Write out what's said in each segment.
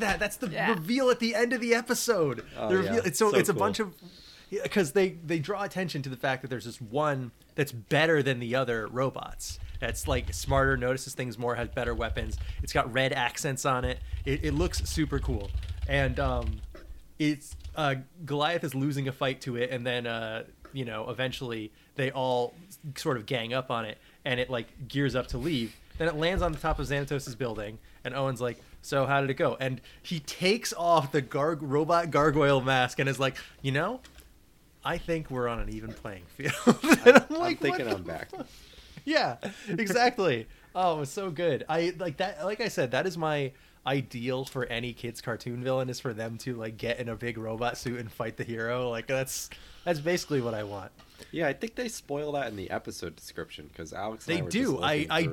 that. That's the Yeah. reveal at the end of the episode. Oh, the reveal, yeah. it's so, So it's a bunch of because they they draw attention to the fact that there's this one that's better than the other robots. That's like smarter, notices things more, has better weapons. It's got red accents on it. It, it looks super cool, and um, it's uh, Goliath is losing a fight to it, and then uh, you know eventually they all sort of gang up on it, and it like gears up to leave. Then it lands on the top of Xanatos' building, and Owen's like, "So how did it go?" And he takes off the gar- robot gargoyle mask and is like, "You know, I think we're on an even playing field." and I'm I'm like, thinking "What I'm back. yeah, exactly. oh, it was so good. I like that. Like I said, that is my ideal for any kids cartoon villain is for them to like get in a big robot suit and fight the hero. Like that's that's basically what I want. Yeah, I think they spoil that in the episode description because Alex. And They I were do. I- I-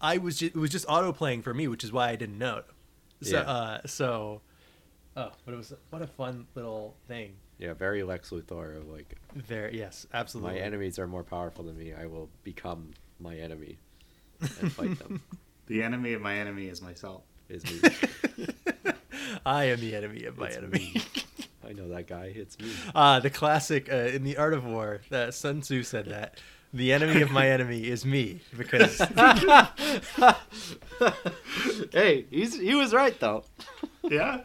I was just, it was just auto playing for me, which is why I didn't know. So Yeah. uh, so oh, but it was what a fun little thing. Yeah, very Lex Luthor. of, Like Very yes, absolutely. my enemies are more powerful than me. I will become my enemy and fight them. The enemy of my enemy is myself. Is me. I am the enemy of my It's enemy. I know that guy. It's me. Ah, the classic uh, in the Art of War. That Sun Tzu said that the enemy of my enemy is me because hey, he's he was right though. Yeah.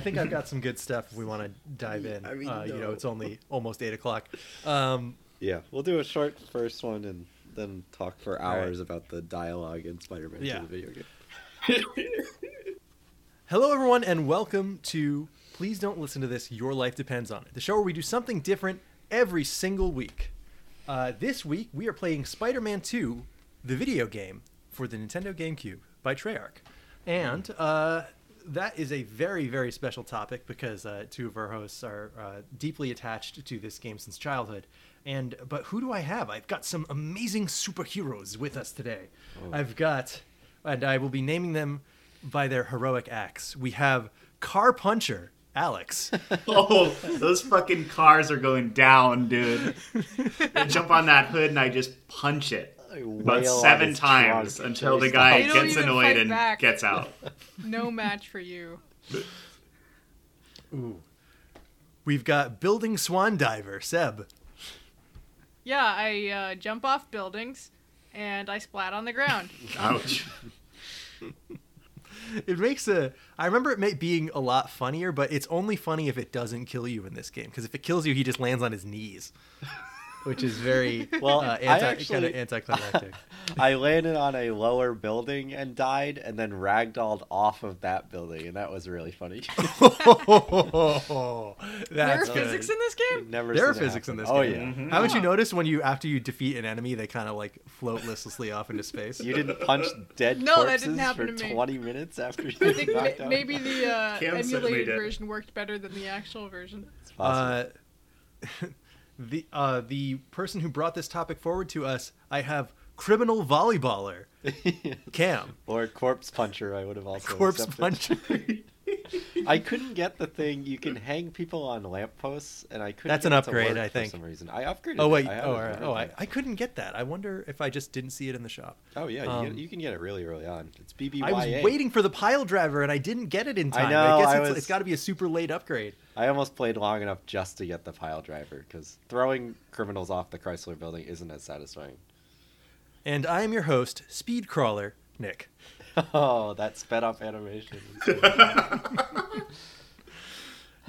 I think I've got some good stuff if we want to dive in. I mean, uh, you know, it's only almost eight o'clock. Um, Yeah, we'll do a short first one and then talk for All right. hours about the dialogue in Spider-Man Yeah. the video game. hello, everyone, and welcome to Please Don't Listen to This. Your life depends on it. The show where we do something different every single week. Uh, this week we are playing Spider-Man 2, the video game for the Nintendo GameCube by Treyarch, and uh, that is a very very special topic because uh, two of our hosts are uh, deeply attached to this game since childhood. And but who do I have? I've got some amazing superheroes with us today. I've got, and I will be naming them by their heroic acts. We have Car Puncher Alex. Oh, those fucking cars are going down, dude. I jump on that hood and I just punch it about seven times until the guy You gets annoyed and back. gets out. No match for you. Ooh. We've got Building Swan Diver Seb. Yeah, I uh, jump off buildings and I splat on the ground. Ouch. It makes a. I remember it ma- being a lot funnier, but it's only funny if it doesn't kill you in this game. Because if it kills you, he just lands on his knees, which is very Well, uh, I anti, actually- kind of anticlimactic. I landed on a lower building and died, and then ragdolled off of that building, and that was really funny. there are good. physics in this game? Never There are seen it physics in happen. this Oh game. yeah. Haven't you noticed when you after you defeat an enemy, they kind of like float listlessly off into space? You didn't punch dead No, that corpses didn't happen for to me. 20 minutes after you I think knocked ma- maybe the uh, emulated version worked better than the actual version. It's possible. Uh, the uh, the person who brought this topic forward to us, I have criminal volleyballer Cam, or corpse puncher, I would have also corpse accepted. puncher. I couldn't get the thing. You can hang people on lampposts, and I couldn't. That's get an upgrade, I think. For some reason, I upgraded. Oh it. wait, I oh, right. oh I. I couldn't get that. I wonder if I just didn't see it in the shop. Oh yeah, you, Um, get, you can get it really early on. It's BBYA. I was waiting for the pile driver and I didn't get it in time. I know, I guess I it's, was- it's got to be a super late upgrade. I almost played long enough just to get the pile driver because throwing criminals off the Chrysler Building isn't as satisfying. And I am your host, Speed Crawler Nick. Oh, that sped up animation.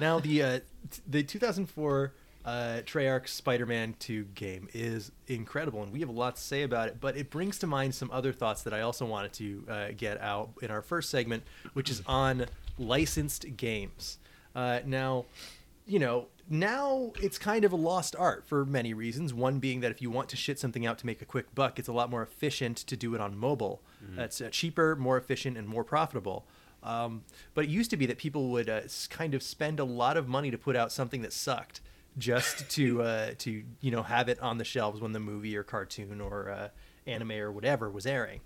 Now the uh, t- the 2004 uh, Treyarch Spider-Man 2 game is incredible, and we have a lot to say about it. But it brings to mind some other thoughts that I also wanted to uh, get out in our first segment, which is on licensed games. Uh, now, you know, now it's kind of a lost art for many reasons. One being that if you want to shit something out to make a quick buck, it's a lot more efficient to do it on mobile. That's uh, cheaper, more efficient, and more profitable. Um, but it used to be that people would uh, kind of spend a lot of money to put out something that sucked, just to uh, to you know have it on the shelves when the movie or cartoon or uh, anime or whatever was airing.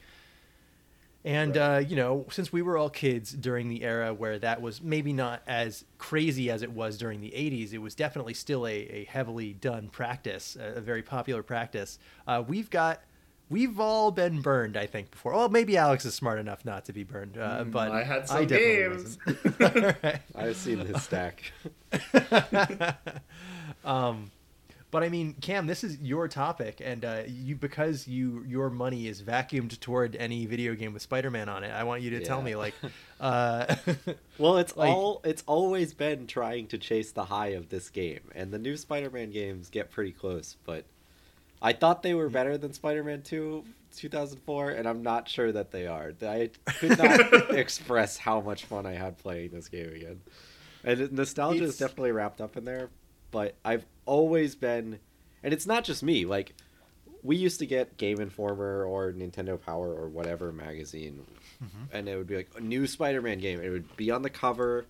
And uh, you know, since we were all kids during the era where that was maybe not as crazy as it was during the '80s, it was definitely still a, a heavily done practice, a, a very popular practice. Uh, we've got, we've all been burned, I think, before. Well, maybe Alex is smart enough not to be burned, uh, but I had some definitely games. wasn't. All right. I've seen his stack. um, but I mean, Cam, this is your topic, and uh, you because you your money is vacuumed toward any video game with Spider-Man on it. I want you to tell me, like, uh, Well, it's Like- all it's always been trying to chase the high of this game, and the new Spider-Man games get pretty close. But I thought they were better than Spider-Man Two, 2004, and I'm not sure that they are. I could not express how much fun I had playing this game again, and nostalgia It's- is definitely wrapped up in there. But I've always been, and it's not just me. Like we used to get Game Informer or Nintendo Power or whatever magazine, mm-hmm. and it would be like a new Spider-Man game. It would be on the cover.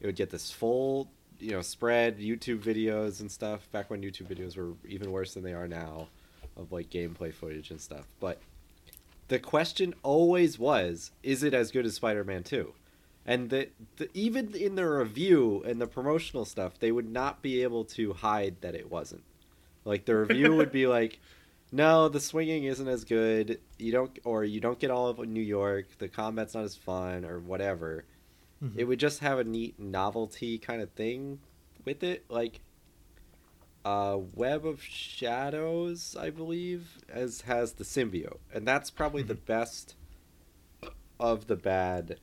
It would get this full, you know, spread YouTube videos and stuff. Back when YouTube videos were even worse than they are now, of like gameplay footage and stuff. But the question always was, is it as good as Spider-Man Two? And the, the even in the review and the promotional stuff, they would not be able to hide that it wasn't. Like the review would be like, "No, the swinging isn't as good. You don't, or you don't get all of New York. The combat's not as fun, or whatever." Mhm. It would just have a neat novelty kind of thing with it, like uh, Web of Shadows, I believe, as has the symbiote, and that's probably the best of the bad.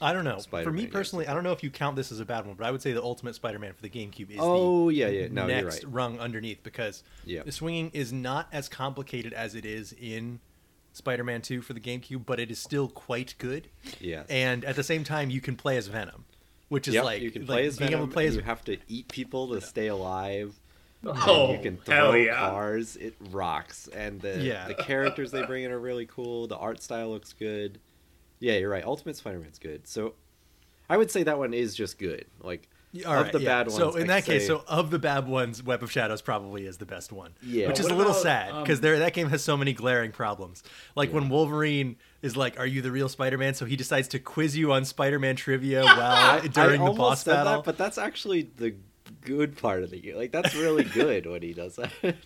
I don't know. for Spider-Man me games. personally, I don't know if you count this as a bad one, but I would say the Ultimate Spider-Man for the GameCube is Oh the yeah, yeah. No, you're next right. rung underneath because Yeah. the swinging is not as complicated as it is in Spider-Man 2 for the GameCube, but it is still quite good. Yes. And at the same time, you can play as Venom, which is Yep, like you can like play as being Venom. able to play as you have to eat people to stay alive. Oh, and you can hell throw yeah. cars. It rocks, and the Yeah. the characters they bring in are really cool. The art style looks good. Yeah, you're right. Ultimate Spider-Man's good. So, I would say that one is just good. Like All of right, the yeah. bad ones. So in I'd that case, say- so of the bad ones, Web of Shadows probably is the best one. Yeah. which is What a little about, sad because um, there that game has so many glaring problems. Like when Wolverine is like, "Are you the real Spider-Man?" So he decides to quiz you on Spider-Man trivia while during I the boss said battle. that, but that's actually the good part of the game. Like that's really good when he does that.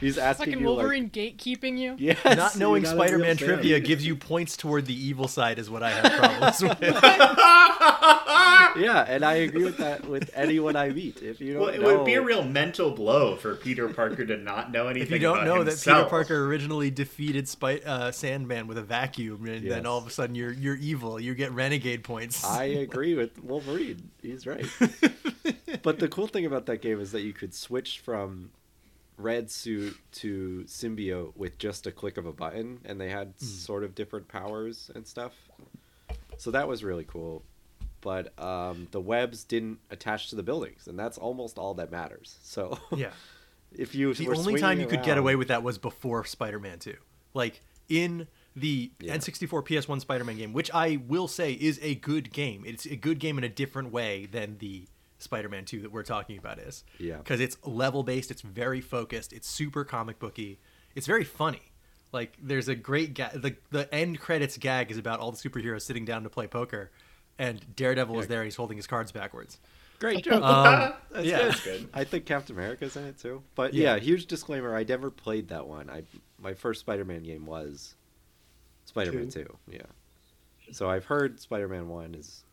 He's asking Fucking you Wolverine gatekeeping you. Yeah, Not knowing not a real Spider-Man fan. trivia gives you points toward the evil side, is what I have problems with. Yeah, and I agree with that with anyone I meet. If you don't Well, it know, would be a real mental blow for Peter Parker to not know anything. If you don't about know that Peter. Parker originally defeated Spy- uh, Sandman with a vacuum, and Yes. then all of a sudden you're you're evil, you get renegade points. I agree with Wolverine. He's right. but the cool thing about that game is that you could switch from red suit to symbiote with just a click of a button, and they had sort of different powers and stuff. So that was really cool. But um, the webs didn't attach to the buildings, and that's almost all that matters. So yeah. if you The only time you could get away with that was before Spider-Man 2. Like in the Yeah. N64 PS1 Spider-Man game, which I will say is a good game. It's a good game in a different way than the Spider-Man 2 that we're talking about is. Yeah. Because it's level based, it's very focused, it's super comic booky, it's very funny. Like there's a great ga- the the end credits gag is about all the superheroes sitting down to play poker, and Daredevil is Yeah. there. He's holding his cards backwards. Great job. Um, That's yeah. good. That's good. I think Captain America's in it too. But Yeah. yeah. huge disclaimer: I never played that one. I my first Spider-Man game was Spider-Man Two? Two. Yeah. So I've heard Spider-Man One is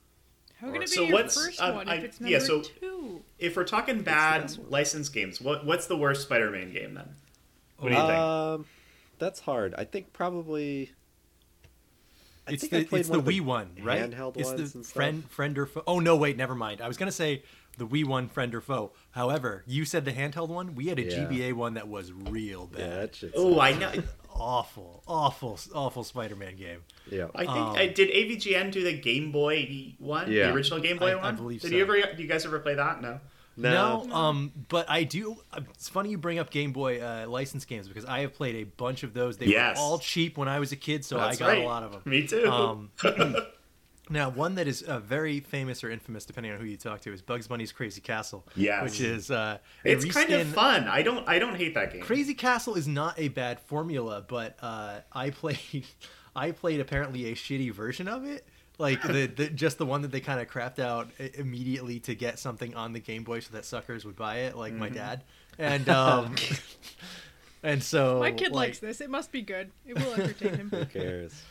How can it be So your what's- first um, one I- if it's yeah, so- two? If we're talking bad licensed games, what what's the worst Spider-Man game then? What do you think? um, that's hard. I think probably I It's think I the played it's one the of the Wii one, right? handheld it's ones the and stuff. friend friend or foe. Oh no, wait, never mind. I was gonna say the Wii one, friend or foe. However, you said the handheld one. We had a Yeah. GBA one that was real bad. that shit. Oh, I know. Awful, awful, awful Spider-Man game. Yeah. I think Um, I did AVGN do the Game Boy one, Yeah. the original Game Boy I- I one. believe did so. you ever? Do you guys ever play that? No. No, um, but I do. It's funny you bring up Game Boy uh, license games because I have played a bunch of those. They Yes. were all cheap when I was a kid, so That's I got right. a lot of them. Me too. Um, now, one that is uh, very famous or infamous, depending on who you talk to, is Bugs Bunny's Crazy Castle. Yeah, which is uh, a it's kind of fun. I don't. I don't hate that game. Crazy Castle is not a bad formula, but uh, I played, I played apparently a shitty version of it. Like the, the just the one that they kind of crapped out immediately to get something on the Game Boy so that suckers would buy it, like Mm-hmm. my dad. And um, and so My kid like, likes this. It must be good. It will entertain him. Who cares?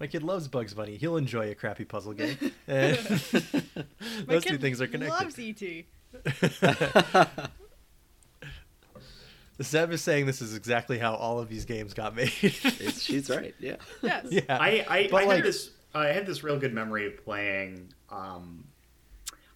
My kid loves Bugs Bunny. He'll enjoy a crappy puzzle game. Those two things are connected. Loves ET. Seb is saying this is exactly how all of these games got made. It's, she's right. Yeah. Yes. yeah. I I, I like- had this. I had this real good memory of playing. Um,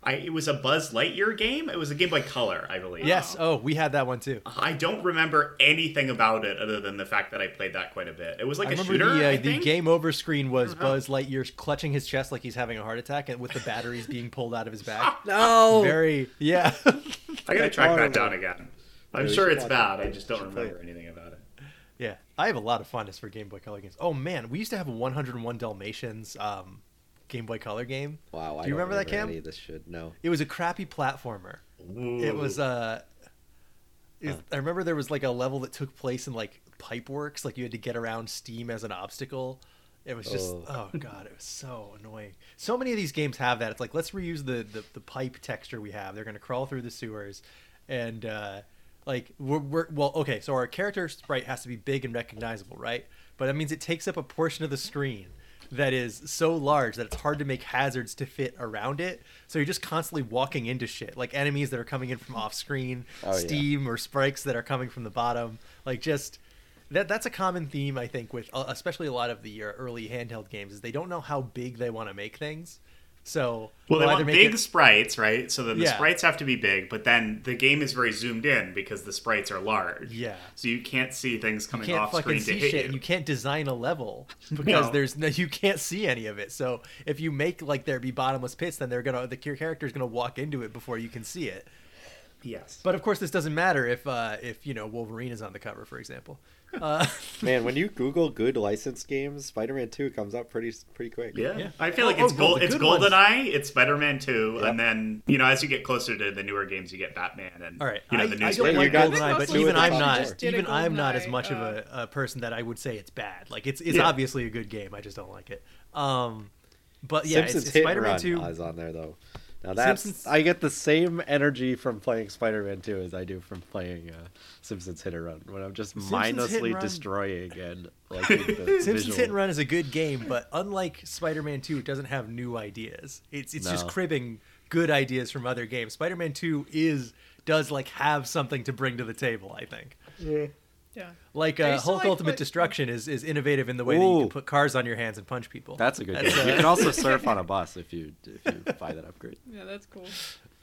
I it was a Buzz Lightyear game. It was a Game Boy Color, I believe. Yes. Oh, we had that one too. I don't remember anything about it other than the fact that I played that quite a bit. It was like I a remember shooter. the uh, I the game over screen was Uh-huh. Buzz Lightyear clutching his chest like he's having a heart attack, and with the batteries being pulled out of his back. No. Very yeah. I gotta track that down again. I'm sure it's bad. I just don't remember anything about it. yeah. I have a lot of fondness for Game Boy Color games. Oh man, we used to have 101 Dalmatians um, Game Boy Color game. Wow. Do you don't remember that, Cam? Any of this should No. It was a crappy platformer. It was uh it- Huh. I remember there was like a level that took place in like Pipeworks, like you had to get around Steam as an obstacle. It was just Oh. oh, god, it was so annoying. So many of these games have that. It's like let's reuse the the, the pipe texture we have. They're gonna crawl through the sewers, and uh, like we're, we're well okay. So our character sprite has to be big and recognizable, right? But that means it takes up a portion of the screen that is so large that it's hard to make hazards to fit around it. So you're just constantly walking into shit, like enemies that are coming in from off screen, Oh, yeah. steam or sprites that are coming from the bottom. Like just that that's a common theme I think with uh, especially a lot of the uh, early handheld games is they don't know how big they want to make things. So Well, they want big it- sprites, right? So then the Yeah. sprites have to be big, but then the game is very zoomed in because the sprites are large. Yeah. So you can't see things coming off screen to hit shit, you. you can't design a level because No. there's no you can't see any of it. So if you make like there be bottomless pits, then they're gonna the character's gonna walk into it before you can see it. Yes. But of course, this doesn't matter if uh, if you know Wolverine is on the cover, for example. Uh, Man, when you Google good licensed games, Spider-Man Two comes up pretty pretty quick. Yeah. Yeah. I feel Oh, like it's oh, gold. It's good ones. GoldenEye. It's Spider-Man Two, Yep. and then you know as you get closer to the newer games, you get Batman and all right, you know I, the I new don't Yeah, like GoldenEye, but even I'm not four. Just did a even I'm not as GoldenEye, much of uh, a, a person that I would say it's bad. Like it's it's Yeah. obviously a good game. I just don't like it. Um, but yeah, Simpsons it's, it's Spider-Man Two. is on there though. Now that's Simpsons- I get the same energy from playing Spider-Man 2 as I do from playing uh, Simpsons Hit and Run when I'm just Simpsons Hit and mindlessly destroying and like the Simpsons visual. Hit and Run is a good game, but unlike Spider-Man 2, it doesn't have new ideas. It's it's just cribbing good ideas from other games. Spider-Man 2 is does like have something to bring to the table, I think. Yeah. Like uh, Hulk like Ultimate play- Destruction is, is innovative in the way that you can put cars on your hands and punch people. That's a good That's, game. uh, You can also surf on a bus if you if you buy that upgrade. Yeah, that's cool.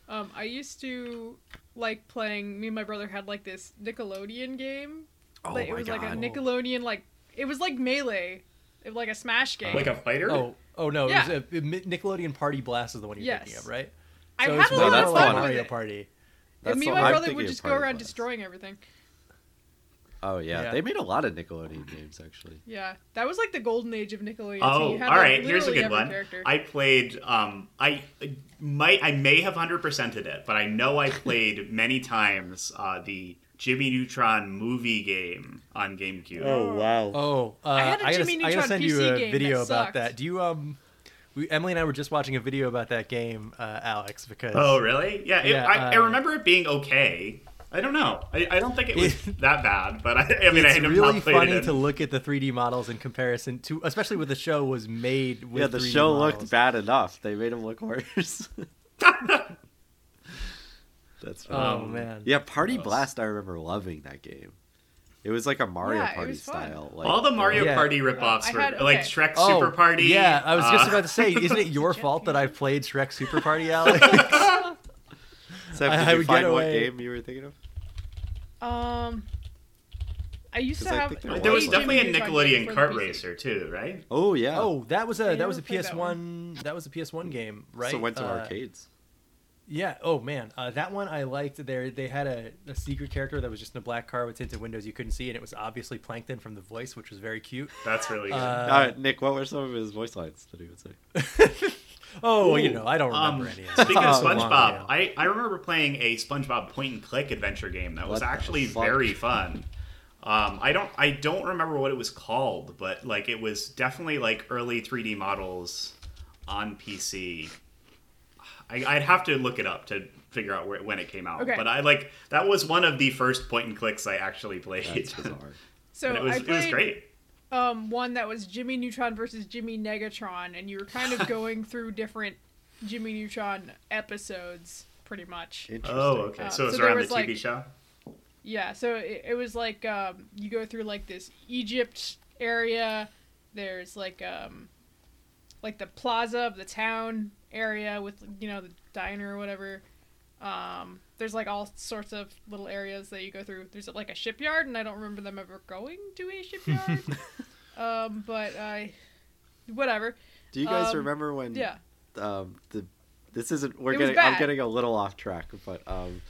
Um, I used to like playing. Me and my brother had like this Nickelodeon game. Oh like, it my was like a Nickelodeon like it was like melee, it, was like a Smash game. like a fighter. Oh, oh no, Yeah. it was a, Nickelodeon Party Blast is the one you're thinking of, right? I So had a way lot of more like fun with Mario it. Party. That's and me and my I'm brother would just go around Blast. destroying everything. Oh yeah. Yeah. they made a lot of Nickelodeon games actually. Yeah, that was like the golden age of Nickelodeon. so Oh, you had, all like. Here's a good one. Character. I played. Um, I might. I may have hundred percented it, but I know I played many times uh, the Jimmy Neutron movie game on GameCube. Oh wow. Oh, uh, I had a gotta, Jimmy I gotta Neutron send you a video that about that. Do you um, we, Emily and I were just watching a video about that game, uh, Alex, because Oh, really? Yeah. It, Yeah, I, I uh, remember it being okay. I don't know. I, I don't think it was that bad, but I, I mean, I it's had really funny it. to look at the 3D models in comparison to, especially with the show was made with Yeah, the 3D show models. looked bad enough. They made him look worse. That's funny. Oh man, Yeah, Party Gross. Blast. I remember loving that game. It was like a Mario Yeah, it Party was fun. style. Like, All the Mario Yeah. Party ripoffs I were had- like okay. Shrek Oh, Super Party. Yeah, I was just uh, about to say, isn't it your fault that I played Shrek Super Party, Alex? Seth, I- did I would find get what away- game you were thinking of? Um, I used 'Cause to I have. there There was Jimmy definitely a Nickelodeon for the kart racer too, right? Oh yeah. oh, that was a I that was a PS1 That was a PS One game, right? So went to Uh, arcades. Yeah. Oh man, uh, that one I liked. There, they had a, a secret character that was just in a black car with tinted windows you couldn't see, and it was obviously Plankton from the voice, which was very cute. That's really good. Uh, Uh, Nick, what were some of his voice lines that he would say? oh, Ooh, you know, I don't remember um, any. Of it. Speaking of So long SpongeBob. I, I remember playing a SpongeBob point and click adventure game that was What the actually very fun. Um, I don't I don't remember what it was called, but like it was definitely like early 3D models on PC. I, I'd have to look it up to figure out where, when it came out. Okay. But I like that was one of the first point and clicks I actually played. That's bizarre. So and it was I it was great. Um one that was Jimmy Neutron versus Jimmy Negatron, and you were kind of going through different Jimmy Neutron episodes, pretty much. Interesting. Oh, okay. Uh, so it was so around was, the TV like- show. Yeah, so it, it was like um, you go through like this Egypt area. There's like um, like the plaza of the town area with you know the diner or whatever. Um, there's like all sorts of little areas that you go through. There's like a shipyard, and I don't remember them ever going to a shipyard. um, but I, whatever. Do you guys Um, remember when? Yeah. Um, the this isn't. We're It was getting. I'm getting a little off track, but um,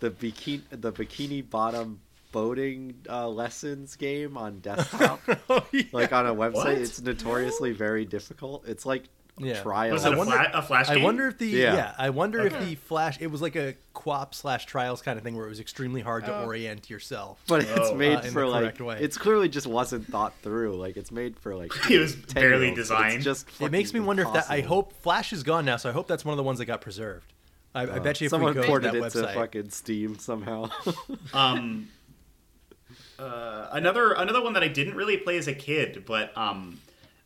the bikini the bikini bottom boating uh, lessons game on desktop, Oh, yeah. like on a website, What? it's notoriously very difficult. It's like Yeah. trial. Was it I a, wonder- fla- a flash Game? I wonder if the yeah, Yeah. I wonder if the flash it was like a co-op slash trials kind of thing where it was extremely hard to Oh. orient yourself. but it's Oh. made Uh, for like way. it's clearly just wasn't thought through. Like it's made for like It was 10-year-olds, barely designed. Just It makes me fucking wonder if that. I hope Flash is gone now, so I hope that's one of the ones that got preserved. I, I Uh, bet you if someone we go to ported that it website, to fucking Steam somehow. um uh, another another one that I didn't really play as a kid, but um,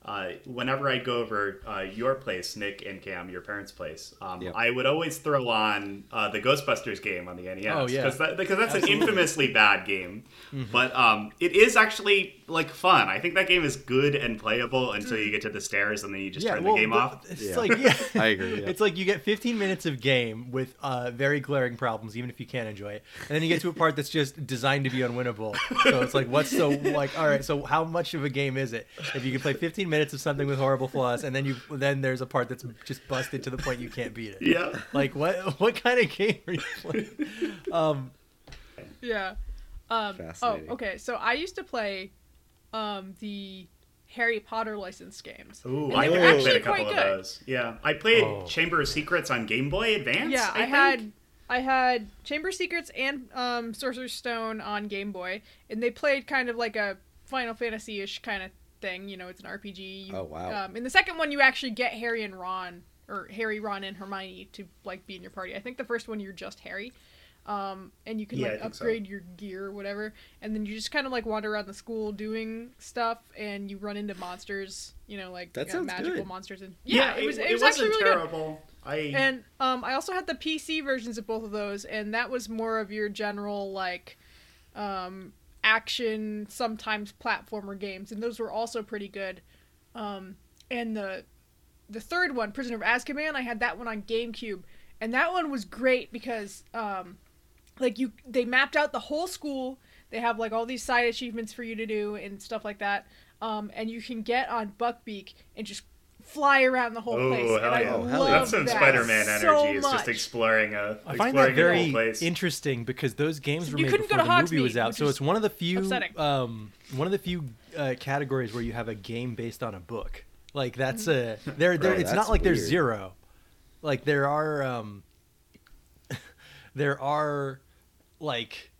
uh, whenever I go over uh, your place, Nick and Cam, your parents' place, um, Yep. I would always throw on uh, the Ghostbusters game on the NES. Oh, yeah. because that, that's Absolutely. an infamously bad game, Mm-hmm. but um, it is actually like fun. I think that game is good and playable until you get to the stairs and then you just turn well, the game the- off. It's Yeah. like yeah, I agree, yeah. It's like you get 15 minutes of game with uh, very glaring problems, even if you can't enjoy it, and then you get to a part that's just designed to be unwinnable. So it's like, what's so like? All right, so how much of a game is it if you can play 15 minutes of something with horrible flaws, and then you then there's a part that's just busted to the point you can't beat it. Yeah. Like what? What kind of game are you playing? Um, Yeah. Um, Oh, okay. So I used to play um, the Harry Potter license games. Ooh, And I were actually played a couple of good. those. Yeah, I played Oh. Chamber of Secrets on Game Boy Advance. Yeah, I, think. had I had Chamber of Secrets and um, Sorcerer's Stone on Game Boy, and they played kind of like a Final Fantasy ish kind of thing. You know, it's an RPG. You- Oh, wow. Um, in the second one, you actually get Harry and Ron, or Harry, Ron, and Hermione to like be in your party. I think the first one you're just Harry. Um, and you can Yeah, like think so. upgrade your gear or whatever, and then you just kind of like wander around the school doing stuff, and you run into monsters, you know, like That uh, sounds magical good. monsters, and yeah, it was it, was actually wasn't really good. terrible. I And um, I also had the PC versions of both of those, and that was more of your general like um, action, sometimes platformer games, and those were also pretty good. Um, and the the third one, Prisoner of Azkaban, I had that one on GameCube, and that one was great because um, like you they mapped out the whole school. They have like all these side achievements for you to do and stuff like that. Um, and you can get on Buckbeak and just fly around the whole oh place. hell and I yeah, Oh, hell love yeah. that's some that Spider-Man energy. so is just much. exploring a I find exploring that the whole very place. interesting because those games were You made couldn't go before to the movie was out, so it's one of the few um, one of the few uh, categories where you have a game based on a book. Like that's a Mm-hmm. there. there it's not like there's zero. Like there are um, there are like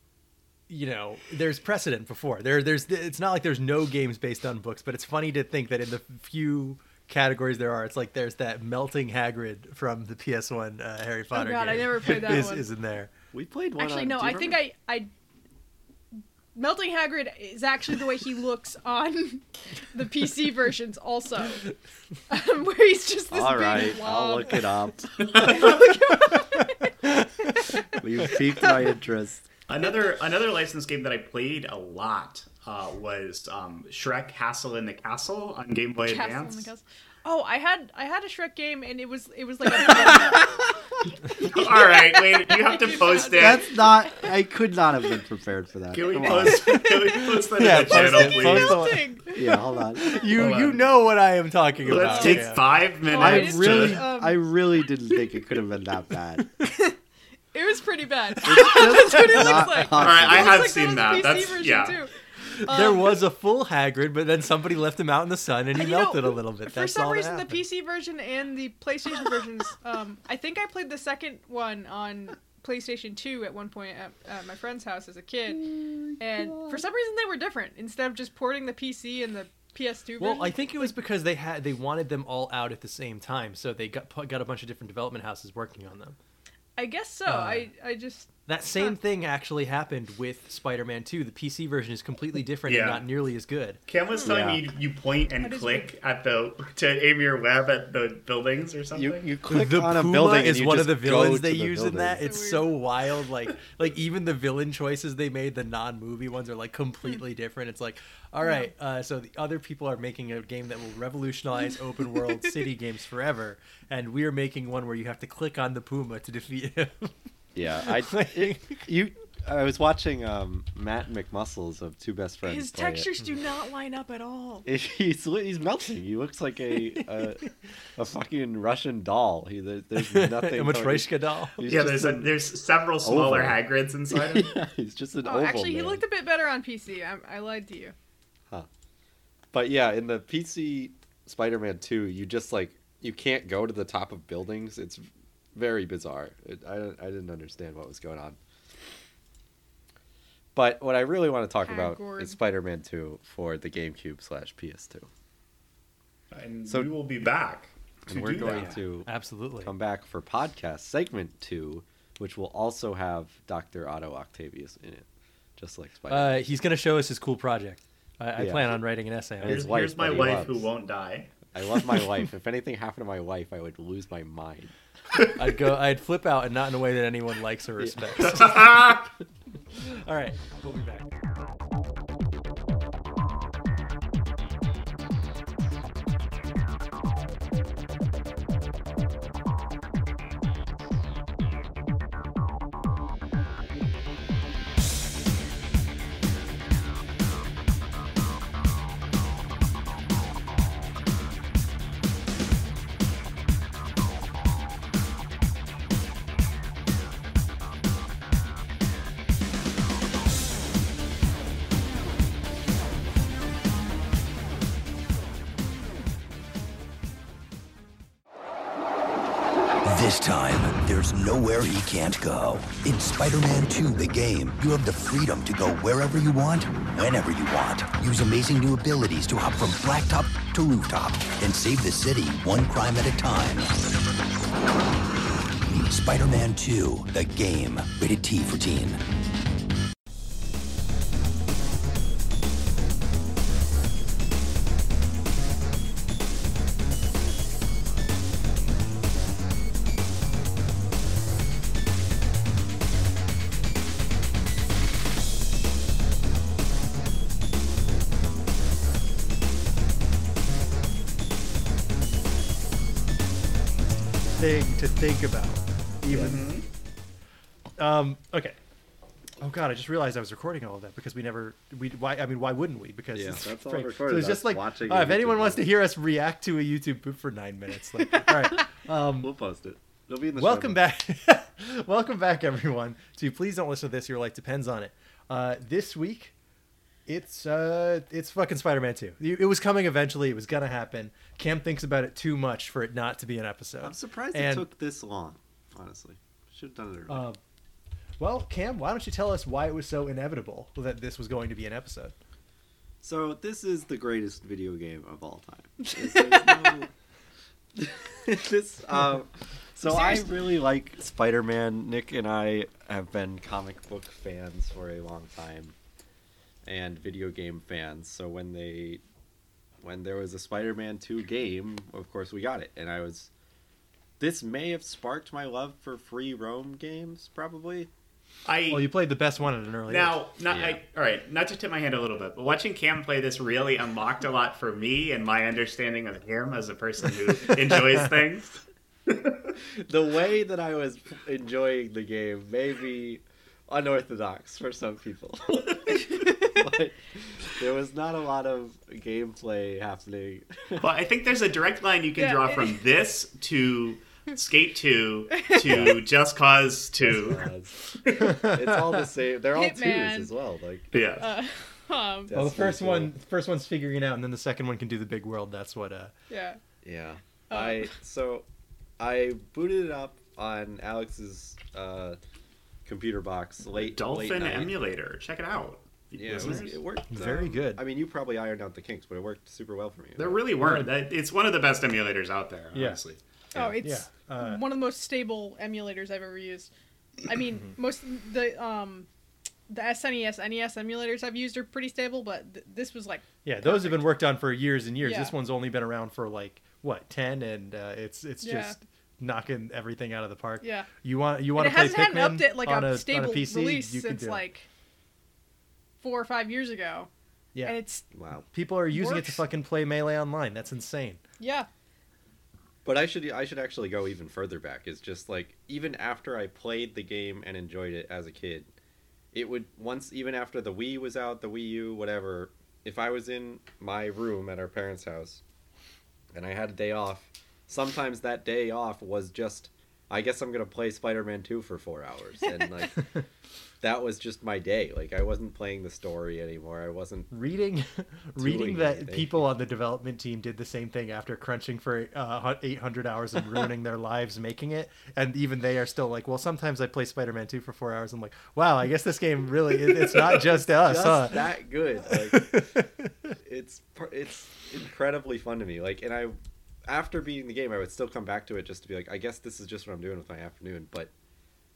you know there's precedent before there there's it's not like there's no games based on books but it's funny to think that in the few categories there are it's like there's that melting hagrid from the ps1 uh, harry potter Oh God, I never played that is, one. is in there we played one. Actually, on, no. do you I think I, I. Melting Hagrid is actually the way he looks on the PC versions, also, um, where he's just this All big right, I'll look it up. you piqued my interest. Another another licensed game that I played a lot uh, was um, Shrek Castle in the Castle on Game Boy Castle in Advance. the Oh, I had I had a Shrek game and it was it was like a All right, wait, you have to post it. That's not. I could not have been prepared for that. Can we Come on. post? Can we post that Yeah, in the channel, it, please? post the- Yeah, hold on. You Hold you on. know what I am talking about. Let's take yeah. five minutes. I really, just, um, I really didn't think it could have been that bad. It was pretty bad. That's what it looks like. All right, I It looks have like seen that. that. on PC That's yeah. too. There Um, was a full Hagrid, but then somebody left him out in the sun and he You know, melted a little bit. For That's some reason, the. PC version and the PlayStation versions. Um, I think I played the second one on PlayStation 2 at one point at, at my friend's house as a kid, and for some reason they were different. Instead of just porting the PC and the PS2 Well. I think it was because they had they wanted them all out at the same time, so they got got a bunch of different development houses working on them. I guess so. uh, I I just That same thing actually happened with Spider-Man 2. The PC version is completely different Yeah. and not nearly as good. Cam was telling Yeah. me you, you point and That is click at the to aim your web at the buildings or something. You you click the on a building is and you one of just the go villains to they the use in that. It's weird. so wild. Like like even the villain choices they made, the non-movie ones are like completely different. It's like, all right, uh, so the other people are making a game that will revolutionize open world city games forever, and we are making one where you have to click on the Puma to defeat him. Yeah, I Like- you. I was watching um, Matt McMuscles of Two Best Friends. his play it. textures do not line up at all. He's he's melting. He looks like a a, a fucking Russian doll. He there- there's nothing. a Matryoshka doll. He's yeah, there's a, there's several smaller oval. Hagrids inside him. yeah, he's just an Oh, oval. actually, he looked a bit better on PC. I, I lied to you. Huh. But yeah, in the PC Spider-Man 2, you just like you can't go to the top of buildings. It's very bizarre. It, I I didn't understand what was going on. But what I really want to talk about is Spider-Man 2 for the GameCube slash PS2, And So- we will be back. To and we're do going that. to Absolutely. come back for podcast segment two, which will also have Doctor Otto Octavius in it, just like Spider-Man. Uh, he's gonna show us his cool project. I, I plan on writing an essay on His Here's, it. wife here's my that he wife who won't die. I love my wife. If anything happened to my wife, I would lose my mind. I'd go. I'd flip out and not in a way that anyone likes or respects. All right, we'll be back. Nowhere go. In Spider-Man 2, the game, you have the freedom to go wherever you want, whenever you want. Use amazing new abilities to hop from blacktop to rooftop and save the city one crime at a time. Spider-Man 2, the game. Rated T for teen. Think about. Even. Um. Okay. Oh God! I just realized I was recording all of that because we never. We. Why? I mean, why wouldn't we? Because Yeah, it's that's all recorded. So it's just like, watching uh, a if anyone YouTube wants to hear us react to a YouTube poop for nine minutes, like, all right. Um, We'll post it. It'll be in the welcome back welcome back everyone to please don't listen to this your life depends on it uh this week it's uh it's fucking spider-man 2 it was coming eventually it was gonna happen cam thinks about it too much for it not to be an episode I'm surprised And, it took this long. Honestly, should have done it earlier. uh, well cam why don't you tell us why it was so inevitable that this was going to be an episode So this is the greatest video game of all time. No- this, um, so I really like Spider-Man. Nick and I have been comic book fans for a long time, and video game fans. So when they, when there was a Spider-Man Two game, of course we got it, and I was. This may have sparked my love for free roam games, probably. I Well, you played the best one at an early now age. not Yeah. I, all right. Not to tip my hand a little bit, but watching Cam play this really unlocked a lot for me and my understanding of him as a person who enjoys things. the way that I was enjoying the game may be unorthodox for some people. but there was not a lot of gameplay happening. well, I think there's a direct line you can Yeah. draw from this to Skate 2 to Just Cause 2. it's all the same. They're all Hitman. twos as well. Like Yeah. Uh, um, Well, the That's pretty first cool. one, first one's figuring it out, and then the second one can do the big world. That's what. Uh, yeah. Yeah. Oh. I so I booted it up on Alex's uh, computer box late late Dolphin night. emulator. Check it out. Yeah, it, was, it worked. Very um, good. I mean, you probably ironed out the kinks, but it worked super well for me. There really weren't. It's one of the best emulators out there, Yeah. honestly. Oh, it's Yeah, uh, one of the most stable emulators I've ever used. I mean, most the um the SNES NES emulators I've used are pretty stable, but th- this was like yeah, those have been worked on for years and years. Yeah. This one's only been around for like what ten, and uh, it's it's Yeah. just knocking everything out of the park. yeah. You want you want it to play hasn't had Pikmin an update like on a, a, stable on a PC? release you can since do it. like four or five years ago, yeah. and it's Wow. People are using it to fucking play melee online. That's insane. yeah. But I should I should actually go even further back. It's just like even after I played the game and enjoyed it as a kid, it would once even after the Wii was out, the Wii U, whatever. If I was in my room at our parents' house, and I had a day off, sometimes that day off was just I guess I'm gonna play Spider-Man 2 for four hours, and like that was just my day. Like I wasn't playing the story anymore. I wasn't. Reading, reading that anything. people on the development team did the same thing after crunching for uh, 800 hours and ruining their lives making it, and even they are still like, well, sometimes I play Spider-Man 2 for four hours. I'm like, wow, I guess this game really it, it's not just us, just huh? that good. Like it's it's incredibly fun to me. Like, and I after beating the game, I would still come back to it just to be like, I guess this is just what I'm doing with my afternoon. But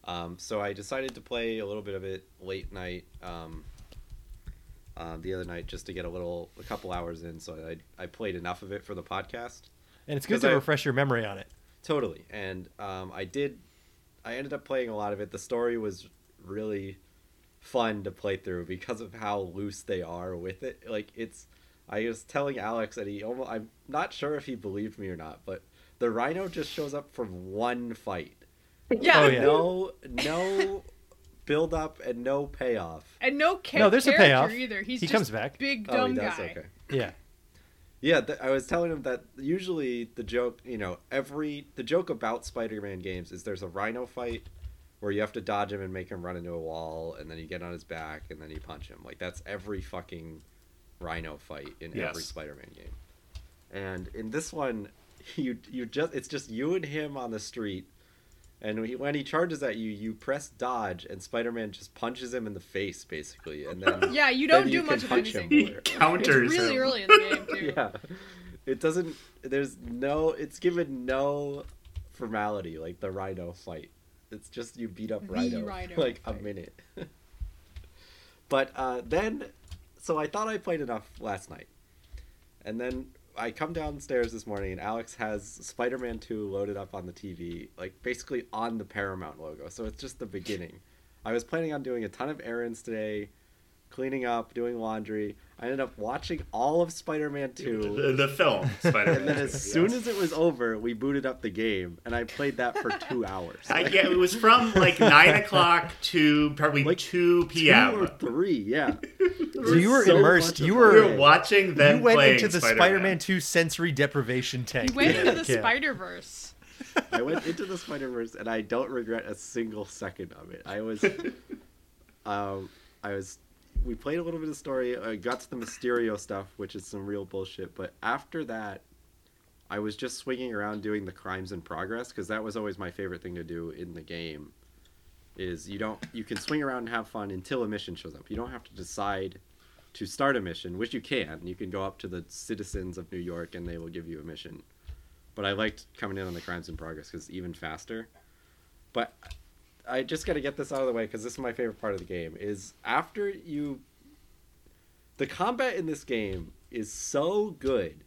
um, so I decided to play a little bit of it late night. Um, uh, the other night just to get a little a couple hours in so I, I played enough of it for the podcast and it's good to I- refresh your memory on it. Totally. And um, I did. I ended up playing a lot of it. The story was really fun to play through because of how loose they are with it. Like it's. I was telling Alex, that he almost. I'm not sure if he believed me or not, but the Rhino just shows up for one fight. Yeah. Oh, yeah. No, no build up and no payoff. And no, ca- No, there's a payoff. either. He's He just comes back. Big Oh, he dumb does. guy. Okay. Yeah, Yeah, th- I was telling him that usually the joke, you know, every the joke about Spider-Man games is there's a Rhino fight where you have to dodge him and make him run into a wall, and then you get on his back and then you punch him. Like that's every fucking Rhino fight in every Spider-Man game. And in this one, you you just it's just you and him on the street. And when he, when he charges at you, you press dodge, and Spider-Man just punches him in the face, basically. And then Yeah, you don't do can much of punch him anything. It's Counters really him. early in the game too. yeah it doesn't there's no it's given no formality like the rhino fight it's just you beat up rhino, Rhino like a minute but uh then so i thought i played enough last night and then i come downstairs this morning and alex has spider-man 2 loaded up on the tv like basically on the paramount logo. So it's just the beginning. I was planning on doing a ton of errands today cleaning up doing laundry i ended up watching all of spider-man 2 The, the film, Spider-Man. and then as soon as it was over, we booted up the game, and I played that for two hours. I, yeah, it was from like 9 o'clock to probably Like 2 Two p.m. or three, yeah. so you were so immersed. much You were we were watching them you went into the Spider-Man. Spider-Man 2 sensory deprivation tank. He went into the yeah. Spider Verse. I went into the Spider Verse, and I don't regret a single second of it. I was, um, I was. We played a little bit of story. I got to the Mysterio stuff, which is some real bullshit. But after that, I was just swinging around doing the crimes in progress because that was always my favorite thing to do in the game. Is you don't you can swing around and have fun until a mission shows up. You don't have to decide to start a mission, which you can. You can go up to the citizens of New York and they will give you a mission. But I liked coming in on the crimes in progress because even faster. But I just got to get this out of the way because this is my favorite part of the game. Is after you, the combat in this game is so good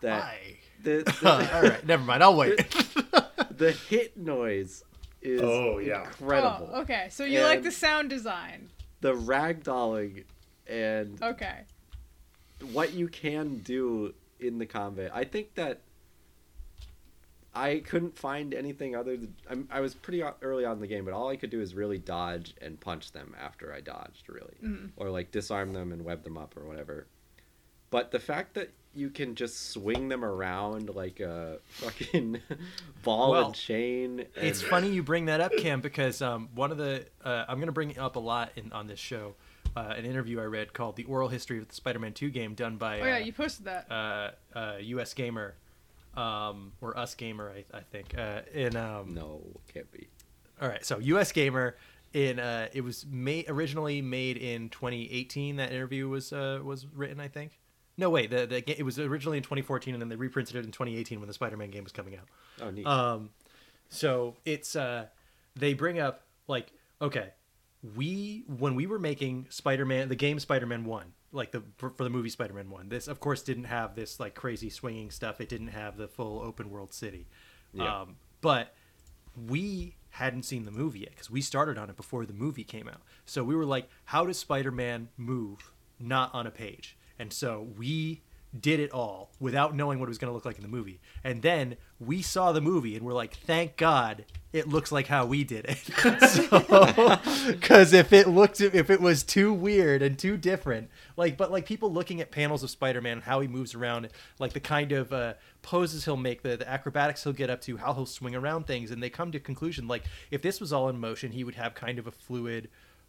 that Why? the, the, All right, never mind. I'll wait. the hit noise is Oh, yeah. incredible. Oh, okay. So you like the sound design. The ragdolling and Okay. what you can do in the combat. I think that I couldn't find anything other than I'm, I was pretty early on in the game, but all I could do is really dodge and punch them after I dodged, really, or like disarm them and web them up or whatever. But the fact that you can just swing them around like a fucking ball Well, and chain. And, It's funny you bring that up, Cam, because um, one of the uh, I'm going to bring it up a lot in on this show. Uh, an interview I read called "The Oral History of the Spider-Man 2 Game," done by Oh yeah, uh, you posted that. uh, uh, USgamer, um, or USgamer, I, I think. Uh, in um, No, can't be. all right, so USgamer. In uh, it was made originally made in 2018. That interview was uh, was written, I think. No, wait, the, the it was originally in 2014, and then they reprinted it in 2018 when the Spider-Man game was coming out. Oh, neat. Um, so it's uh, they bring up like okay, we when we were making Spider-Man, the game Spider-Man One, like the for, for the movie Spider-Man One, this of course didn't have this like crazy swinging stuff. It didn't have the full open world city, Yeah. um, but we hadn't seen the movie yet because we started on it before the movie came out. So we were like, how does Spider-Man move not on a page? And so we did it all without knowing what it was going to look like in the movie. And then we saw the movie and we're like, thank God it looks like how we did it. Because if it looked, if it was too weird and too different, like, but like people looking at panels of Spider-Man, how he moves around, like the kind of uh, poses he'll make, the, the acrobatics he'll get up to, how he'll swing around things, and they come to conclusion like if this was all in motion, he would have kind of a fluid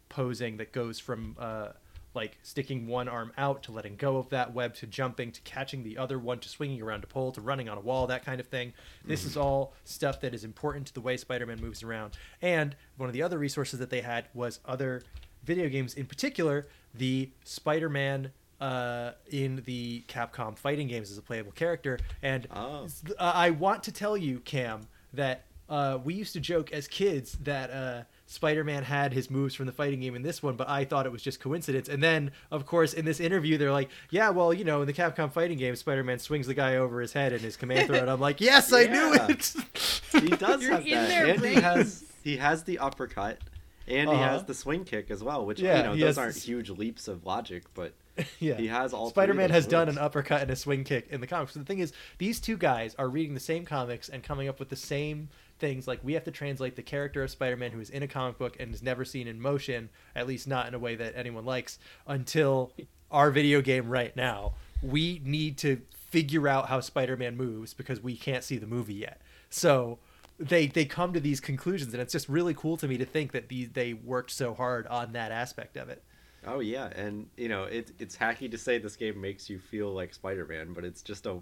posing that goes from uh, like sticking one arm out to letting go of that web to jumping to catching the other one to swinging around a pole to running on a wall that kind of thing. This is all stuff that is important to the way spider-man moves around. And one of the other resources that they had was other video games in particular the spider-man uh, in the capcom fighting games as a playable character. And Oh. uh, I want to tell you, Cam, that uh, we used to joke as kids that uh, Spider-Man had his moves from the fighting game in this one, but I thought it was just coincidence. And then, of course, in this interview, they're like, "Yeah, well, you know, in the Capcom fighting game, Spider-Man swings the guy over his head in his command throw," and I'm like, "Yes, I knew it." He does You're have that, their and he has he has the uppercut, and he Uh-huh. has the swing kick as well. Which Yeah, you know those aren't this- huge leaps of logic, but yeah. he has all. Spider-Man those has done an uppercut and a swing kick in the comics. So the thing is, these two guys are reading the same comics and coming up with the same things. Like we have to translate the character of Spider-Man who is in a comic book and is never seen in motion, at least not in a way that anyone likes, until our video game right now. We need to figure out how Spider-Man moves because we can't see the movie yet. So they they come to these conclusions, and it's just really cool to me to think that these they worked so hard on that aspect of it. Oh yeah, and you know it, it's hacky to say this game makes you feel like Spider-Man, but it's just a,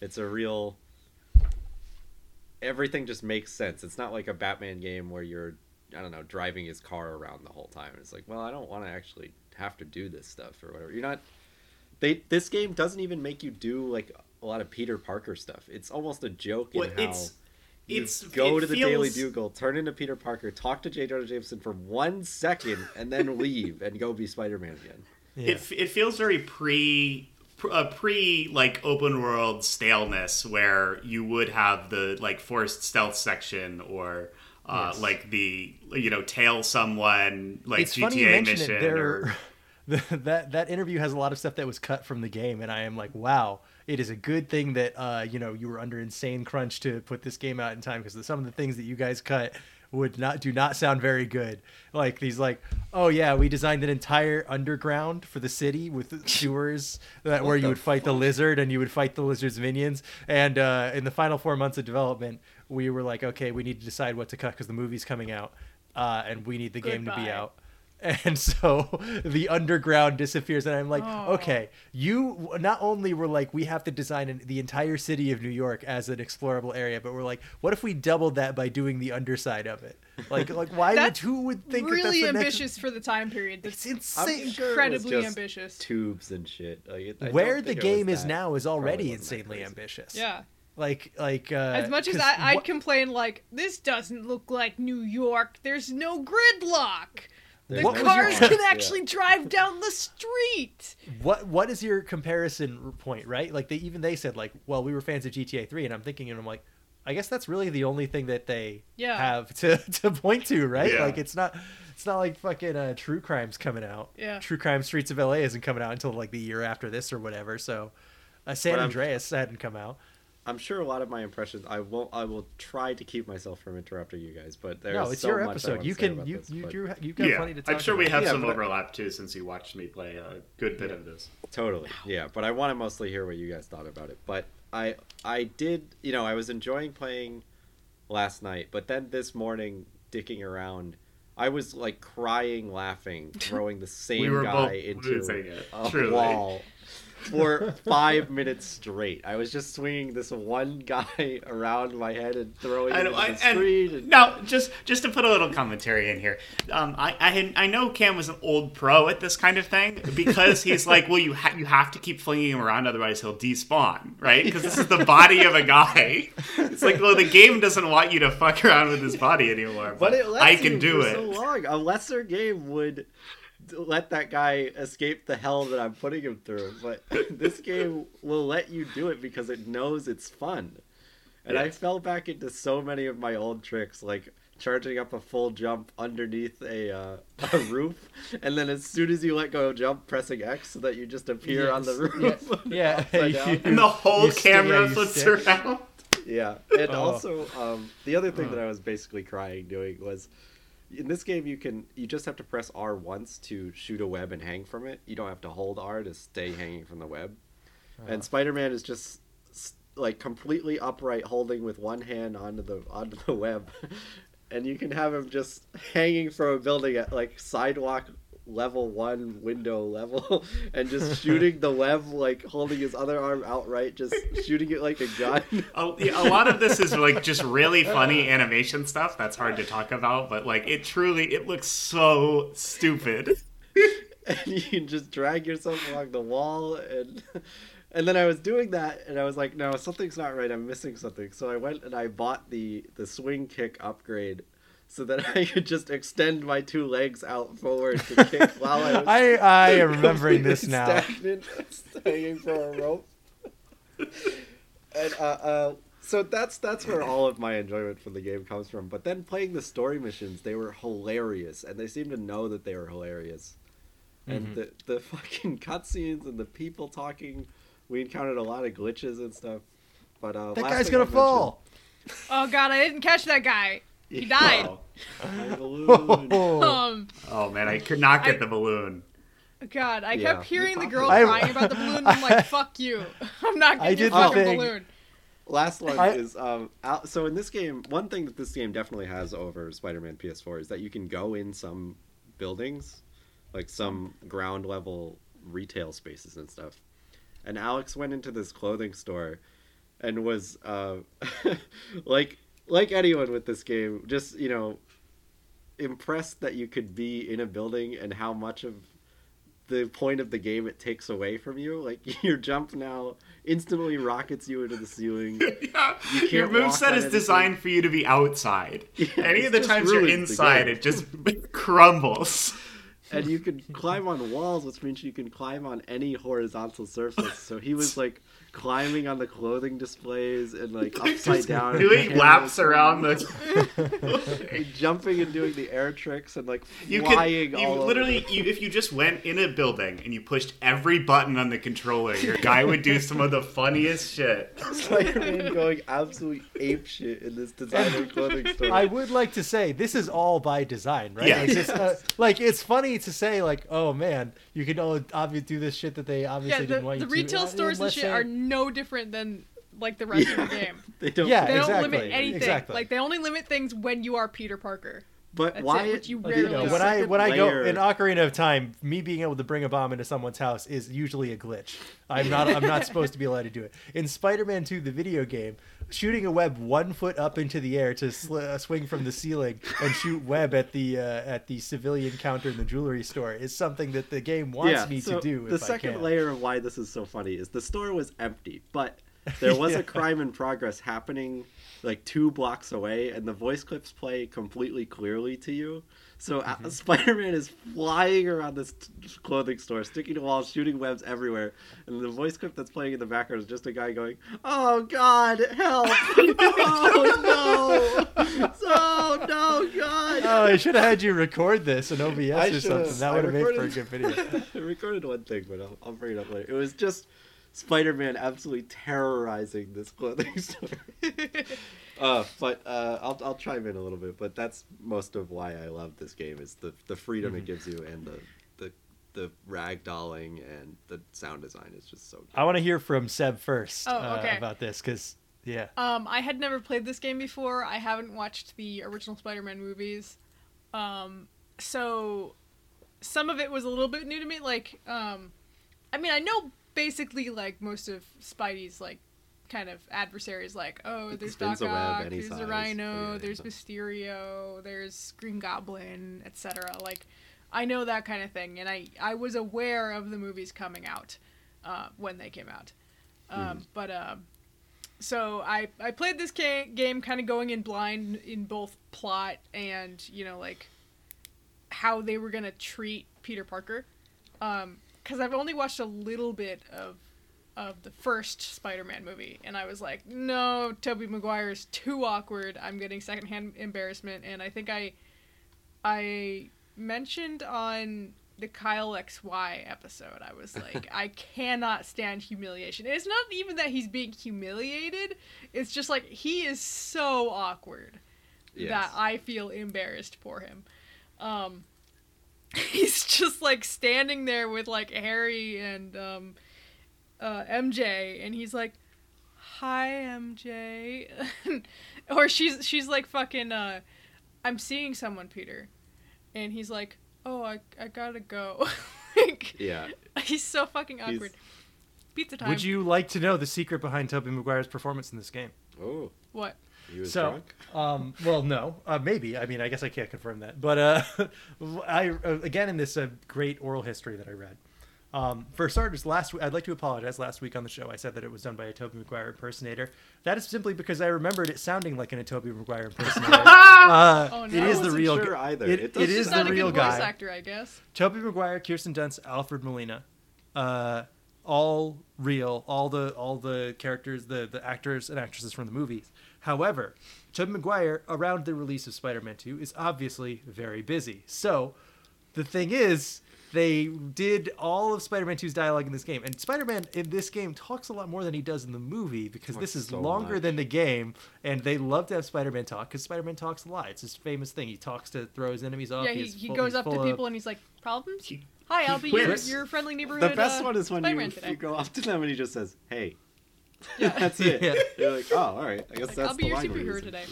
it's a real. Everything just makes sense. It's not like a Batman game where you're, I don't know, driving his car around the whole time. It's like, well, I don't want to actually have to do this stuff or whatever. You're not. They this game doesn't even make you do like a lot of Peter Parker stuff. It's almost a joke in how. it's You it's go it to the Daily Bugle, turn into Peter Parker, talk to J. Jonah Jameson for one second, and then leave and go be Spider Man again. Yeah. It, it feels very pre pr- a pre like open world staleness where you would have the like forced stealth section or uh, Yes. like the you know tail someone like it's funny you GTA mission it. There, or that that interview has a lot of stuff that was cut from the game, and I am like, wow, it is a good thing that uh, you know you were under insane crunch to put this game out in time because some of the things that you guys cut would not do not sound very good. Like these, like, oh yeah, we designed an entire underground for the city with sewers that where you would fight the lizard and you would fight the lizard's minions. And uh, in the final four months of development, we were like, okay, we need to decide what to cut because the movie's coming out, uh, and we need the game to be out. And so the underground disappears, and I'm like, Oh. okay, you not only were like, we have to design an, the entire city of New York as an explorable area, but we're like, what if we doubled that by doing the underside of it? Like, like why would That's who would think really that that's the ambitious for the time period. That's It's I'm insane. sure it was incredibly just ambitious. Tubes and shit. Like, I Where the think it was game is that- now is already insanely ambitious. Yeah. Like, like uh, As much as I, I'd what- complain, like, this doesn't look like New York. There's no gridlock. There's The What no your- cars cars, can yeah. actually drive down the street. what what is your comparison point right like they even they said like well we were fans of gta 3 and i'm thinking and i'm like I guess that's really the only thing that they Yeah. have to to point to, right? Yeah. Like it's not it's not like fucking uh, True Crime's coming out. Yeah. True Crime Streets of LA isn't coming out until like the year after this or whatever. So, uh, San But I'm- Andreas hadn't come out. I'm sure a lot of my impressions. I won't. I will try to keep myself from interrupting you guys, but there's no, it's so your much episode. You can you this, you but- you you've got yeah, plenty to talk I'm sure we have Yeah, some but I- overlap too, since you watched me play a good bit of this. Totally. Yeah, but I want to mostly hear what you guys thought about it. But I I did, you know, I was enjoying playing last night, but then this morning dicking around, I was like crying laughing, throwing the same We guy into losing it, a truly. wall for 5 minutes straight. I was just swinging this one guy around my head and throwing him I, the street and now just just to put a little commentary in here, um, I I, had, I know Cam was an old pro at this kind of thing because he's like, well, you ha- you have to keep flinging him around, otherwise he'll despawn, right? Because this is the body of a guy. It's like, well, the game doesn't want you to fuck around with his body anymore, But but, I can do it. so long. A lesser game would let that guy escape the hell that I'm putting him through, but this game will let you do it because it knows it's fun. And I fell back into so many of my old tricks, like charging up a full jump underneath a uh, a roof, and then as soon as you let go of jump, pressing X so that you just appear on the roof. Yeah, yeah. down. and the whole camera yeah, flips stick. around. Yeah, and Oh. also um, the other thing that I was basically crying doing was in this game you can you just have to press R once to shoot a web and hang from it. You don't have to hold R to stay hanging from the web. Uh-huh. And Spider-Man is just like completely upright, holding with one hand onto the onto the web, and you can have him just hanging from a building at like sidewalk level one window level and just shooting the web like holding his other arm outright just shooting it like a gun. A, a lot of this is like just really funny animation stuff that's hard to talk about but like it truly it looks so stupid. And you can just drag yourself along the wall and and then I was doing that and I was like no something's not right. I'm missing something. So I went and I bought the the swing kick upgrade so that I could just extend my two legs out forward to kick while I was I I am remembering this now. stagnant, hanging from a rope and uh, uh so that's that's where all of my enjoyment from the game comes from but then playing the story missions they were hilarious and they seemed to know that they were hilarious and Mhm. the the fucking cutscenes and the people talking. We encountered a lot of glitches and stuff. But uh, That last guy's gonna I'll fall. Oh god, I didn't catch that guy. He died. oh. Oh. Um, Oh, man i could not get I- the balloon God, I Yeah, kept hearing the girl popular. crying about the balloon. And I'm like, fuck you. I'm not I getting your the fucking thing. balloon. Last one I- is um. Out, so in this game, one thing that this game definitely has over Spider-Man PS4 is that you can go in some buildings, like some ground level retail spaces and stuff. And Alex went into this clothing store, and was uh, like like anyone with this game, just you know, impressed that you could be in a building and how much of the point of the game it takes away from you. Like your jump now instantly rockets you into the ceiling. yeah. You your moveset is designed for you to be outside Yeah, any of the times you're inside it just crumbles and you can climb on walls, which means you can climb on any horizontal surface. So he was like climbing on the clothing displays and like upside down, doing laps around the and jumping and doing the air tricks and like You could flying you all literally over. you, if you just went in a building and you pushed every button on the controller, your guy would do some of the funniest shit. Spider-Man going absolutely ape shit in this designer clothing store. I would like to say this is all by design, right? Yeah. Like, it's, uh, like it's funny to say like, oh man, you can all obviously do this shit that they Yeah, obviously the, didn't want the you retail to. Uh, stores and shit are no different than like the rest of the game. they don't. Yeah, They don't exactly, limit anything. exactly. Like they only limit things when you are Peter Parker. But That's why? it, which you but rarely You know, when I second when I go in Ocarina of Time, me being able to bring a bomb into someone's house is usually a glitch. I'm not I'm not supposed to be allowed to do it. In Spider-Man 2, the video game, shooting a web one foot up into the air to sl- uh, swing from the ceiling and shoot web at the uh, at the civilian counter in the jewelry store is something that the game wants me so to do. The if I second can. layer of why this is so funny is the store was empty, but there was Yeah. a crime in progress happening like two blocks away, and the voice clips play completely clearly to you. So Mm-hmm. uh, Spider-Man is flying around this t- clothing store, sticking to walls, shooting webs everywhere, and the voice clip that's playing in the background is just a guy going, "Oh God, help! oh no! Oh no, God!" Oh, I should have had you record this in OBS I or something. That would have made for a good video. I recorded one thing, but I'll, I'll bring it up later. It was just Spider-Man absolutely terrorizing this clothing store. uh, but uh, I'll I'll chime in a little bit. But that's most of why I love this game is the the freedom Mm-hmm. it gives you and the the the ragdolling and the sound design is just so. Good. I want to hear from Seb first Oh, uh, about this because yeah, Um, I had never played this game before. I haven't watched the original Spider-Man movies. Um, so some of it was a little bit new to me. Like, um, I mean, I know basically like most of Spidey's like kind of adversaries. Like, oh, there's Doc Ock, there's the size. Rhino, Yeah, there's yeah. Mysterio, there's Green Goblin, etc. Like, I know that kind of thing, and I I was aware of the movies coming out uh, when they came out. Um, But um, so I I played this ca- game kind of going in blind in both plot and you know like how they were gonna treat Peter Parker, because I've only watched a little bit of of the first Spider-Man movie, and I was like, no, Tobey Maguire is too awkward. I'm getting secondhand embarrassment, and I think I I mentioned on the Kyle XY episode, I was like, I cannot stand humiliation. And it's not even that he's being humiliated, it's just like he is so awkward that I feel embarrassed for him. Um, he's just like standing there with like Harry and um, uh, MJ, and he's like, "Hi, MJ," or she's she's like fucking. Uh, I'm seeing someone, Peter, and he's like, "Oh, I I gotta go." like, Yeah. he's so fucking He's- awkward. Pizza time. would you like to know the secret behind Tobey Maguire's performance in this game? Oh, What? He was so, drunk. um, well, no, uh, maybe. I mean, I guess I can't confirm that. But uh, I uh, again in this uh, great oral history that I read. Um, for starters, last week I'd like to apologize. Last week on the show, I said that it was done by a Tobey Maguire impersonator. That is simply because I remembered it sounding like an Tobey Maguire impersonator. uh, Oh, no. is I the real sure gu- either. It, It it does- He's is just the a real good voice guy. actor, I guess. Tobey Maguire, Kirsten Dunst, Alfred Molina, uh, all real, all the all the characters, the the actors and actresses from the movies. However, Tobey Maguire around the release of Spider-Man 2 is obviously very busy. So, the thing is, they did all of Spider-Man 2's dialogue in this game, and Spider-Man in this game talks a lot more than he does in the movie because this is so longer much. than the game, and they love to have Spider-Man talk because Spider-Man talks a lot. It's his famous thing. He talks to throw his enemies off. yeah, he, He's he full- goes up to full of- people and he's like, "Problems? He- Hi, I'll be your, quips. your friendly neighborhood." The best uh, one is when Spider-Man you, you go up to them and he just says, "Hey." Yeah. That's it. Yeah. You're like, oh, all right. I guess Like, that's I'll be the your superhero using. today.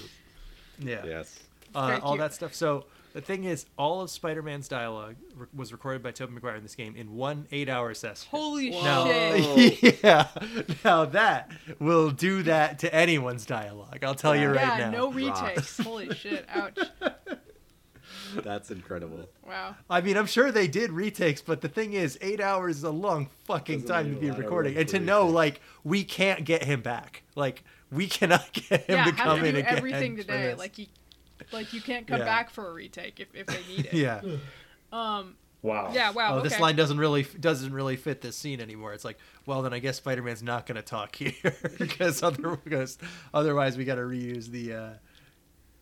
Yeah. Yes. uh, all that stuff. So the thing is, all of Spider-Man's dialogue re- was recorded by Tobey Maguire in this game in one eight-hour session. Holy Now, shit! yeah. Now that will do that to anyone's dialogue. I'll tell you right yeah, now. Yeah. No retakes. Holy shit! Ouch! That's incredible. Wow. I mean, I'm sure they did retakes, but the thing is, eight hours is a long fucking Doesn't time to be recording, and to know retakes. like we can't get him back. Like we cannot get him yeah, to have come to in do again. everything today. Like you, like you can't come Yeah. back for a retake if, if they need it. yeah. Um. Wow. Yeah. Wow. oh, okay. this line doesn't really doesn't really fit this scene anymore. It's like, well, then I guess Spider-Man's not going to talk here because other, because otherwise we got to reuse the uh,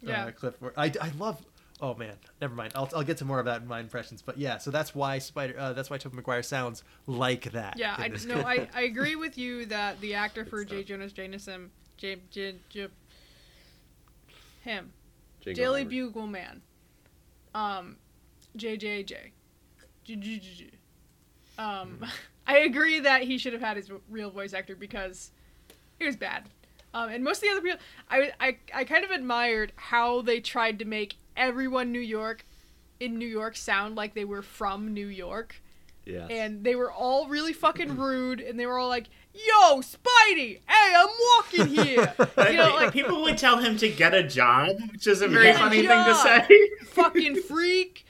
Yeah. uh, clip. I, I love. Oh man, never mind. I'll, I'll get to more of that in my impressions. But yeah, so that's why Spider. Uh, that's why Tobey Maguire sounds like that. Yeah, I this no. I, I agree with you that the actor for J. Jonas Jameson, J. J. J. him, Jingle Daily Bugle Man, um, JJJ, J- J- J- J- um, I agree that he should have had his real voice actor because he was bad. Um, and most of the other people, I, I, I kind of admired how they tried to make everyone New York, in New York, sound like they were from New York. Yeah. and they were all really fucking rude and they were all like yo spidey! Hey i'm walking here! You know like people would tell him to get a job, which is a very funny thing to say. fucking freak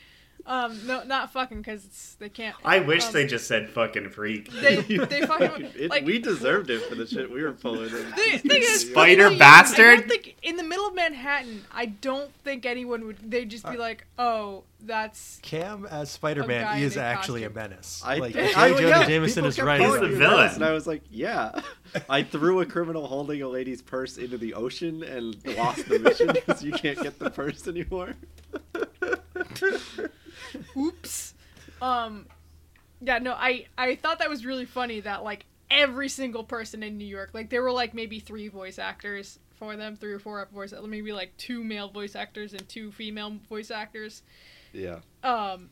Um, no, not fucking because they can't. I wish um, they just said fucking freak. They they fucking It- like. we deserved it for the shit we were pulling. In. The thing is, Spider you know, I bastard. don't think in the middle of Manhattan, I don't think anyone would. They'd just Uh, be like, "Oh, that's Cam as Spider-Man guy is in a actually a menace. I, like I, J. I- Jonah yeah, Jameson is right. He's the villain. And I was like, yeah. I threw a criminal holding a lady's purse into the ocean and lost the mission because you can't get the purse anymore. oops." Um, yeah, no, I I thought that was really funny that like every single person in New York, like there were like maybe three voice actors for them, three or four voice, maybe like two male voice actors and two female voice actors. Yeah. um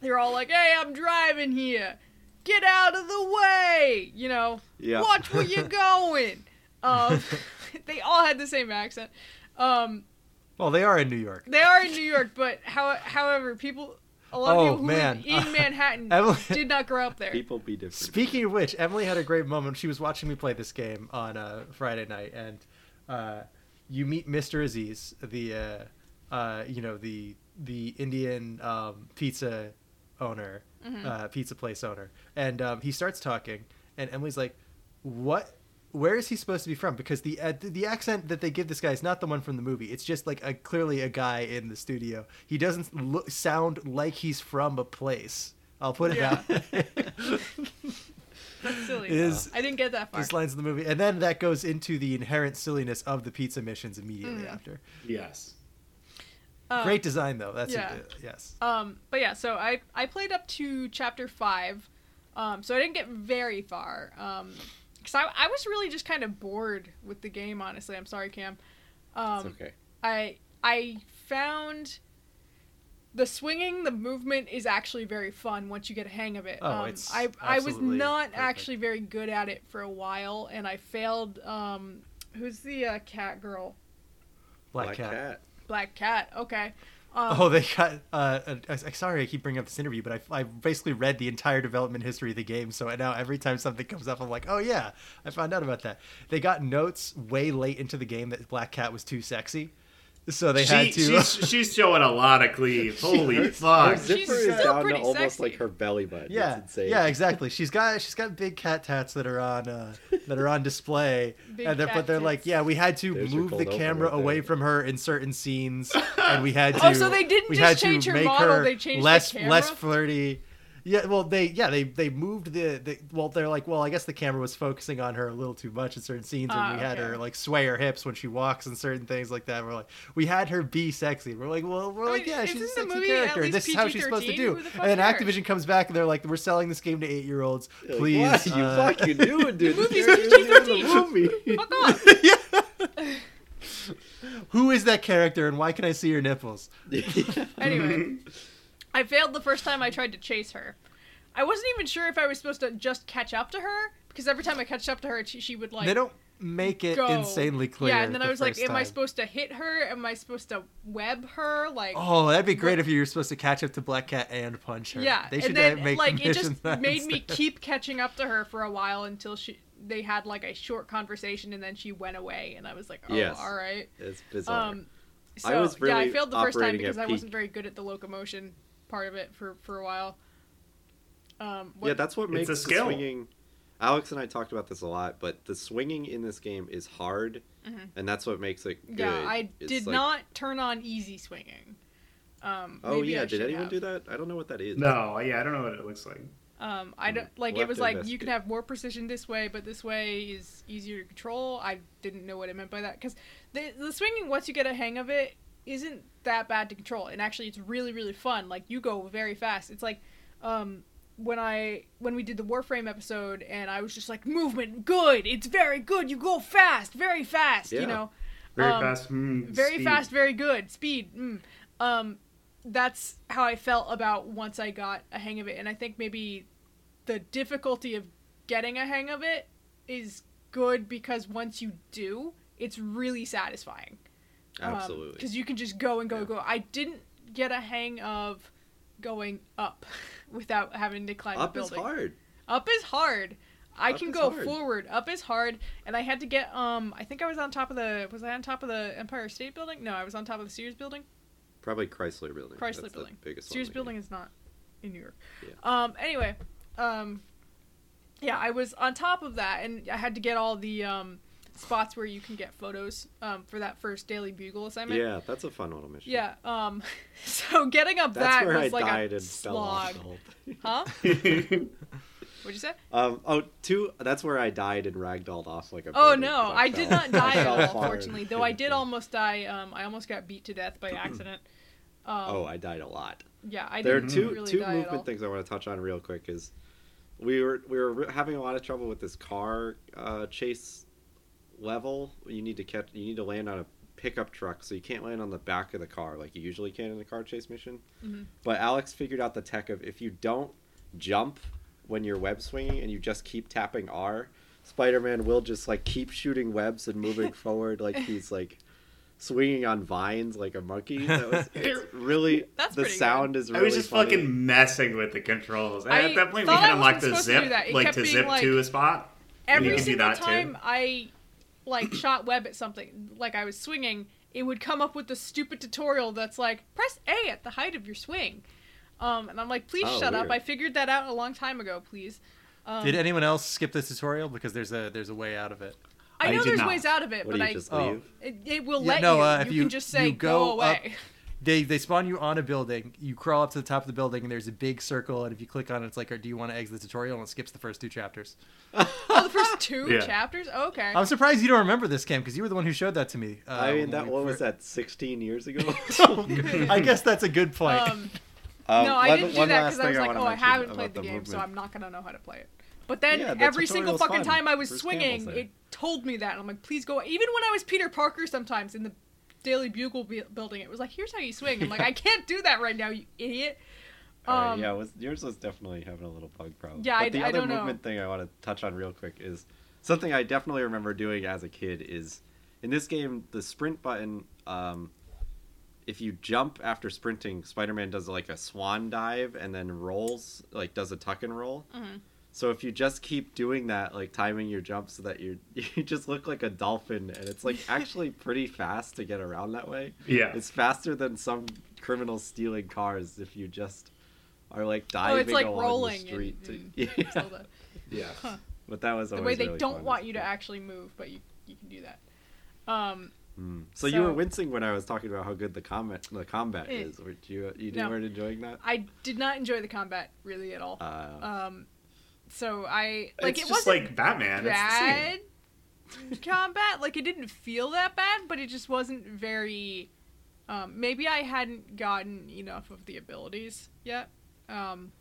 they're all like hey i'm driving here get out of the way you know Yeah. watch where you're going um they all had the same accent um Well, they are in New York. they are in new york but how, however people a lot Oh, of people who man. live in manhattan Emily- did not grow up there People be different. Speaking of which, Emily had a great moment. She was watching me play this game on uh, Friday night, and uh, you meet Mr. Aziz, the uh, uh, you know the the Indian um, pizza owner, uh, pizza place owner, and um, he starts talking, and Emily's like, "What? Where is he supposed to be from?" Because the uh, the accent that they give this guy is not the one from the movie. It's just like a clearly a guy in the studio. He doesn't look sound like he's from a place. I'll put it Yeah. out. that's silly Is- i didn't get that far These lines in the movie, and then that goes into the inherent silliness of the pizza missions immediately Mm. after. Yes. Um, Great design, though. That's yeah. a, yes. Um, but yeah, so I I played up to chapter five, um, so I didn't get very far. Um, because I I was really just kind of bored with the game. Honestly, I'm sorry, Cam. Um, It's okay. I I found the swinging, the movement is actually very fun once you get a hang of it. Oh, um, it's I I was not perfect. actually very good at it for a while, and I failed. Um, who's the uh, cat girl? Black, Cat. Black Cat. Okay. Um, Oh, they got. Uh, uh, sorry, I keep bringing up this interview, but I, I basically read the entire development history of the game. So now every time something comes up, I'm like, oh yeah, I found out about that. They got notes way late into the game that Black Cat was too sexy, so they had to. she's, she's showing a lot of cleave. Holy Her fuck. zipper She's is still down to pretty almost sexy. like her belly button. yeah, It's insane. yeah, exactly. She's got she's got big cat tats that are on uh, that are on display, Big and they're, but they're like, yeah, we had to There's move the camera right away from her in certain scenes, and we had to. Oh, so they didn't just change her model, they changed the less camera? less flirty. Yeah, well, they yeah they they moved the, the well they're like well I guess the camera was focusing on her a little too much in certain scenes and Ah, we had okay. her like sway her hips when she walks and certain things like that. We're like we had her be sexy. We're like well we're I like mean, yeah she's a sexy movie character. This is how she's supposed to do. The And then cares? Activision comes back and they're like we're selling this game to eight year olds. Like, Please, what are you uh, fucking doing, dude? The movie's This character's in PG-13. movie. Fuck off. who is that character and why can I see your nipples? Anyway, I failed the first time I tried to chase her. I wasn't even sure if I was supposed to just catch up to her because every time I catched up to her, she, she would like they don't make it go. insanely clear. Yeah, and then the I was like, first am I supposed to hit her? Am I supposed to web her? Like, Oh, that'd be great if you were supposed to catch up to Black Cat and punch her. yeah. they should and then make like it just that made me keep catching up to her for a while until she they had like a short conversation and then she went away and I was like, oh, Yes. all right. It's bizarre. Um, so I was yeah, I failed the first time because at I wasn't very good at the locomotion part of it for for a while. Um, what, yeah, that's what makes a the skill. swinging. Alex and I talked about this a lot, but the swinging in this game is hard, and that's what makes it good. Mm-hmm. yeah, I It's did like- not turn on easy swinging. Um, Oh maybe yeah, I did anyone have. do that? I don't know what that is. No, yeah, I don't know what it looks like. Um, I don't like We'll it was like you can have more precision this way, but this way is easier to control. I didn't know what it meant by that because the the swinging once you get a hang of it isn't that bad to control, and actually it's really really fun. Like you go very fast. It's like um, when I when we did the Warframe episode, and I was just like movement good. It's very good. You go fast, very fast. Yeah. You know. Very Um, fast. mm, very speed. fast, very good. Speed. Mm. Um, that's how I felt about once I got a hang of it, and I think maybe the difficulty of getting a hang of it is good because once you do, it's really satisfying. Absolutely. Because you can just go and go Yeah. and go. I didn't get a hang of going up without having to climb Up a is hard. Up is hard. I Up can go hard. forward. Up is hard, and I had to get um. I think I was on top of the. Was I on top of the Empire State Building? No, I was on top of the Sears Building. Probably Chrysler Building. Chrysler That's the Building. biggest Sears Building is not in New York. Yeah. Um. Anyway, um, yeah, I was on top of that, and I had to get all the um spots where you can get photos um for that first Daily Bugle assignment. Yeah, that's a fun little mission. Yeah. Um. So getting up That's that where was I like died a and fell off. slog. the whole thing. Huh? What'd you say? Um, oh, two. That's where I died and ragdolled off like a. Oh no, 'cause I did not die I at all, fortunately. Though I did almost die. Um, I almost got beat to death by accident. Um, Oh, I died a lot. yeah, I there are two really two die at all. movement things I want to touch on real quick. Is we were we were having a lot of trouble with this car uh, chase level. You need to catch. You need to land on a pickup truck, so you can't land on the back of the car like you usually can in a car chase mission. Mhm. But Alex figured out the tech of if you don't jump when you're web swinging and you just keep tapping R, Spider-Man will just like keep shooting webs and moving forward like he's like swinging on vines like a monkey. That was it's really That's the pretty sound is really. I was just funny. fucking messing with the controls. And I at that point, we thought had I unlocked the wasn't supposed to do zip, like to zip like- to a spot. Every You can do single that, too. time I like shot web at something, like I was swinging, it would come up with the stupid tutorial that's like press A at the height of your swing. Um, and I'm like, please Oh, shut up. I figured that out a long time ago. Please. Um, Did anyone else skip this tutorial? Because there's a there's a way out of it. I I know did there's not. ways out of it, What but do you I just Oh. leave? it, it will Yeah, let no, you. uh, if you, you- can just say you go, go away. They they spawn you on a building. You crawl up to the top of the building, and there's a big circle. And if you click on it, it's like, "Do you want to exit the tutorial?" And it skips the first two chapters. oh, the first two Yeah. chapters. Okay. I'm surprised you don't remember this, Cam, because you were the one who showed that to me. Uh, I mean, that we what was that? Sixteen years ago. I guess that's a good point. Um, Um, no, I one- didn't do that because I was like, wanna oh, I haven't played the, game, so. I'm not gonna know how to play it. But then Yeah, the every single fucking fun. time I was Bruce swinging, it told me that. And I'm like, please go. Even when I was Peter Parker, sometimes in the Daily Bugle bu- building, it was like, here's how you swing. I'm like, I can't do that right now, you idiot. Um, yeah, was, yours was definitely having a little bug problem. Yeah, but I- the I other don't know. movement thing I want to touch on real quick is something I definitely remember doing as a kid. Is in this game the sprint button. Um, if you jump after sprinting, Spider-Man does like a swan dive and then rolls, like does a tuck and roll. Mhm. So if you just keep doing that, like timing your jump so that you you just look like a dolphin, and it's like actually pretty fast to get around that way. Yeah. It's faster than some criminals stealing cars if you just are like Oh, diving it's like along rolling. the street. in- to... in yeah. Yeah. Huh. But that was The way they really don't fun want you to actually move, but you you can do that. Um, Mm. So, you were wincing when I was talking about how good the combat the combat Eh. is. Were you you No. weren't enjoying that? I did not enjoy the combat really at all. Uh, Um, so I like it's it just wasn't like Batman. It's bad combat. Like it didn't feel that bad, but it just wasn't very. Um, maybe I hadn't gotten enough of the abilities yet. Um,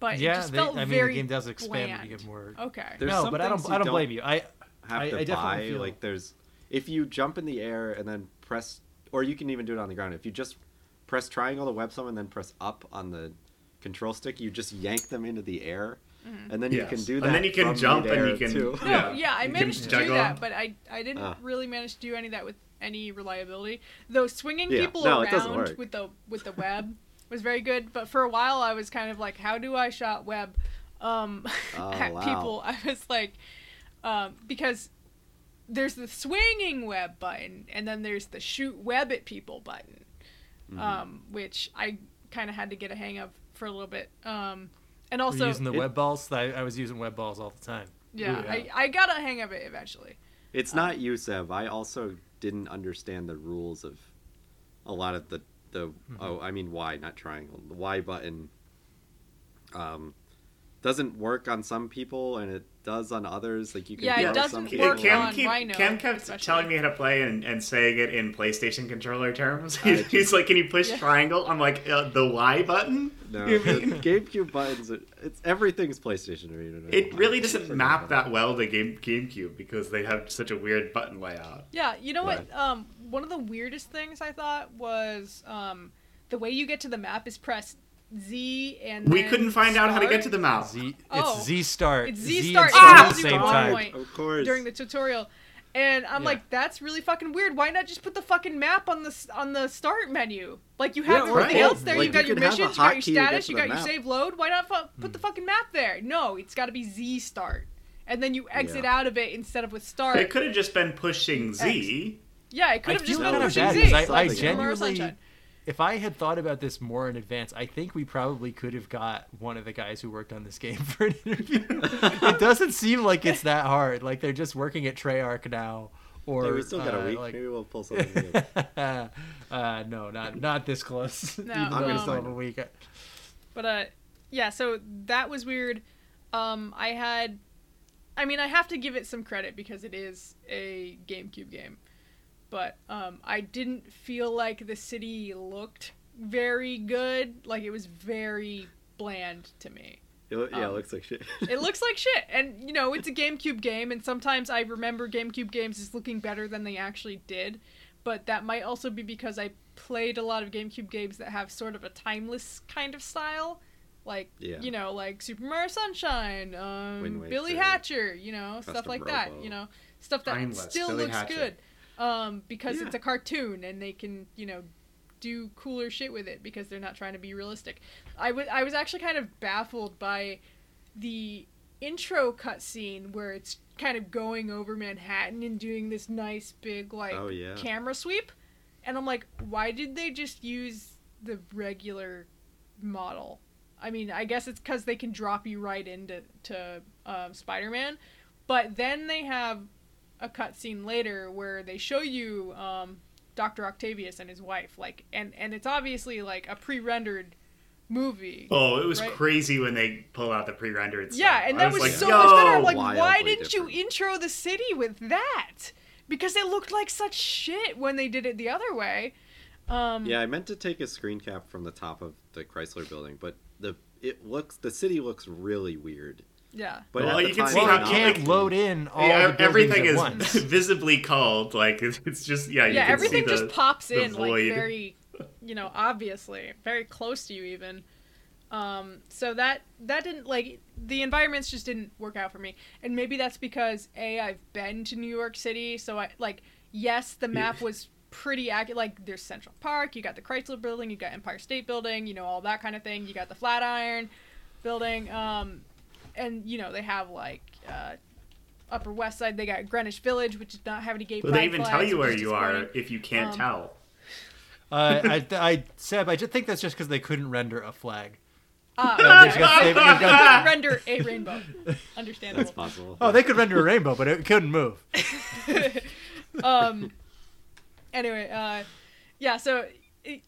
but it yeah, just they, felt I mean, very the game does expand when bland. you get more. Okay. There's no, but I don't. I don't don't blame you. I have I- to I definitely buy feel- like there's if you jump in the air and then press or you can even do it on the ground if you just press triangle to web summon and then press up on the control stick you just yank them into the air and then you can do that. And then you can jump and you can- too. No, Yeah, yeah, I managed to do that, but I I didn't Ah. really manage to do any of that with any reliability. Though swinging Yeah, people no, around with the with the web was very good, but for a while I was kind of like, how do I shot web um, Oh, at wow. people? I was like, um, because there's the swinging web button, and then there's the shoot web at people button, Mm-hmm. um, which I kind of had to get a hang of for a little bit. Um, and Were you also, using the it- web balls. I, I was using web balls all the time. yeah, Ooh, yeah. I, I got a hang of it eventually. It's not you, Seb. I also didn't understand the rules of a lot of the the Mm-hmm. oh I mean Y, not triangle. The Y button um doesn't work on some people and it does on others. Like you can Yeah, it doesn't some work people. Cam, on keep, Rhino, Cam kept especially. telling me how to play and, and saying it in PlayStation controller terms. I He's, he's like, "Can you push Yeah. triangle?" I'm like, uh, "The Y button." No, You the mean- GameCube buttons. are- It's everything's PlayStation. I mean, It really doesn't map that well to Game GameCube because they have such a weird button layout. Yeah, you know what? Um, one of the weirdest things I thought was um, the way you get to the map is press Z and We then couldn't find out how to get to the map. Z. Oh. It's Z start. It's Z and start. start It at the same time. Of course. during the tutorial, and I'm Yeah. like, that's really fucking weird. Why not just put the fucking map on the on the start menu? Like you have Yeah, everything right. else there. Like, You've got you your can have a missions, you got your hotkey to get status, you the got your map. save load. Why not fu- put the hmm. fucking map there? No, it's got to be Z start, and then you exit Yeah. out of it instead of with start. It could have just been pushing Z. Yeah, it could have just feel been kinda pushing bad Z. because I, I Something else. genuinely, Sunshine. If I had thought about this more in advance, I think we probably could have got one of the guys who worked on this game for an interview. it doesn't seem like it's that hard. Like they're just working at Treyarch now. Or Hey, we still got a uh, week. like- Maybe we'll pull something together. uh, no, not not this close. No, I'm gonna we still have a week. But uh yeah, so that was weird. Um I had I mean, I have to give it some credit because it is a GameCube game. But um I didn't feel like the city looked very good. Like it was very bland to me. It lo- yeah, it Um, looks like shit. It looks like shit. And you know, it's a GameCube game and sometimes I remember GameCube games as looking better than they actually did. But that might also be because I played a lot of GameCube games that have sort of a timeless kind of style. Like, Yeah. you know, like Super Mario Sunshine, um, Billy Hatcher, you know, stuff Custom like that. You know, stuff that Timeless, still Billy looks Hatcher. good. Um, because Yeah. it's a cartoon and they can, you know, do cooler shit with it because they're not trying to be realistic. I wa- I was actually kind of baffled by the intro cutscene where it's kind of going over Manhattan and doing this nice big like Oh, yeah. camera sweep, and I'm like, why did they just use the regular model? I mean, I guess it's because they can drop you right into to um, Spider-Man, but then they have a cutscene later where they show you um, Doctor Octavius and his wife, like, and and it's obviously like a pre-rendered movie. Oh, it was Right. crazy when they pull out the pre-rendered. stuff. Yeah, and I that was, like, so much better. I'm like, why didn't you intro the city with that? Because it looked like such shit when they did it the other way. Um, Yeah, I meant to take a screen cap from the top of the Chrysler building, but the it looks the city looks really weird. Yeah. But Well, you can see Well, how- it can't like- load in all Yeah, the buildings everything at is once. visibly called. Like it's just yeah. You yeah, can everything see the, just pops the in like very, you know, obviously, very close to you even. Um, so that that didn't like the environments just didn't work out for me, and maybe that's because a I've been to New York City, so I like yes the map was pretty accurate. Like there's Central Park, you got the Chrysler Building, you got Empire State Building, you know all that kind of thing. You got the Flatiron Building, um, and you know they have like. Uh, Upper West Side, they got Greenwich Village, which does not have any gay But pride they even tell you where you are disappointing. if you can't Um, tell. Uh, I, I, Seb, I just think that's just because they couldn't render a flag. Uh, They've got- they've- they've I got- could render a rainbow. Understandable. That's possible. oh, they could render a rainbow, but it couldn't move. um. Anyway, uh, yeah. So it,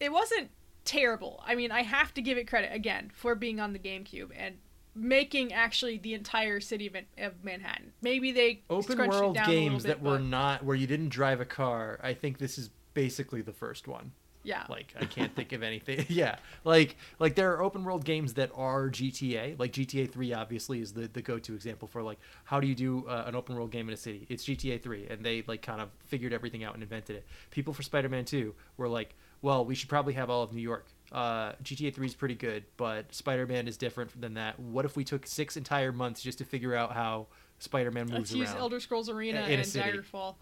it wasn't terrible. I mean, I have to give it credit again for being on the GameCube and making actually the entire city of, of Manhattan. Maybe they Open world down a little games bit, that were but not where you didn't drive a car. I think this is basically the first one. yeah. Like I can't think of anything. yeah, like like there are open world games that are GTA. Like GTA 3 obviously is the the go to example for like how do you do uh, an open world game in a city? It's GTA 3, and they like kind of figured everything out and invented it. People for Spider Man 2 were like, well, we should probably have all of New York. Uh, GTA 3 is pretty good, but Spider Man is different than that. What if we took six entire months just to figure out how Spider Man moves Let's use? Elder Scrolls Arena in a and city. Daggerfall.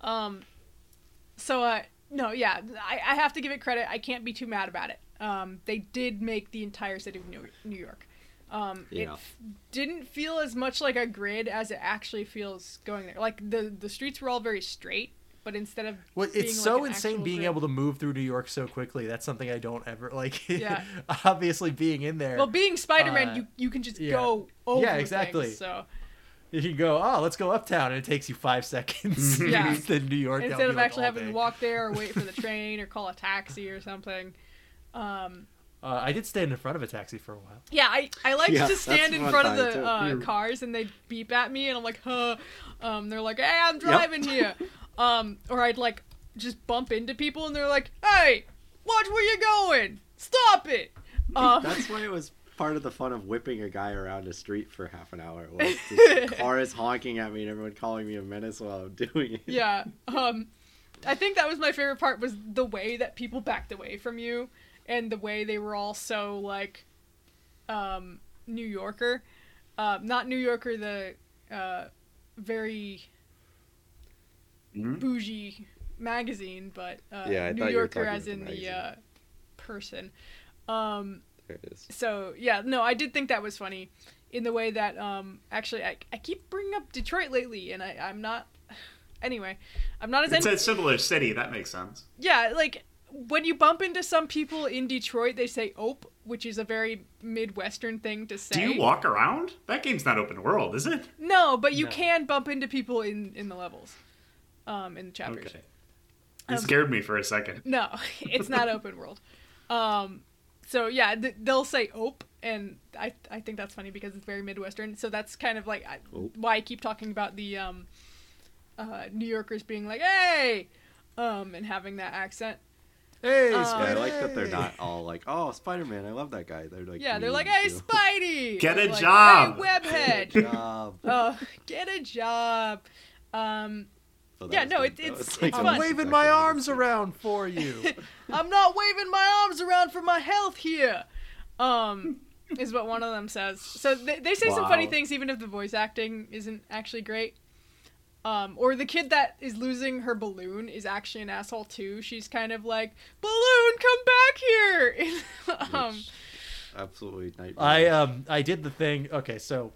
Um, so uh, no, yeah, I, I have to give it credit. I can't be too mad about it. Um, they did make the entire city of New, New York. Um, It f- didn't feel as much like a grid as it actually feels going there. Like the the streets were all very straight, but instead of Well, being it's like so an insane actual being grid- able to move through New York so quickly. That's something I don't ever like. Yeah. obviously, being in there, Well, being Spider Man, uh, you you can just yeah. go over. Yeah, exactly. things, so you can go. Oh, let's go uptown, and it takes you five seconds. Yeah. Instead, New York. instead of like, actually having day. to walk there or wait for the train or call a taxi or something. Um, Uh, I did stand in front of a taxi for a while. Yeah, I, I like Yeah, to stand in front of the uh, cars and they beep at me and I'm like, huh. Um, they're like, hey, I'm driving here. Um, or I'd like just bump into people and they're like, hey, watch where you're going. Stop it. Um, That's why it was part of the fun of whipping a guy around the street for half an hour. Was this car is honking at me and everyone calling me a menace while I'm doing it. yeah. Um, I think that was my favorite part was the way that people backed away from you and the way they were all so like um, New Yorker. Uh, not New Yorker, the uh, very Mhm. bougie magazine, but uh, Yeah, New thought you were Yorker as in the the uh, person. Um, There it is. so yeah, no, I did think that was funny in the way that um, actually I, I keep bringing up Detroit lately, and I, I'm not. Anyway, I'm not as It's en- a similar city. That makes sense. yeah, like when you bump into some people in Detroit, they say "ope," which is a very Midwestern thing to say. Do you walk around? That game's not open world, is it? No, but you No. can bump into people in in the levels, um, in the chapters. Okay. You Um, scared me for a second. No, it's not open world. Um, so yeah, th- they'll say "ope," and I I think that's funny because it's very Midwestern. So that's kind of like I, why I keep talking about the um, uh, New Yorkers being like "hey," um, and having that accent. Hey, Uh, Yeah, I like that they're not all like, "Oh, Spider Man, I love that guy." They're like, Yeah, they're like, "Hey, too. Spidey, Get a like, job." Hey, Webhead, Good job. oh, get a job." Um, So Yeah, no, it- it's- it's like, fun. I'm almost waving my arms around for you. I'm not waving my arms around for my health here. Um, is what one of them says. So they, they say some funny things, even if the voice acting isn't actually great. Um, or the kid that is losing her balloon is actually an asshole too. She's kind of like, balloon, come back here. um, Which- absolutely nightmare. I um I did the thing. Okay, so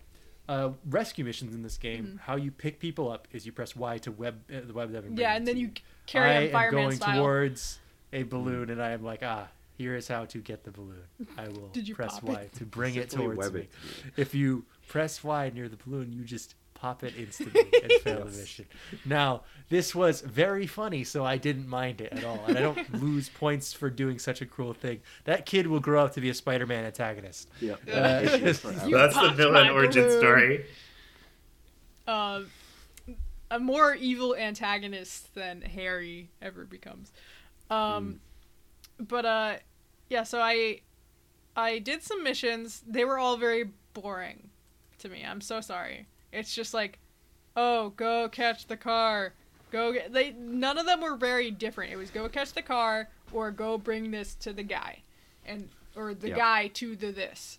uh, rescue missions in this game, Mm-hmm. how you pick people up is you press Y to web uh, the web dev. and bring yeah, and to then you carry I am fireman going style. towards a balloon, and I am like, ah, here is how to get the balloon. I will press Y it? to bring it towards me. it me. If you press Y near the balloon, you just pop it instantly and fail the mission. Now, this was very funny, so I didn't mind it at all, and I don't lose points for doing such a cruel thing. That kid will grow up to be a Spider-Man antagonist. Yeah. Uh, Issues That's the villain origin balloon. story. uh, a more evil antagonist than Harry ever becomes. Um, but uh, yeah. So I, I did some missions. They were all very boring to me. I'm so sorry. It's just like, oh, go catch the car. Go get. They none of them were very different. It was go catch the car or go bring this to the guy, and or the Yep. guy to the this.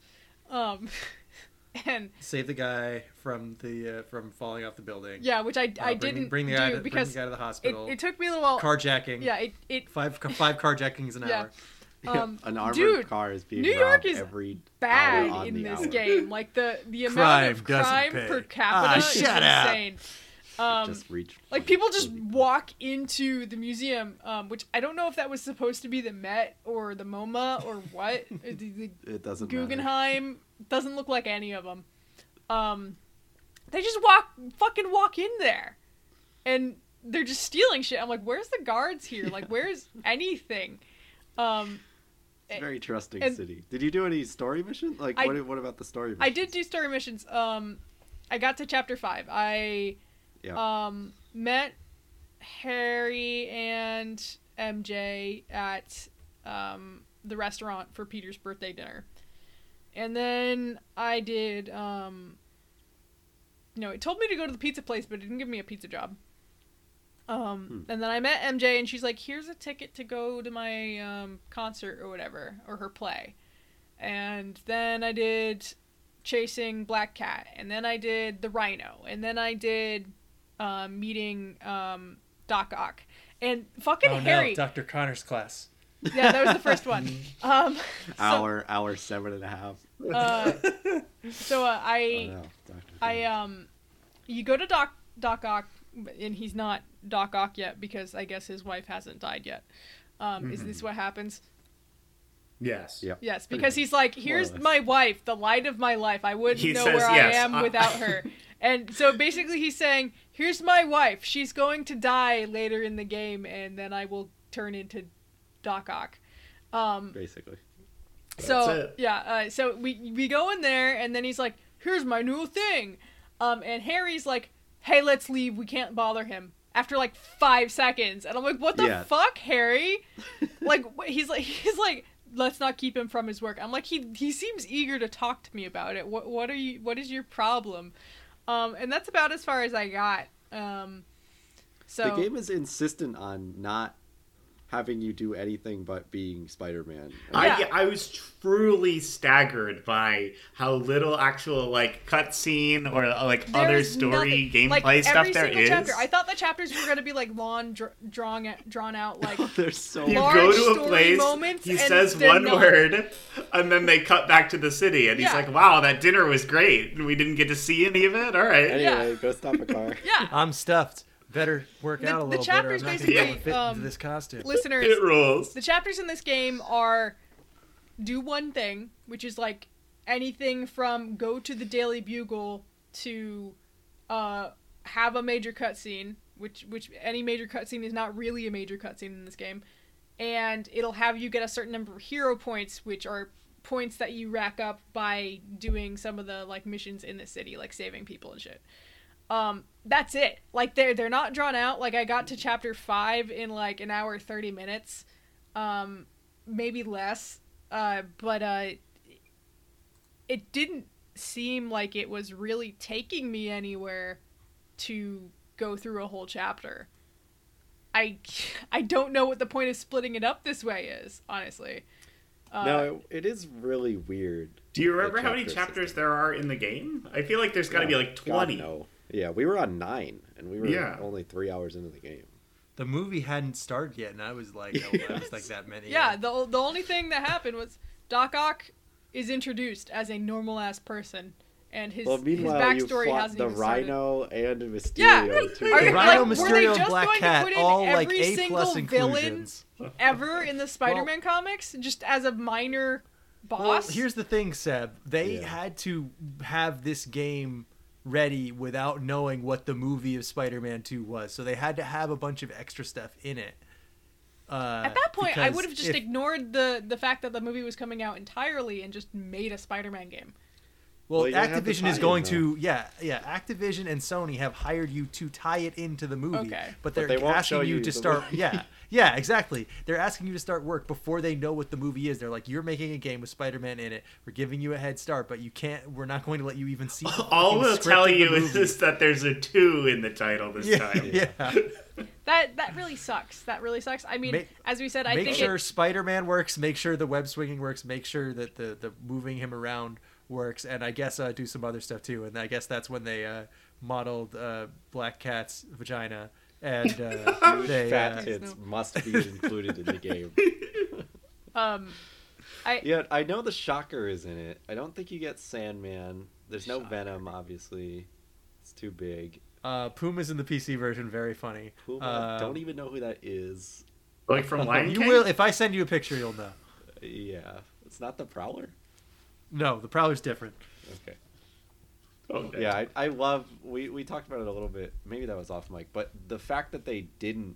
Um, and Save the guy from the uh, from falling off the building. yeah, which I I Uh, bring, didn't bring the do guy to, because bring the guy to the it, hospital. it took me a little while. carjacking. yeah, it it Five five carjackings an Yeah. hour. um An armored dude, car is being New York is every bad hour on in the this hour. game. Like the the amount Crime of crime pay. per capita Ah, is shut up. insane. Um, Just reach. like people just walk into the museum, um, which I don't know if that was supposed to be the Met or the MoMA or what. the, the It doesn't matter. Guggenheim doesn't look like any of them. Um, they just walk, fucking walk in there, and they're just stealing shit. I'm like, where's the guards here? Like, where's anything? Um, It's a very trusting and- city. Did you do any story mission? Like, I- what, what about the story? I did do story missions. Um, I got to chapter five. I Yeah. um met Harry and MJ at um the restaurant for Peter's birthday dinner, and then I did um. No, it told me to go to the pizza place, but it didn't give me a pizza job. Um, and then I met MJ, and she's like, "Here's a ticket to go to my um, concert or whatever, or her play." And then I did chasing Black Cat, and then I did the Rhino, and then I did um, meeting um, Doc Ock, and fucking Oh Harry. no, Dr. Connors' class. Yeah, that was the first one. Um, so, hour, hour seven and a half. uh, so uh, Oh, I, no, I um, you go to Doc Doc Ock, and he's not Doc Ock yet because I guess his wife hasn't died yet. Um, Is this what happens? Yes. Yep. Yes, because he's like, "Here's my wife, the light of my life. I wouldn't He know says where I am I- without her." And so basically, he's saying, "Here's my wife. She's going to die later in the game, and then I will turn into Doc Ock." Um, basically. so it. yeah, uh, so we we go in there, and then he's like, "Here's my new thing," um, and Harry's like, "Hey, let's leave. We can't bother him." After like five seconds, and I'm like, "What the Yeah. fuck, Harry?" like he's like he's like, "Let's not keep him from his work." I'm like, he he seems eager to talk to me about it. What what are you? What is your problem? Um, and that's about as far as I got. Um, so the game is insistent on not having you do anything but being Spider-Man. Yeah. I, I was truly staggered by how little actual like cutscene or uh, like other story nothing- gameplay like, stuff every there single is. Chapter, I thought the chapters were gonna be like long, dr- drawn, drawn out, like There's so you large go to a place, moments, he says one not. word, and then they cut back to the city, and he's like, "Wow, that dinner was great. We didn't get to see any of it. All right." Anyway, Yeah. go stop a car. yeah, I'm stuffed. Better work The- out a the little chapters better. I'm not gonna be able to basically, fit um, into this costume. Listeners, It rules. the chapters in this game are do one thing, which is like anything from go to the Daily Bugle to uh, have a major cutscene, which which any major cutscene is not really a major cutscene in this game, and it'll have you get a certain number of hero points, which are points that you rack up by doing some of the like missions in the city, like saving people and shit. Um, that's it. Like they're they're not drawn out. Like I got to chapter five in like an hour thirty minutes, um, maybe less. Uh, but uh, it didn't seem like it was really taking me anywhere to go through a whole chapter. I I don't know what the point of splitting it up this way is, honestly. Uh, no, it, it is really weird. Do you remember how many chapters system. there are in the game? I feel like there's got to be like God, 20. no. Yeah, we were on nine, and we were Yeah. only three hours into the game. the movie hadn't started yet, and I was like, oh, I was like that many. Yeah, uh, the the only thing that happened was Doc Ock is introduced as a normal ass person, and his well, his meanwhile, you backstory fought hasn't the even started. Rhino and Mysterio. Yeah. too. Are The you- Rhino, like, were they Mysterio, and just Black going to Cat, put in all like every A plus single villain inclusions. ever in the Spider-Man comics, just as a minor boss. Well, here's the thing, Seb. They Yeah. had to have this game ready without knowing what the movie of Spider-Man 2 was, so they had to have a bunch of extra stuff in it. Uh, At that point, I would have just if- ignored the the fact that the movie was coming out entirely and just made a Spider-Man game. Well, Well, you gotta have the Activision is going to yeah yeah. Activision and Sony have hired you to tie it into the movie, Okay. but But they're they asking you, you to start. movie. Yeah, yeah, exactly. They're asking you to start work before they know what the movie is. They're like, "You're making a game with Spider-Man in it. We're giving you a head start, but you can't. We're not going to let you even see." All we'll tell of the you movie." is that there's a 2 in the title this yeah, time. yeah. That that really sucks. That really sucks. I mean, Make- as we said, I make think sure it, Spider-Man works. Make sure the web swinging works. Make sure that the the moving him around works, and I guess uh, do some other stuff too. And I guess that's when they uh, modeled uh, Black Cat's vagina, and uh, they Fat uh, tits must be included in the game. um, I Yeah, I know the Shocker is in it. I don't think you get Sandman. There's no Venom, obviously. It's too big. uh, Puma's in the PC version. Very funny. Puma, Uh, don't even know who that is. Like from Lion you King? will if I send you a picture, you'll know. Yeah, it's not the Prowler. No, the Prowler's different. Okay. Okay. Yeah, I, I love. We we talked about it a little bit. Maybe that was off mic, but the fact that they didn't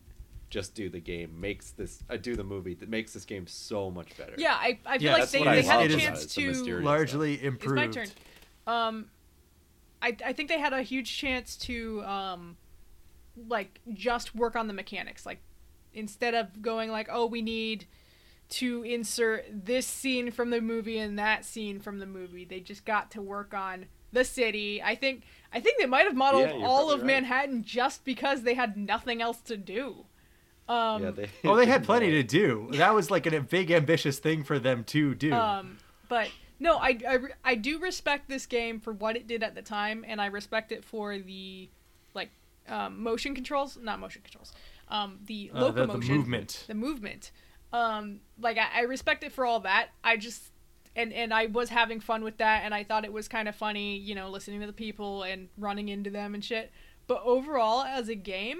just do the game makes this uh, do the movie that makes this game so much better. yeah, I, I feel Yeah, like that's they, I they had a chance to mysterious Largely It's improved. my turn. Um, I I think they had a huge chance to um, like just work on the mechanics. Like instead of going like, oh, we need to insert this scene from the movie and that scene from the movie, they just got to work on the city. I think I think they might have modeled Yeah, all of right. Manhattan just because they had nothing else to do. Um, yeah. They, Oh, they had plenty to do. That was like a big ambitious thing for them to do. Um, but no, I, I, I do respect this game for what it did at the time, and I respect it for the like um, motion controls, not motion controls, um, the Uh, the- the locomotion, movement. the movement. Um, like I, I respect it for all that. I just and and I was having fun with that, and I thought it was kind of funny, you know, listening to the people and running into them and shit. But overall, as a game,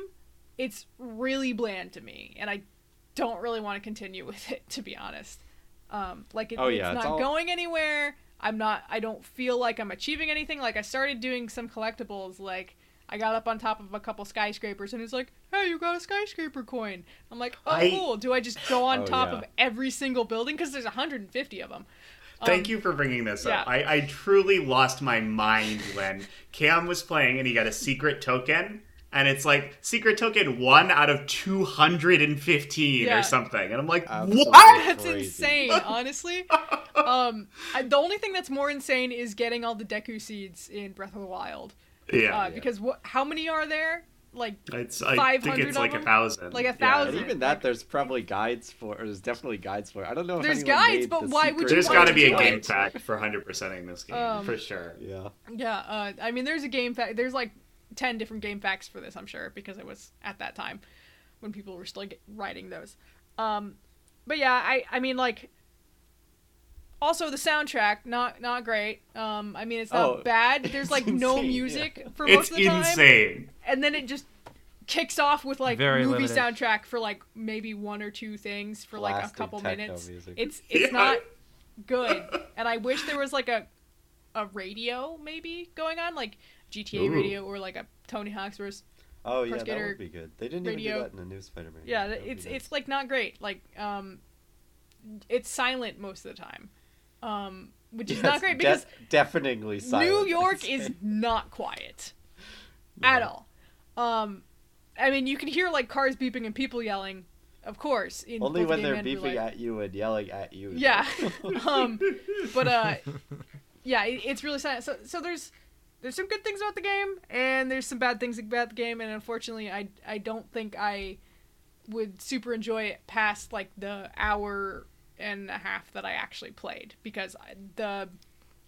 it's really bland to me, and I don't really want to continue with it, to be honest. Um, like it, Oh, it's yeah, it's not all- going anywhere. I'm not. I don't feel like I'm achieving anything. Like I started doing some collectibles. Like I got up on top of a couple skyscrapers, and it's like, hey, you got a skyscraper coin. I'm like, oh, I- cool. Do I just go on Oh, top yeah. of every single building? Because there's 150 of them. Thank Um, you for bringing this yeah. up. I, I truly lost my mind when Cam was playing and he got a secret token. And it's like secret token one out of 215 Yeah. or something. And I'm like, Absolutely. what? That's Crazy. insane, honestly. um, I, the only thing that's more insane is getting all the Deku seeds in Breath of the Wild. Yeah. Uh, because what? How many are there? Like it's, I 500 think it's of like a thousand. Like a Yeah. Thousand. even that, there's probably guides for. Or there's definitely guides for. I don't know. If There's guides, made but the why would secret you There's want got to to be a game pack for 100%ing this game, Um, for sure. Yeah. Yeah, uh, I mean, there's a game pack. There's like ten different game packs for this. I'm sure because it was at that time when people were still get, writing those. Um, but yeah, I I mean like. Also, the soundtrack not not great. Um, I mean, it's not Oh, bad. There's like it's no insane, music yeah. for It's most of the time, insane. and then it just kicks off with like Very movie limited. soundtrack for like maybe one or two things for like a couple minutes. music. It's it's Yeah. not good, and I wish there was like a a radio maybe going on like GTA Ooh. radio or like a Tony Hawk's versus Oh Pro yeah, that would be good. They didn't radio. even do that in the new Spider-Man. yeah That would it's nice. it's like not great like um it's silent most of the time um which is Yes, not great de- because definitely silent. New York is not quiet at all. Um, I mean, you can hear like cars beeping and people yelling, of course. In only when they're game and real beeping at you and yelling at you. Yeah. um, but uh, yeah, it, it's really sad. So so there's there's some good things about the game and there's some bad things about the game, and unfortunately, I I don't think I would super enjoy it past like the hour and a half that I actually played because the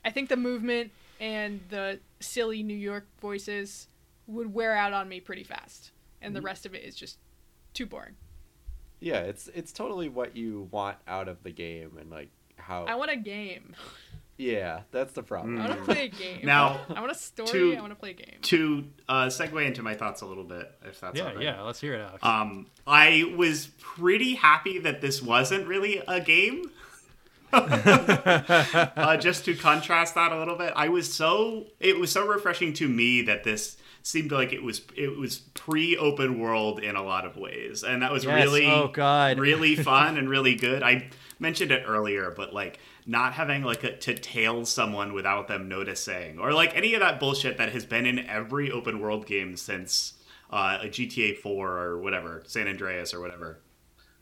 I think the movement and the silly New York voices would wear out on me pretty fast, and the mm-hmm. rest of it is just too boring. yeah, it's it's totally what you want out of the game and like how. I want a game. yeah, that's the problem. I want to play a game. Now, I want a story. to- I want to play a game. To uh, segue into my thoughts a little bit, if that's Yeah, right. yeah. Let's hear it, Alex. Um, I was pretty happy that this wasn't really a game. uh, just to contrast that a little bit, I was so it was so refreshing to me that this seemed like it was it was pre open world in a lot of ways, and that was Yes. really Oh, God. really fun and really good. I mentioned it earlier, but like not having like a, to tail someone without them noticing, or like any of that bullshit that has been in every open world game since uh, a GTA 4 or whatever, San Andreas or whatever.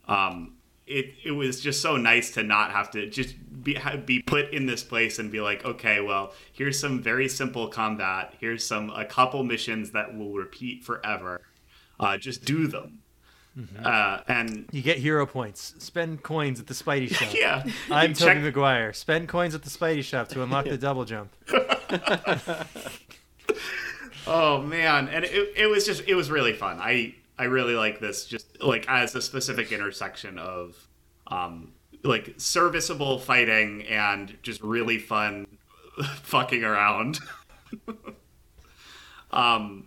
Um, it it was just so nice to not have to just be be put in this place and be like, okay, well, here's some very simple combat. Here's some a couple missions that will repeat forever. Uh, just do them. Uh, and you get hero points. Spend coins at the Spidey shop. yeah, I'm Tobey check- Maguire. Spend coins at the Spidey shop to unlock the double jump. Oh man, and it, it was just it was really fun. I I really like this just like as a specific intersection of um like serviceable fighting and just really fun fucking around. um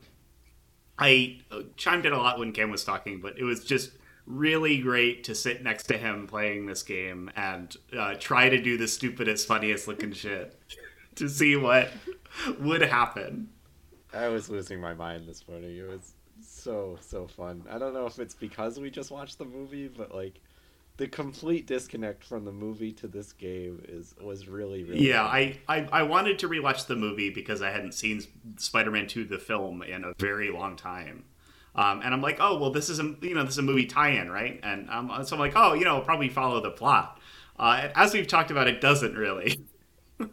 I chimed in a lot when Cam was talking, but it was just really great to sit next to him playing this game and uh, try to do the stupidest, funniest looking shit to see what would happen. I was losing my mind this morning. It was so so fun. I don't know if it's because we just watched the movie, but like the complete disconnect from the movie to this game is was really really. Yeah. I, I, I wanted to rewatch the movie because I hadn't seen Spider-Man 2 the film in a very long time. Um, and I'm like, oh well, this is a you know this is a movie tie-in, right? And um, so I'm like, oh, you know, probably follow the plot. Uh, and as we've talked about, it doesn't really.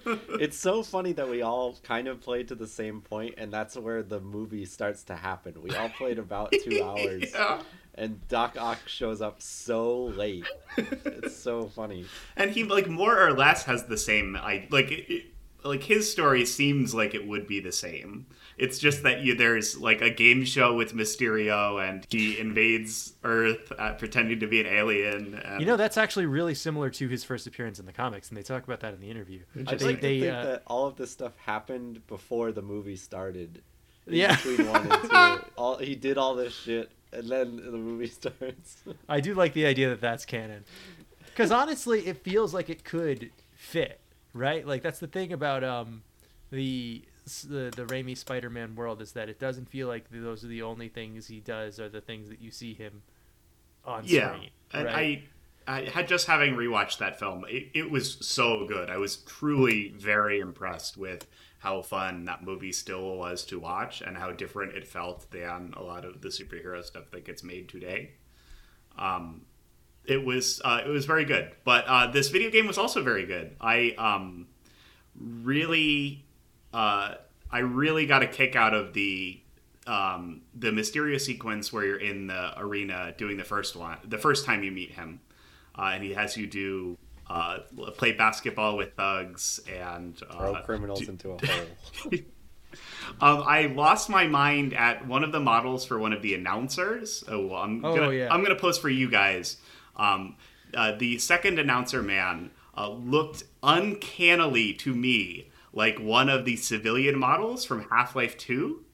It's so funny that we all kind of played to the same point, and that's where the movie starts to happen. We all played about two hours, Yeah. And Doc Ock shows up so late. It's so funny. And he like more or less has the same I like it, it- like his story seems like it would be the same. It's just that you there's like a game show with Mysterio and he invades Earth uh, pretending to be an alien. And, You know, that's actually really similar to his first appearance in the comics, and they talk about that in the interview. I'd They- like they, to think uh, that all of this stuff happened before the movie started. Yeah. Between one and two, all he did all this shit, and then the movie starts. I do like the idea that that's canon. Because honestly, it feels like it could fit, right? Like that's the thing about um, the the the Raimi Spider-Man world is that it doesn't feel like those are the only things he does or the things that you see him on yeah, screen. and right? I, I had just having rewatched that film, it, it was so good. I was truly very impressed with how fun that movie still was to watch and how different it felt than a lot of the superhero stuff that gets made today. Um, it was uh, it was very good, but uh, this video game was also very good. I um, really uh, I really got a kick out of the um, the Mysterio sequence where you're in the arena doing the first one, the first time you meet him, uh, and he has you do uh, play basketball with thugs and uh, Throw criminals do- into a hole. um, I lost my mind at one of the models for one of the announcers. Oh, well, I'm Oh, gonna yeah. I'm gonna post for you guys. Um, uh, the second announcer man uh, looked uncannily to me like one of the civilian models from Half Life Two.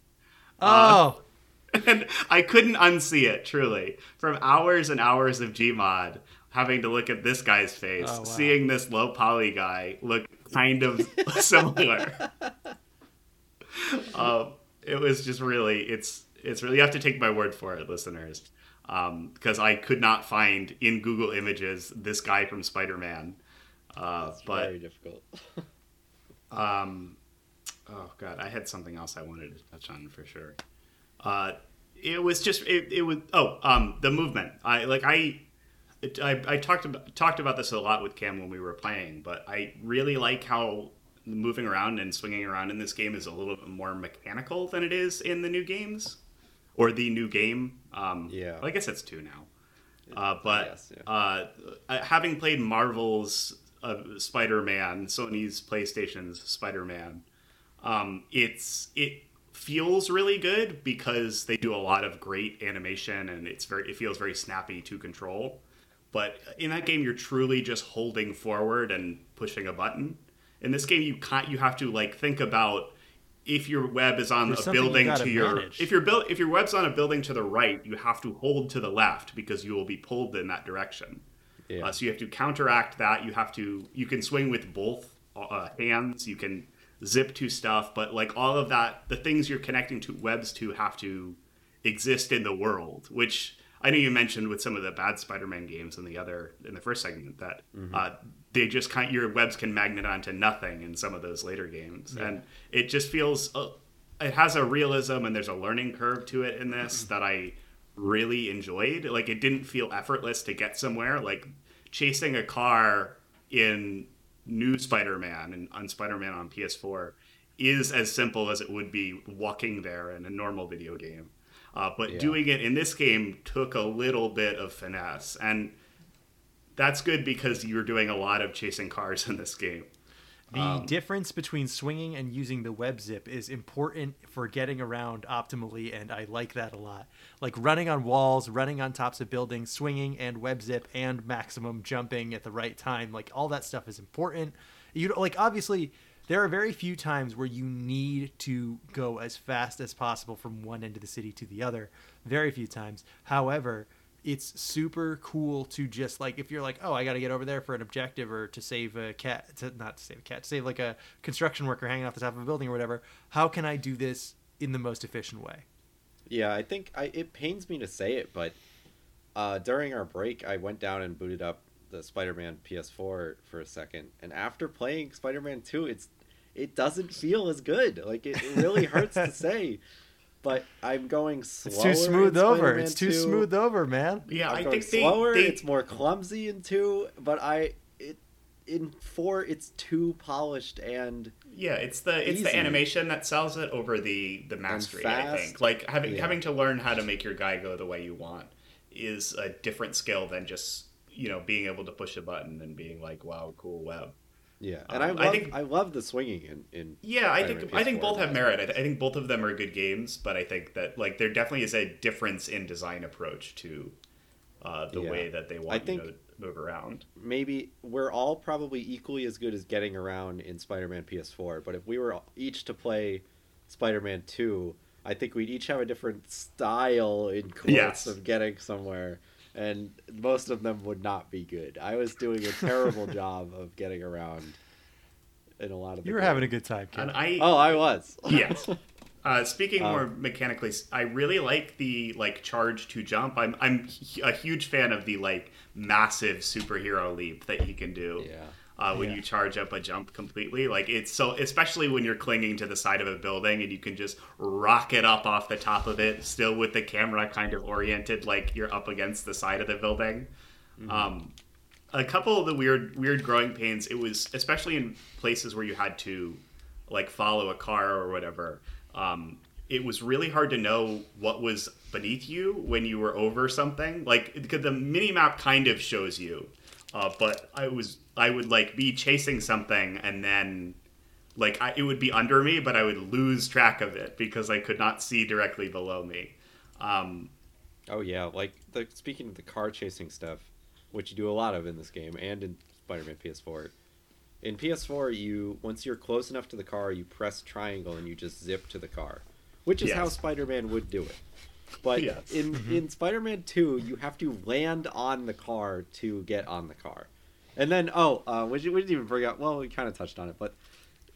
oh, and I couldn't unsee it. Truly, from hours and hours of Gmod, having to look at this guy's face, Oh, wow. seeing this low poly guy look kind of similar. um, it was just really, it's it's really. You have to take my word for it, listeners, because I could not find in Google Images this guy from Spider Man. Uh, but very difficult. um, oh god, I had something else I wanted to touch on for sure. Uh, it was just it, it was oh um the movement. I like I. it- I, I talked about talked about this a lot with Cam when we were playing, but I really like how moving around and swinging around in this game is a little bit more mechanical than it is in the new games or the new game. Um, Yeah. well, I guess it's two now. Uh, but Yes, yeah. uh, uh, having played Marvel's uh, Spider-Man, Sony's PlayStation's Spider-Man, um, it's it feels really good because they do a lot of great animation and it's very it feels very snappy to control. But in that game, you're truly just holding forward and pushing a button. In this game, you can't. You have to like think about if your web is on There's a you building gotta to your manage. if your build if your web's on a building to the right, you have to hold to the left because you will be pulled in that direction. Yeah. Uh, so you have to counteract that. You have to. You can swing with both uh, hands. You can zip to stuff, but like all of that, the things you're connecting to webs to have to exist in the world. Which I know you mentioned with some of the bad Spider-Man games in the other in the first segment that uh, they just kind your webs can magnet onto nothing in some of those later games, and it just feels. Uh, it has a realism and there's a learning curve to it in this that I really enjoyed. Like it didn't feel effortless to get somewhere. Like chasing a car in new Spider-Man and on Spider-Man on PS4 is as simple as it would be walking there in a normal video game. Uh, but Yeah. doing it in this game took a little bit of finesse, and that's good because you're doing a lot of chasing cars in this game. The Um, difference between swinging and using the web zip is important for getting around optimally, and I like that a lot. Like running on walls, running on tops of buildings, swinging and web zip and maximum jumping at the right time. Like all that stuff is important. You know, like obviously there are very few times where you need to go as fast as possible from one end of the city to the other. Very few times. However, it's super cool to just like if you're like oh i gotta get over there for an objective or to save a cat to not to save a cat to save like a construction worker hanging off the top of a building or whatever how can i do this in the most efficient way Yeah, I think I, it pains me to say it, but uh, during our break, I went down and booted up the Spider-Man PS4 for a second, and after playing Spider-Man 2, it's it doesn't feel as good. Like it, it really hurts to say, but I'm going slower. it's too smooth over it's too 2. smooth over man Yeah, I'm I going think slower. they It's more clumsy in two, but I it in four it's too polished and Yeah, it's the it's the animation that sells it over the the mastery. I think like having Yeah. having to learn how to make your guy go the way you want is a different skill than just you know being able to push a button and being like wow cool web. yeah. And I Um, love I I, love the swinging in in Yeah, I think I think both have merit. I, I think both of them are good games, but I think that like there definitely is a difference in design approach to uh, the Yeah. way that they I want think- you to move around. maybe we're all probably equally as good as getting around in Spider-Man PS4, but if we were each to play Spider-Man 2, I think we'd each have a different style in quotes Yes. of getting somewhere, and most of them would not be good. I was doing a terrible job of getting around in a lot of the you were game. having a good time kid. And I Oh, I was. yes. Uh, speaking Um, more mechanically, I really like the like charge to jump. I'm I'm a huge fan of the like massive superhero leap that you can do. Yeah. Uh, when Yeah. you charge up a jump completely, like it's so, especially when you're clinging to the side of a building and you can just rocket up off the top of it, still with the camera kind of oriented like you're up against the side of the building. Um, a couple of the weird weird growing pains it was especially in places where you had to like follow a car or whatever um, it was really hard to know what was beneath you when you were over something like because the mini map kind of shows you uh, but i was i would like be chasing something and then like I, it would be under me but i would lose track of it because i could not see directly below me um, Oh yeah, like the speaking of the car chasing stuff, which you do a lot of in this game and in Spider-Man PS4. In PS4, you once you're close enough to the car, you press triangle and you just zip to the car, which is how Spider-Man would do it. But Yes. in in Spider-Man 2, you have to land on the car to get on the car. And then oh, uh, we, didn't- we didn't even bring up. Well, we kind of touched on it, but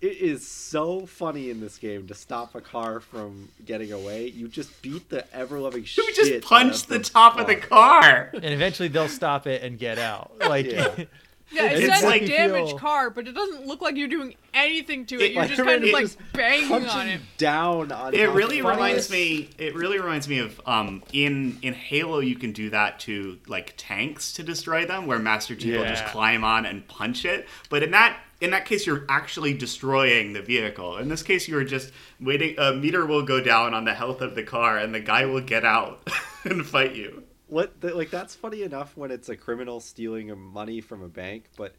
it is so funny in this game to stop a car from getting away. You just beat the ever loving shit. You just out punch of the top of the car. and eventually they'll stop it and get out. Like, Yeah. Yeah, it It's says like- damaged feel- car, but it doesn't look like you're doing anything to it. It- You're just Spider-Man kind of like just banging on it. down on. It top really of reminds me. It really reminds me of um, in in Halo. You can do that to like tanks to destroy them, where Master Chief will just climb on and punch it. But in that in that case, you're actually destroying the vehicle. In this case, you're just waiting. A meter will go down on the health of the car, and the guy will get out and fight you. What the, like that's funny enough when it's a criminal stealing a money from a bank, but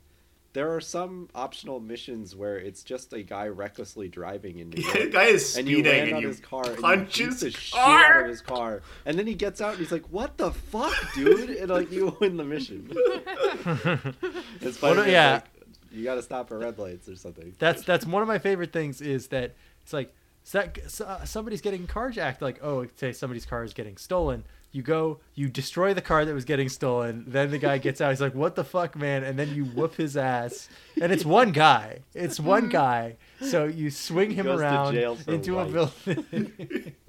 there are some optional missions where it's just a guy recklessly driving in New the York. guy is speeding and speeding, you land and on you his car and punch you beat his the shit out of his car, and then he gets out and he's like, "What the fuck, dude?" And like you win the mission. and Spider-Man's yeah. like, you got to stop at red lights or something. that's that's one of my favorite things is that it's like so that, so- uh, somebody's getting carjacked like oh say somebody's car is getting stolen you go you destroy the car that was getting stolen then the guy gets out he's like what the fuck man and then you whoop his ass and it's one guy it's one guy so you swing him around jail for into a building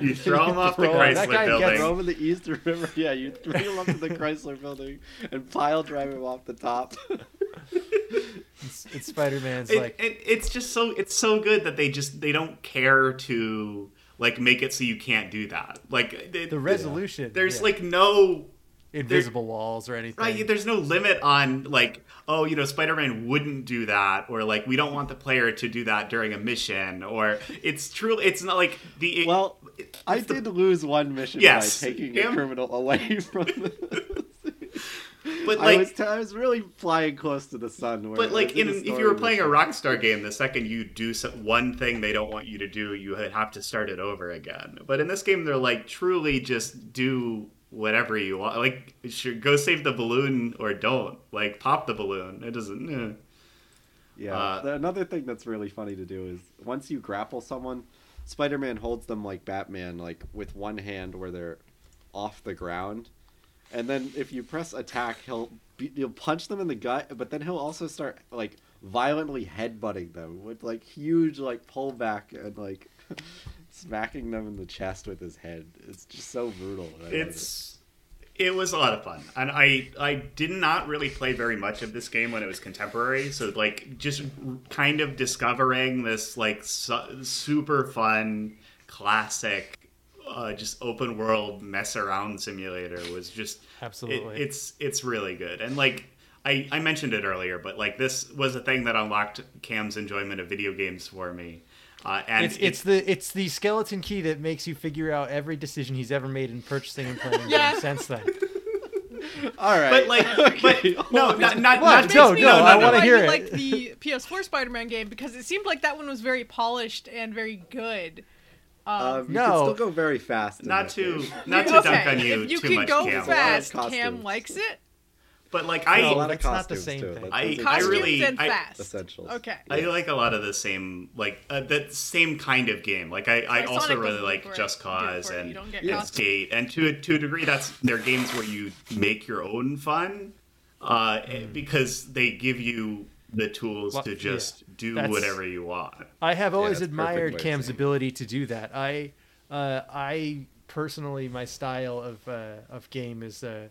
You throw him off the Throw him. That Chrysler guy gets building. Throw him in the East River. Yeah, you throw him up to the Chrysler building and pile drive him off the top. it's, it's spider-man's It, like it, it's just so it's so good that they just they don't care to like make it so you can't do that. Like it- the resolution there's yeah. like no invisible walls or anything right. There's no limit on like oh you know Spider-Man wouldn't do that or like we don't want the player to do that during a mission or it's truly it's not like the Well, I it's the- did lose one mission Yes, by taking a criminal away from the. But I like was, t- I was really flying close to the sun. Where But like, in, if you were playing a. Rockstar game, the second you do so- one thing they don't want you to do, you would have to start it over again. But in this game, they're like truly just do whatever you want. Like, sure, go save the balloon or don't. Like, pop the balloon. It doesn't. eh. Yeah. Uh, another thing that's really funny to do is once you grapple someone, Spider-Man holds them like Batman, like with one hand where they're off the ground, and then if you press attack, he'll he'll punch them in the gut, but then he'll also start like violently headbutting them with like huge like pullback and like smacking them in the chest with his head. It's just so brutal. and I it. It's. It was a lot of fun, and I I did not really play very much of this game when it was contemporary. So like just kind of discovering this like su- super fun classic, uh, just open world mess around simulator was just it- Absolutely. it's it's really good, and like I I mentioned it earlier, but like this was a thing that unlocked Cam's enjoyment of video games for me. Uh, and it's, it's the it's the skeleton key that makes you figure out every decision he's ever made in purchasing and playing Yeah. games since then. all right, but like Okay. but no not not, What? not Makes No, me no, I wanna hear it. like the PS4 Spider-Man game because it seemed like that one was very polished and very good. Um, you No. can still go very fast. not that to not to okay, dunk on you if you too can much, go Cam. fast, A lot of Cam likes it. But like a I lot of That's not the same too. thing. I- I really- and I- fast. essentials. Okay. I like a lot of the same like uh, that same kind of game. Like I, I Like also really like Just Cause and You and. Skate, and to a, to a degree, that's they're games where you make your own fun uh, because they give you the tools Well, to just do whatever you want. I have always that's a perfect way admired Cam's saying ability to do that. I, uh, I personally, my style of uh, of game is uh,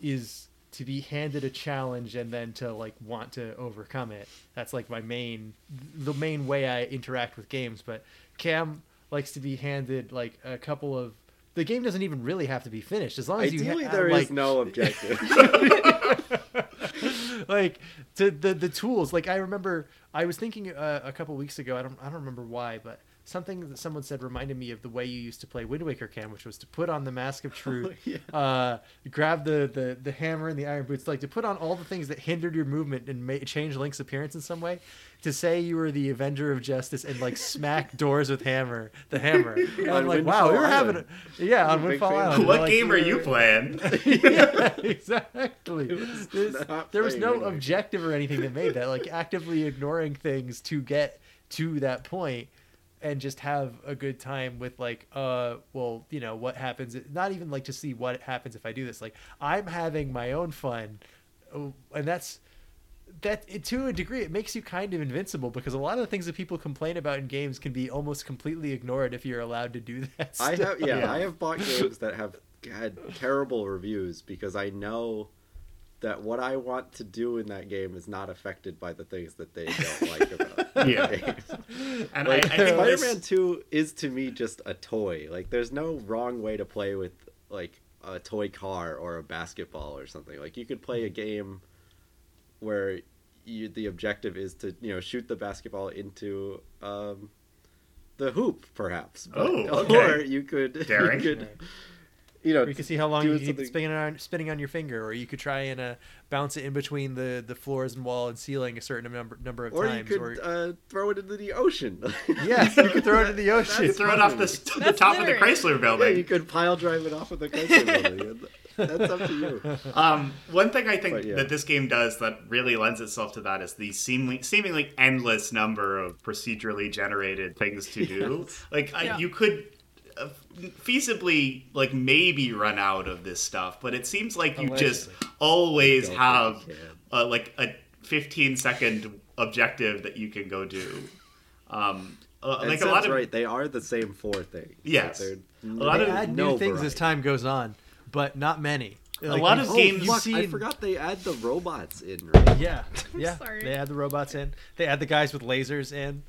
is to be handed a challenge and then to like want to overcome it. That's like my main, the main way I interact with games. But Cam likes to be handed like a couple of. The game doesn't even really have to be finished as long as you Ideally, ha- there is like, no objective. like to the the tools. Like i remember i was thinking uh, a couple weeks ago i don't i don't remember why but something that someone said reminded me of the way you used to play wind waker cam which was to put on the mask of truth yeah. uh grab the, the the hammer and the iron boots like to put on all the things that hindered your movement and ma- change link's appearance in some way to say you were the avenger of justice and like smack doors with hammer the hammer and i'm On like wow we Windfall were having a, yeah I'm on windfall island what Like, game we are you were- playing? yeah, exactly. There's- not there was no Wind objective or anything that made that. Like actively ignoring things to get to that point. And just have a good time with like uh well you know what happens not even like to see what happens if i do this. Like i'm having my own fun. Oh, and that's that it, to a degree it makes you kind of invincible because a lot of the things that people complain about in games can be almost completely ignored if you're allowed to do that I have yeah, Yeah. I have bought games that have had terrible reviews because I know that what I want to do in that game is not affected by the things that they don't like about the Yeah. game. And Like, I, I Spider-Man Two is to me just a toy. Like there's no wrong way to play with like a toy car or a basketball or something. Like you could play a game where you, the objective is to you know shoot the basketball into um, the hoop, perhaps. But- Oh, Or you could Daring. you could you know Or you can see how long do you keep spinning on spinning on your finger, or you could try and uh, bounce it in between the, the floors and wall and ceiling a certain number number of or you times. could or uh, throw it into the ocean. yes, you could throw it in the ocean. That's throw it off the, the That's top of the littering. Chrysler yeah, building. you could pile drive it off of the Chrysler building. That's up to you. Um, one thing I think But, yeah. that this game does that really lends itself to that is the seemingly, seemingly endless number of procedurally generated things to do. Like I Yeah. you could feasibly, like maybe run out of this stuff, but it seems like you just always Don't have think you can. uh, like a 15 second objective that you can go do. Um, uh, like a lot of right, they are the same four things. Yes. Like, they're- A lot they of- add no new things as time goes on, but not many. Like, lot of Oh, games- you've fuck, I forgot they add the robots in, right? Yeah, yeah. sorry. They add the robots in. They add the guys with lasers in.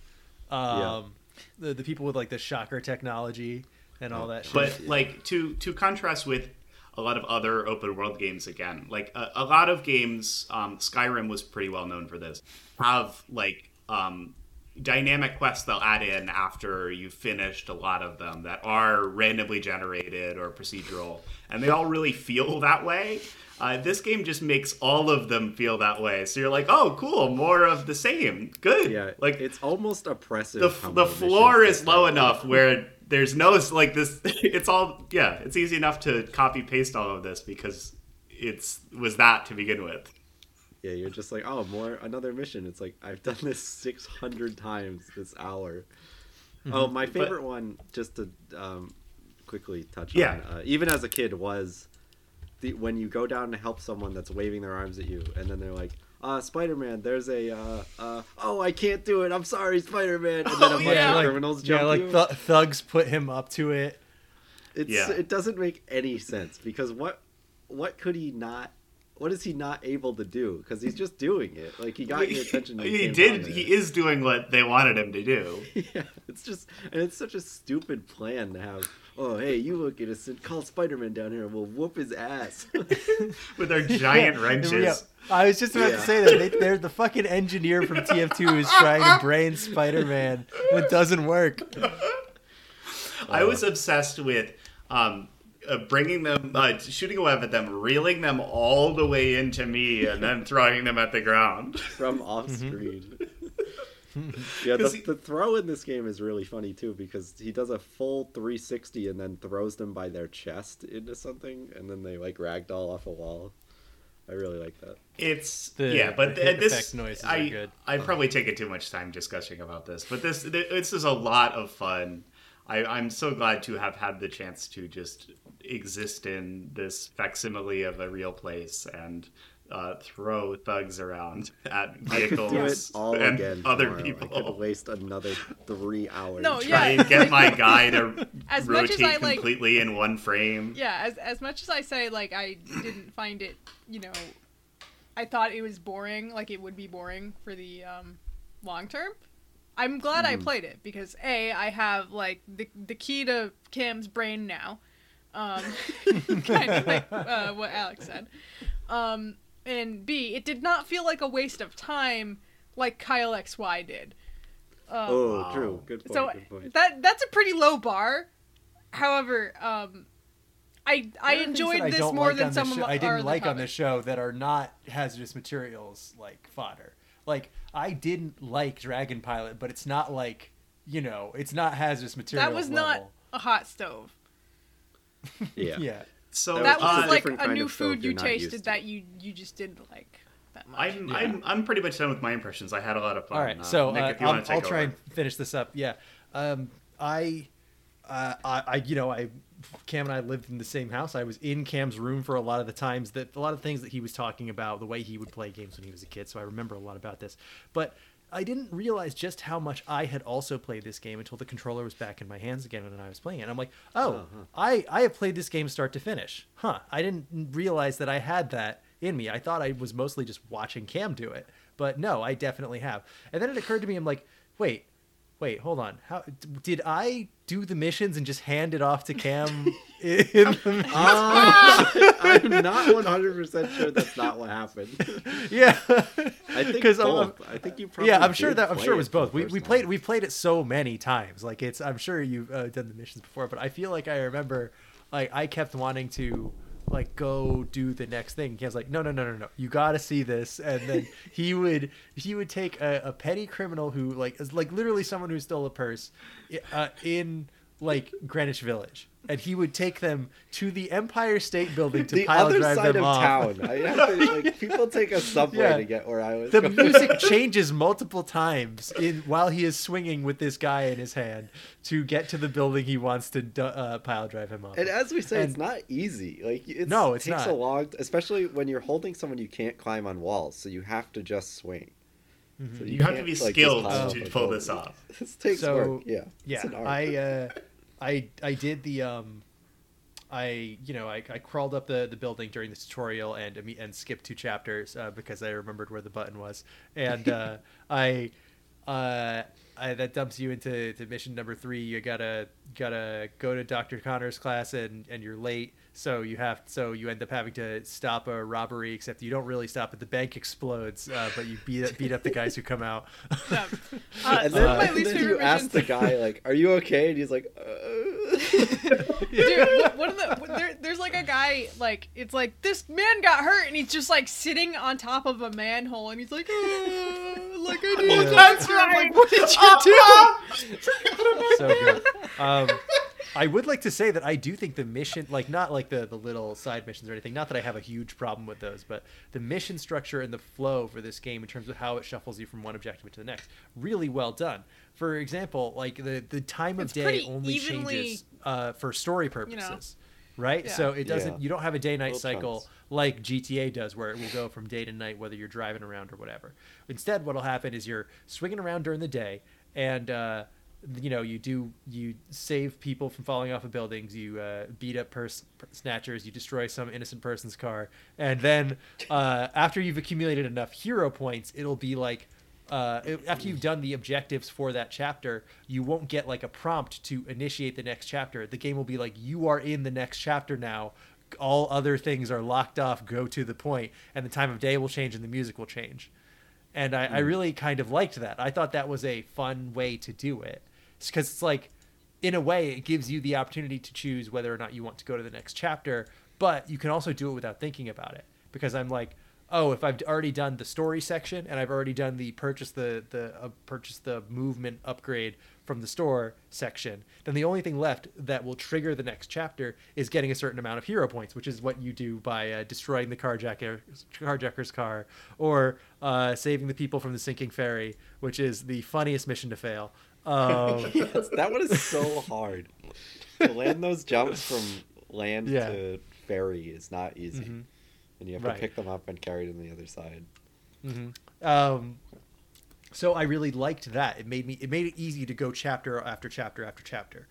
Um, Yeah. the the people with like the shocker technology and all that shit. but like to to contrast with a lot of other open world games again like a, a lot of games um, skyrim was pretty well known for this have like um, dynamic quests they'll add in after you've finished a lot of them that are randomly generated or procedural and they all really feel that way uh, this game just makes all of them feel that way so you're like oh cool more of the same good Yeah, like it's almost oppressive. the, how the floor is low enough where there's no like this it's all yeah it's easy enough to copy paste all of this because it's was that to begin with Yeah, you're just like, oh, more another mission. It's like I've done this six hundred times this hour. Mm-hmm. Oh, my favorite one, just to um, quickly touch Yeah. on, uh, even as a kid, was the when you go down to help someone that's waving their arms at you, and then they're like. Uh, Spider-Man, there's a, uh, uh, oh, I can't do it. I'm sorry, Spider-Man. And then a Oh, bunch yeah. of like, criminals yeah, like th- thugs put him up to it. It's Yeah. it doesn't make any sense because what what could he not what is he not able to do? Because he's just doing it. Like he got your attention. when he did he is doing what they wanted him to do yeah, it's just and it's such a stupid plan to have. Oh hey, you look innocent. Call Spider Man down here and we'll whoop his ass. with our giant Yeah, wrenches I was just about Yeah. to say that they, they're the fucking engineer from TF2 who's trying to brain Spider-Man. It doesn't work. i was obsessed with um uh, bringing them uh, shooting a web at them reeling them all the way into me and then throwing them at the ground from off Mm-hmm. Screen. yeah, the, 'Cause he- the throw in this game is really funny too because he does a full 360 and then throws them by their chest into something and then they like ragdoll off a wall. I really like that. It's The- yeah, but the th- this effect noises are I good. I'd probably taken too much time discussing about this, but this this is a lot of fun. I, I'm so glad to have had the chance to just exist in this facsimile of a real place and uh, throw thugs around at Do it vehicles all and again. other tomorrow. I could people. waste another three hours. No, Try yeah. and get my guy to As much rotate as I, like- completely in one frame. Yeah, as as much as I say like I didn't find it, you know, I thought it was boring, like it would be boring for the um long term. I'm glad I played it because A, I have like the the key to Cam's brain now. Um kind of like uh, what Alex said. Um and B, it did not feel like a waste of time like Kyle XY did. Um, Oh, true. Good point. so good point. that that's a pretty low bar. However, um, I I There are things enjoyed that I this more like than on some this of show, I didn't other like on the show that are not hazardous materials like fodder. Like I didn't like Dragon Pilot, but it's not like you know, it's not hazardous materials. That was not a hot stove. yeah. Yeah. So That That was was uh, like different a new food you you're not used tasted that you you just didn't like. I'm, Yeah. I'm I'm pretty much done with my impressions. I had a lot of fun. All right, Uh, so Nick, uh, if you I'll, take I'll try and finish this up. Yeah. Um, I, uh, I, I, you know, I, Cam and I lived in the same house. I was in Cam's room for a lot of the times that a lot of things that he was talking about, the way he would play games when he was a kid. So I remember a lot about this. But I didn't realize just how much I had also played this game until the controller was back in my hands again and I was playing it. And I'm like, oh, uh-huh. I, I have played this game start to finish. Huh. I didn't realize that I had that in me. I thought I was mostly just watching Cam do it. But no, I definitely have. And then it occurred to me, I'm like, wait, wait, hold on. How did I do the missions and just hand it off to Cam in the I'm not 100 percent sure that's not what happened. Yeah. I think I'm- both. I think you probably. yeah, I'm sure that I'm sure it was both. We, first we time. played we played it so many times. Like it's I'm sure you've uh, done the missions before, but I feel like I remember like I kept wanting to like go do the next thing. He was like, no, no, no, no, no, you got to see this. And then he would he would take a, a petty criminal who like is like literally someone who stole a purse uh, in like Greenwich Village. And he would take them to the Empire State Building to the pile other drive side them of off. town. I have to, like, people take a subway Yeah. to get where I was. the going. music changes multiple times in while he is swinging with this guy in his hand to get to the building he wants to uh, pile drive him up. And as we say, it's not easy. Like it's, No, it takes not. a long, especially when you're holding someone you can't climb on walls, so you have to just swing. Mm-hmm. So You have to be like, skilled climb to pull this off. This takes So, work. Yeah. yeah, It's an art. I, uh, I, I did the, um, I, you know, I, I crawled up the, the building during the tutorial and and skipped two chapters uh, because I remembered where the button was, and uh, I, uh, I, that dumps you into to mission number three. You gotta gotta go to Doctor Connors' class and and you're late, so you have so you end up having to stop a robbery. Except you don't really stop it. The bank explodes, uh, but you beat beat up the guys who come out. Yeah. Uh, and then, of my and then you ask the guy like, "Are you okay?" And he's like, uh... Dude, one- one of the there, there's like a guy like it's like this man got hurt and he's just like sitting on top of a manhole and he's like, "Uh, like I did. Yeah. That's right. Like, what did you do? so good. Um, I would like to say that I do think the mission, like not like the the little side missions or anything, not that I have a huge problem with those, but the mission structure and the flow for this game in terms of how it shuffles you from one objective to the next, really well done. For example, like the the time of It's day only evenly- changes uh, for story purposes. Right, Yeah. so it doesn't. Yeah. You don't have a day-night cycle chunks. like GTA does, where it will go from day to night, whether you're driving around or whatever. Instead, what'll happen is you're swinging around during the day, and uh, you know you do you save people from falling off of buildings, you uh, beat up purse snatchers, you destroy some innocent person's car, and then uh, after you've accumulated enough hero points, it'll be like. Uh, it- after you've done the objectives for that chapter, you won't get like a prompt to initiate the next chapter. The game will be like, you are in the next chapter now all other things are locked off go to the point and the time of day will change and the music will change and i, I really kind of liked that i thought that was a fun way to do it because it's like in a way it gives you the opportunity to choose whether or not you want to go to the next chapter but you can also do it without thinking about it. Because i'm like oh if i've already done the story section and i've already done the purchase the the uh, purchase the movement upgrade from the store section then the only thing left that will trigger the next chapter is getting a certain amount of hero points which is what you do by uh, destroying the carjacker carjacker's car or uh, saving the people from the sinking ferry which is the funniest mission to fail um, that one is so hard. to land those jumps from land Yeah. to ferry is not easy, Mhm. and you have Right. to pick them up and carry them the other side. Um, so I really liked that. It made me it made it easy to go chapter after chapter after chapter.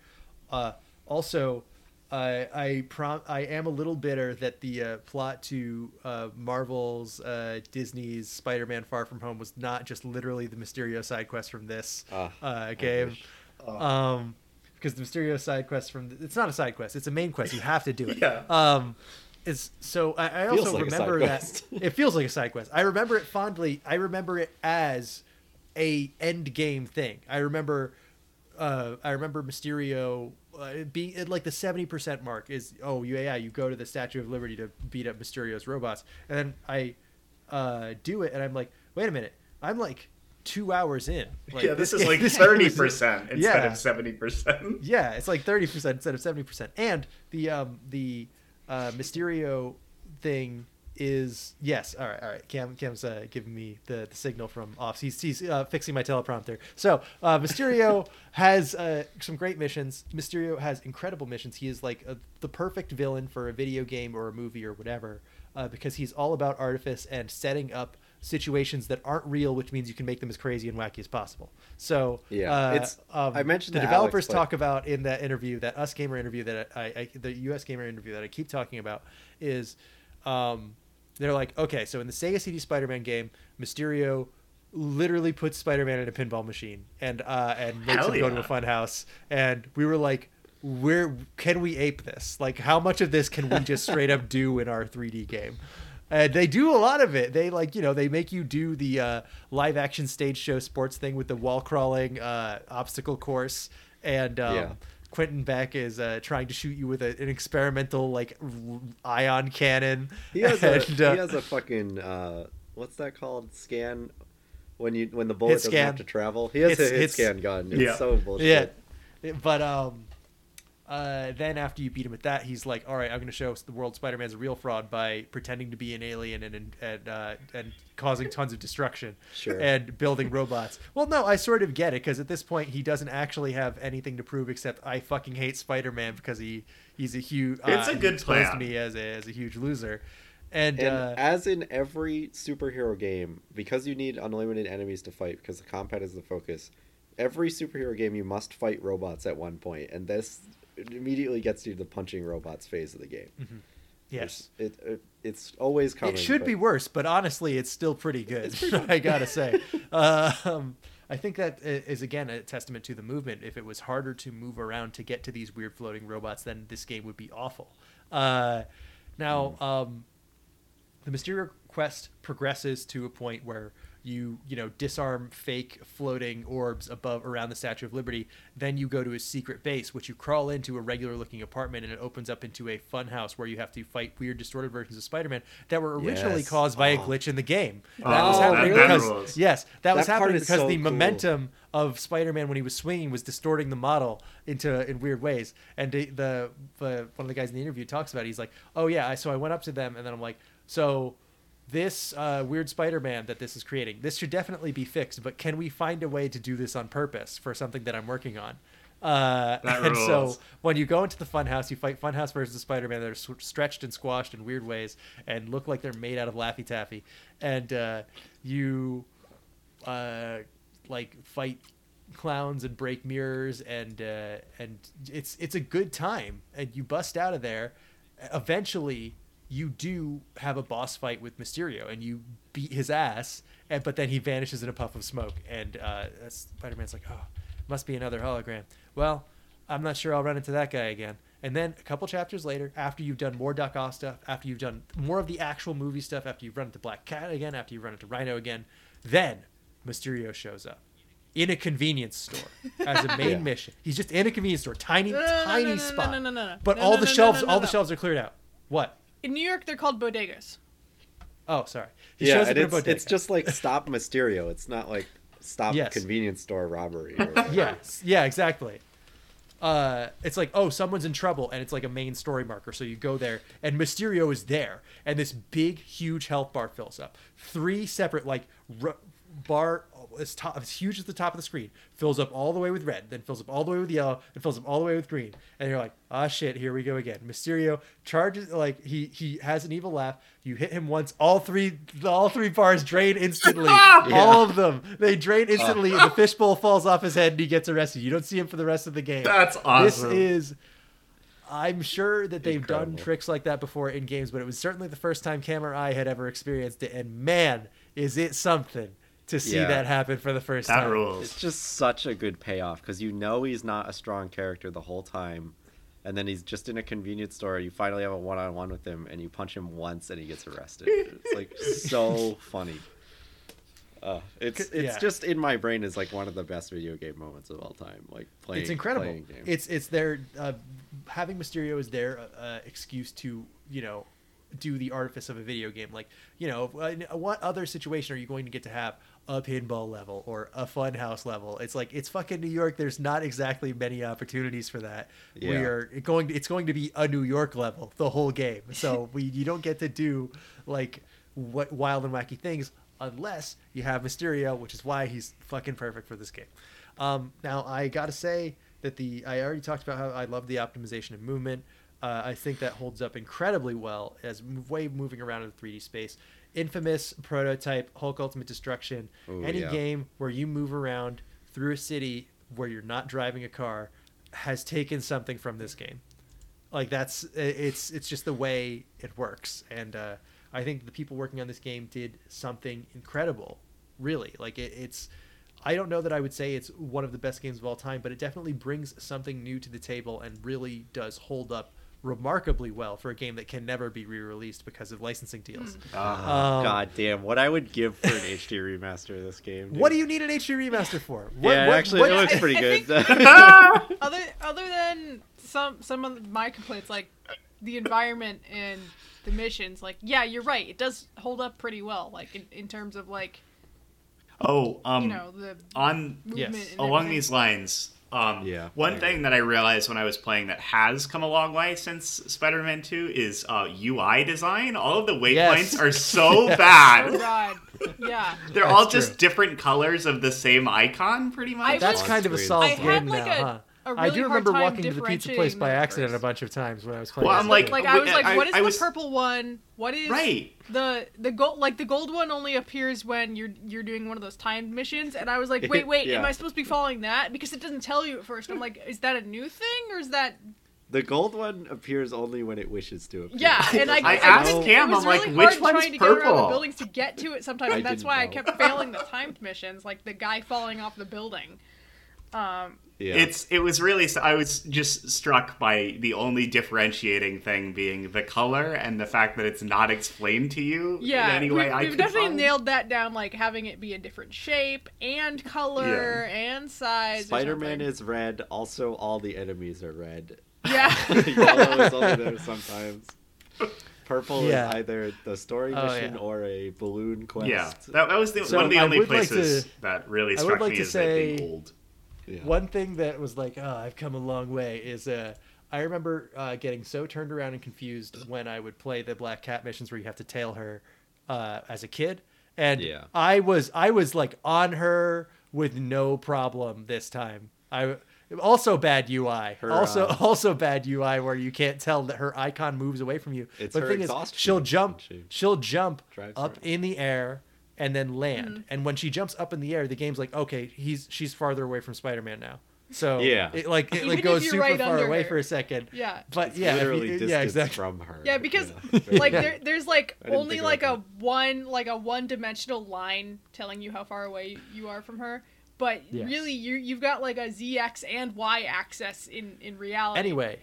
Uh, also, I I prom- I am a little bitter that the uh, plot to uh, Marvel's uh, Disney's Spider-Man Far From Home was not just literally the Mysterio side quest from this Ah, uh, game. wish. Um, because the Mysterio side quest from it's not a side quest; it's a main quest. You have to do it. Yeah. Um, is so I, I also like remember that it feels like a side quest. I remember it fondly. I remember it as a end game thing. I remember, uh, I remember Mysterio uh, being at like the seventy percent mark. Is oh yeah, yeah, you go to the Statue of Liberty to beat up Mysterio's robots, and then I uh, do it, and I'm like, wait a minute, I'm like two hours in. Like, yeah, this, is like this is- percent instead Yeah. of seventy percent. yeah, it's like thirty percent instead of seventy percent. And the um the uh, Mysterio thing is yes. All right, all right. Cam Cam's uh, giving me the, the signal from off. He's he's uh, fixing my teleprompter. So uh, Mysterio has uh, some great missions. Mysterio has incredible missions. He is like a, the perfect villain for a video game or a movie or whatever, uh, because he's all about artifice and setting up situations that aren't real, which means you can make them as crazy and wacky as possible. So Yeah, uh, it's- I mentioned the developers Alex, but- talk about in that interview, that USgamer interview that I, I the USgamer interview that I keep talking about is, um, they're like, okay, so in the Sega CD Spider-Man game, Mysterio literally puts Spider-Man in a pinball machine and uh, and makes Hell him go to a fun house, and we were like. Where can we ape this? Like, how much of this can we just straight up do in our 3D game? And they do a lot of it. They like, you know, they make you do the uh, live action stage show sports thing with the wall crawling uh, obstacle course, and um, Yeah. Quentin Beck is uh, trying to shoot you with a, an experimental like ion cannon. He has a uh, he has a fucking uh, what's that called? Scan when you when the bullet doesn't scan. have to travel. He has Hits- a hit scan gun. It's Yeah. so bullshit. Yeah, but um, uh, then after you beat him at that, he's like, "All right, I'm going to show the world Spider-Man's a real fraud by pretending to be an alien and and and, uh, and causing tons of destruction Sure. and building robots." Well, no, I sort of get it because at this point he doesn't actually have anything to prove except I fucking hate Spider-Man because he he's a huge. It's a good plan. me as a as a huge loser, and, And uh, as in every superhero game, because you need unlimited enemies to fight, because the combat is the focus, every superhero game you must fight robots at one point, and this immediately gets you to the punching robots phase of the game. yes. It, it it's always coming. It should but- be worse, but honestly, it's still pretty good. I gotta say. um, I think that is again a testament to the movement. If it was harder to move around to get to these weird floating robots, then this game would be awful. Uh, now, um, the Mysterio quest progresses to a point where you you know disarm fake floating orbs above around the Statue of Liberty. Then you go to a secret base, which you crawl into a regular looking apartment, and it opens up into a fun house where you have to fight weird distorted versions of Spider-Man that were originally Yes. caused by a Oh. glitch in the game. Oh, that was happening that because yes, that, was happening because so the cool. momentum of Spider-Man when he was swinging was distorting the model into in weird ways. And the, the the one of the guys in the interview talks about. It. He's like, "Oh yeah," I, so I went up to them and then I'm like, "So." This uh, weird Spider-Man that this is creating, this should definitely be fixed. But can we find a way to do this on purpose for something that I'm working on? Uh, and so when you go into the funhouse, you fight funhouse versions of Spider-Man that are s- stretched and squashed in weird ways and look like they're made out of Laffy Taffy, and uh, you uh, like fight clowns and break mirrors and uh, and it's it's a good time and you bust out of there. Eventually, you do have a boss fight with Mysterio and you beat his ass, and but then he vanishes in a puff of smoke and uh, Spider-Man's like, oh, must be another hologram. Well, I'm not sure I'll run into that guy again. And then a couple chapters later, after you've done more Doc Ock stuff, after you've done more of the actual movie stuff, after you've run into Black Cat again, after you've run into Rhino again, then Mysterio shows up in a convenience store as a main Yeah. mission. He's just in a convenience store, tiny, No, no, no, tiny no, spot. no, no, no, no. But all the no, no, shelves, no, no, all the shelves are cleared out. What? In New York, they're called bodegas. Oh, sorry. He yeah, shows and it's, bodega. it's just like stop Mysterio. It's not like stop Yes. convenience store robbery. Or. Yes. Yeah, exactly. Uh, it's like, oh, someone's in trouble, and it's like a main story marker. So you go there, and Mysterio is there, and this big, huge health bar fills up. Three separate, like, r- bar as top, as huge as the top of the screen, fills up all the way with red, then fills up all the way with yellow, and fills up all the way with green. And you're like, ah, shit, here we go again. Mysterio charges, like, he he has an evil laugh. You hit him once, all three, all three bars drain instantly. All of them, they drain instantly. and the fishbowl falls off his head, and he gets arrested. You don't see him for the rest of the game. That's awesome. This is. I'm sure that they've done tricks like that before in games, but it was certainly the first time Cam or I had ever experienced it. And man, is it something to see Yeah. that happen for the first That time. rules. It's just such a good payoff because you know he's not a strong character the whole time, and then he's just in a convenience store. You finally have a one-on-one with him, and you punch him once, and he gets arrested. It's like so funny. Uh, it's it's yeah. just in my brain is like one of the best video game moments of all time. Like playing, it's incredible. playing games. It's it's their uh, having Mysterio is their uh, uh, excuse to you know do the artifice of a video game. Like, you know, in what other situation are you going to get to have a pinball level or a funhouse level? It's like it's fucking New York. There's not exactly many opportunities for that. We are going. To, it's going to be a New York level the whole game. So we you don't get to do like what wild and wacky things unless you have Mysterio, which is why he's fucking perfect for this game. Um, now I gotta say that the I already talked about how I love the optimization of movement. Uh, I think that holds up incredibly well as way moving around in the 3D space. Infamous prototype Hulk Ultimate Destruction. Ooh, Any yeah. game where you move around through a city where you're not driving a car has taken something from this game like that's it's it's just the way it works and uh, i think the people working on this game did something incredible really like it, it's i don't know that i would say it's one of the best games of all time but it definitely brings something new to the table and really does hold up remarkably well for a game that can never be re-released because of licensing deals Um, God damn, what I would give for an HD remaster of this game. dude. what do you need an hd remaster for what, Yeah, what- actually, what- it looks I- pretty I good. think- other other than some some of my complaints like the environment and the missions like yeah you're right it does hold up pretty well like in, in terms of like Oh, um, you know the on Yes. along everything. these lines, um, Yeah, one thing that I realized when I was playing that has come a long way since Spider-Man 2 is uh, UI design. All of the waypoints Yes. are so oh bad. god yeah They're That's all true. just different colors of the same icon, pretty much. I that's was- kind of a I solved had, game like, now a- huh a I really do remember walking to the pizza place by accident a bunch of times when I was playing. Well, I'm like- like I was like I- what is I the was- purple one? What is right. the the gold like the gold one only appears when you're you're doing one of those timed missions and i was like wait wait am i supposed to be following that? Because it doesn't tell you at first. I'm like is that a new thing or is that The gold one appears only when it wishes to appear. yeah and i, I just- asked Cam, was I'm like, really which hard one's trying to get around the buildings to get to it sometimes and that's didn't why i kept failing the timed missions like the guy falling off the building. Um yeah. It's it was really I was just struck by the only differentiating thing being the color and the fact that it's not explained to you yeah in any way we've, I we've definitely follow. nailed that down like having it be a different shape and color and size or Spider-Man is red. Also, all the enemies are red. yeah Yellow is only there sometimes. Purple Yeah. is either the story Oh, mission yeah. or a balloon quest. Yeah, that, that was the, So one of the I only would like places to- that really struck like me to as that being say- old. Yeah. One thing that was like, oh, I've come a long way is uh, I remember uh, getting so turned around and confused when I would play the Black Cat missions where you have to tail her uh, as a kid, and Yeah. I was I was like on her with no problem this time. I also bad UI, Her, also uh, also bad UI where you can't tell that her icon moves away from you. It's but the thing is, she'll jump, she? she'll jump up in the air and then land. Mm-hmm. And when she jumps up in the air, the game's like, okay, he's she's farther away from Spider-Man now. So Yeah. it like it Even like goes super right far away her. for a second. Yeah. But It's yeah, if literally you- yeah, exactly. from her. Yeah, because Yeah. like there, there's like only like a about one like a one dimensional line telling you how far away you are from her. But Yes. really, you you've got like a zx and y axis in in reality. Anyway,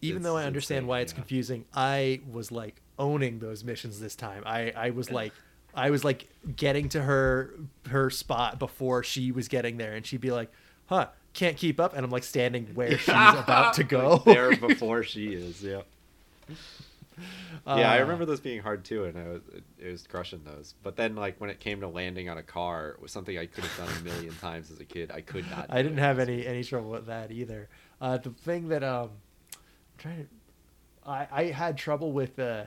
even It's though I understand insane, why it's yeah. confusing, I was like owning those missions this time. I I was like I was like getting to her her spot before she was getting there, and she'd be like, "Huh, can't keep up," and I'm like standing where she's about to go. there before she is. Yeah. yeah, I Uh, remember those being hard too, and I was it was crushing those. But then, like when it came to landing on a car, it was something I could have done a million times as a kid. I could not. I didn't have any any trouble with that either. Uh, the thing that um, I'm trying to, I I had trouble with uh,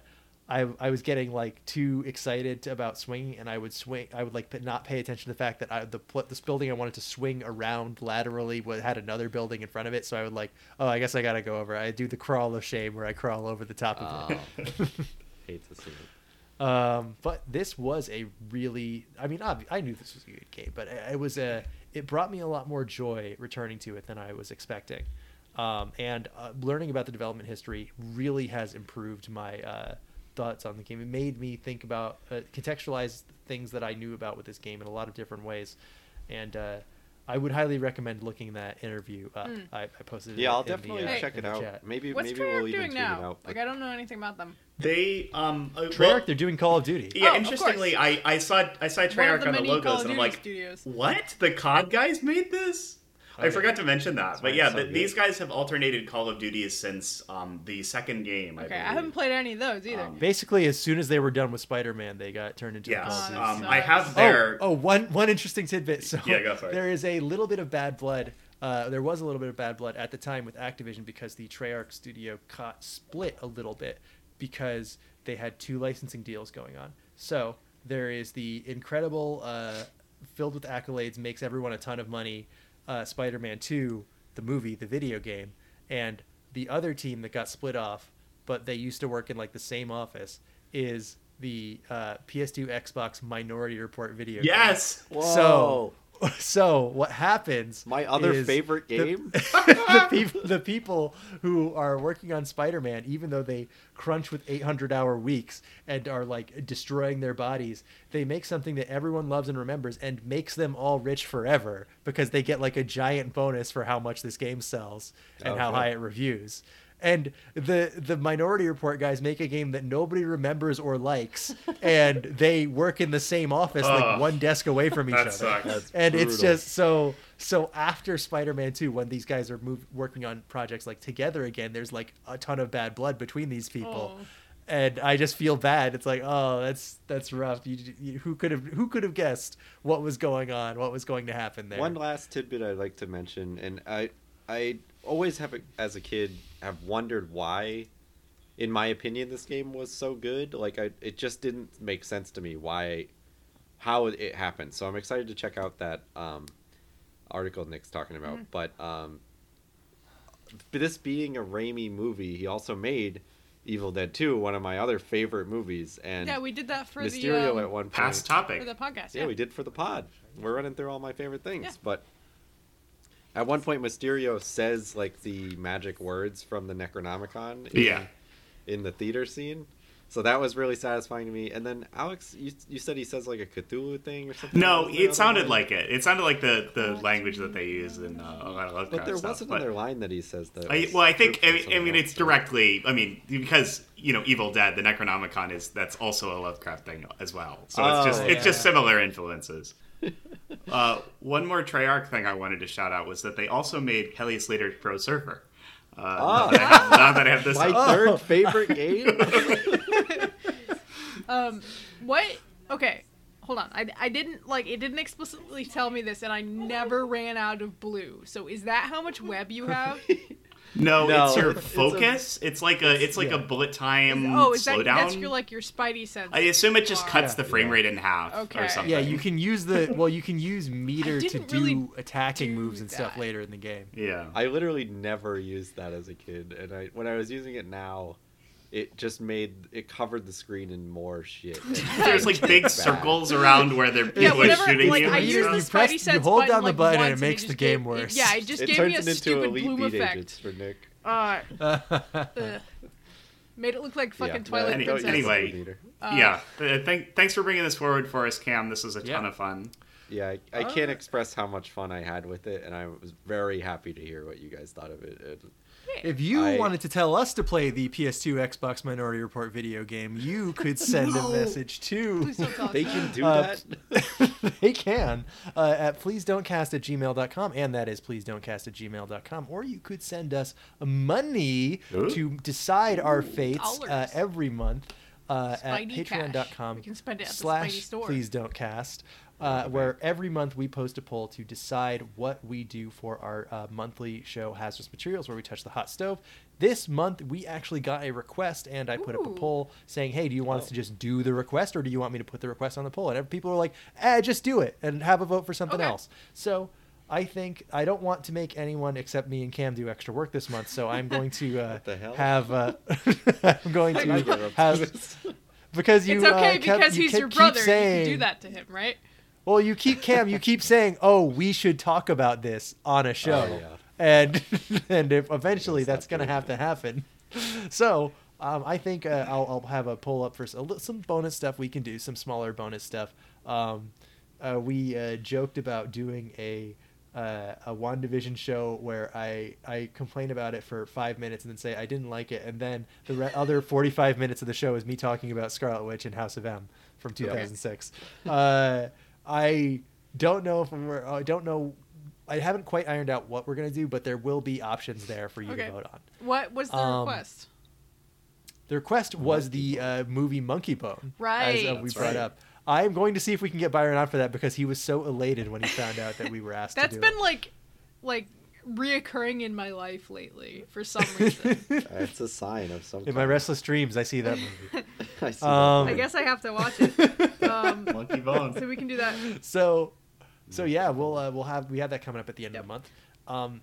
I I was getting like too excited about swinging, and I would swing. I would like p- not pay attention to the fact that I the this building I wanted to swing around laterally had another building in front of it, so I would like oh I guess I gotta go over. I do the crawl of shame where I crawl over the top of it. Oh, hate to see it. Um, but this was a really, I mean, obvi- I knew this was a good game, but it it was a, it brought me a lot more joy returning to it than I was expecting. Um, and uh, learning about the development history really has improved my uh, thoughts on the game. It made me think about, uh, contextualize things that I knew about with this game in a lot of different ways. And uh, I would highly recommend looking that interview up. I, I posted it. Yeah, I'll in the, definitely uh, check it out. chat. Maybe What's maybe Treyarch we'll even doing tweet it now? out. Like I don't know anything about them. They um uh, Treyarch, well, they're doing Call of Duty. yeah, Oh, interestingly. I I saw I saw One Treyarch the on the logos and I'm like, studios. what? The COD guys made this? I forgot to mention that, but yeah, it's so th- good. these guys have alternated Call of Duties since um, the second game. I Okay, I believe. haven't played any of those either. Um, Basically, as soon as they were done with Spider-Man, they got turned into Yes, the Call of Duty um, that I have sucks. their. Oh, oh, one one interesting tidbit. So Yeah, go for it. there is a little bit of bad blood. Uh, there was a little bit of bad blood at the time with Activision because the Treyarch studio caught split a little bit because they had two licensing deals going on. So there is the incredible, uh, filled with accolades, makes everyone a ton of money. Uh, Spider-Man Two, the movie, the video game, and the other team that got split off, but they used to work in like the same office, is the uh, PS2 Xbox Minority Report video. game. yes. So, so what happens? My other favorite game? the, people, the people who are working on Spider-Man, even though they crunch with 800-hour weeks and are like destroying their bodies, they make something that everyone loves and remembers and makes them all rich forever because they get like a giant bonus for how much this game sells and how high it reviews. And the the Minority Report guys make a game that nobody remembers or likes, and they work in the same office, like one desk away from each That other. sucks. That's and it's just so so after spider-man 2 when these guys are move, working on projects like together again there's like a ton of bad blood between these people. Oh. and i just feel bad. It's like oh that's that's rough. You, you, who could have who could have guessed what was going on what was going to happen there? One last tidbit I'd like to mention, and I I always have as a kid have wondered why, in my opinion, this game was so good. Like I, it just didn't make sense to me why, how it happened. So I'm excited to check out that um, article Nick's talking about. But um, this being a Raimi movie, he also made Evil Dead 2, one of my other favorite movies, and yeah, we did that for Mysterio the um, at one point. Past topic. for the podcast. Yeah, we did for the pod. We're running through all my favorite things. Yeah. But at one point, Mysterio says like the magic words from the Necronomicon. In, Yeah. In the theater scene. So that was really satisfying to me. And then Alex, you, you said he says like a Cthulhu thing or something. No, the it sounded line? like it. It sounded like the, the language that they use in uh, a lot of Lovecraft But there stuff, was but- another line that he says that. I, well, I think I mean, I mean it's directly. I mean because you know Evil Dead, the Necronomicon is that's also a Lovecraft thing as well. So it's Oh, just it's just similar influences. uh, one more Treyarch thing I wanted to shout out was that they also made Kelly Slater Pro Surfer. Uh, now, that I have, now that I have this, My up. third favorite game. Um, what? Okay, hold on. I, I didn't like it. Didn't explicitly tell me this, and I never ran out of blue. So is that how much web you have? No, No, it's your it's a- focus. It's, like a it's like yeah. a bullet time oh, is that that's your like your Spidey sense? I assume it just cuts Yeah. the frame rate in half Okay. or something. yeah you can use the well you can use meter to do really attacking do moves and stuff later in the game Yeah. I literally never used that as a kid, and I when I was using it now, it just made it covered the screen in more shit. There's like big Bad. circles around where they're people yeah, are shooting like you. I You- use the you Spidey press- you hold button, down the like, button and it once, makes just the game gave- worse. Yeah, it just it gave turns me a it into stupid elite bloom beat effect. for Nick. Uh, ugh. made it look like fucking Yeah, Twilight Any- Princess. anyway. Leader. yeah. Uh, thank, thanks for bringing this forward for us, Cam. This was a ton Yeah. of fun. Yeah, I, I can't Uh, express how much fun I had with it, and I was very happy to hear what you guys thought of it. it If you I- wanted to tell us to play the PS2 Xbox Minority Report video game, you could send No. a message to. Please don't talk they can do Uh, that. they can uh, at please don't cast at gmail.com and that is please don't cast at gmail.com or you could send us money Ooh. to decide our fates uh, every month uh, at patreon.com we can spend it at slash Spidey store. please don't cast uh, where every month we post a poll to decide what we do for our uh, monthly show hazardous materials where we touch the hot stove this month we actually got a request and i put up a poll saying hey do you want us Oh. to just do the request or do you want me to put the request on the poll and people were like eh just do it and have a vote for something Okay. else so I think I don't want to make anyone except me and Cam do extra work this month, so I'm going to uh, What the hell? have uh, I'm going to have because you it's okay uh, kept- because you he's kept- your brother. saying, You can do that to him, right? well, you keep Cam. You keep saying, "Oh, we should talk about this on a show," Oh, yeah. and and if eventually that's going to have to happen. So um, I think uh, I'll, I'll have a pull up for s- a li- some bonus stuff we can do, some smaller bonus stuff. Um, uh, we uh, joked about doing a uh, a WandaVision show where I I complain about it for five minutes and then say I didn't like it, and then the re- other forty five minutes of the show is me talking about Scarlet Witch and House of M from two thousand six. Uh, I don't know if we're I don't know I haven't quite ironed out what we're gonna do, but there will be options there for you Okay. to vote on. What was the Um, request? The request was the uh, movie Monkeybone, right? as uh, we That's brought right. up. I'm going to see if we can get Byron on for that because he was so elated when he found out that we were asked That's to do That's been it. like, like reoccurring in my life lately for some reason. It's a sign of something. In my restless dreams, I see that movie. I see Um, that. I guess I have to watch it. Um, Monkeybone. so we can do that. so so yeah we'll uh, we'll have we have that coming up at the end Yep. of the month um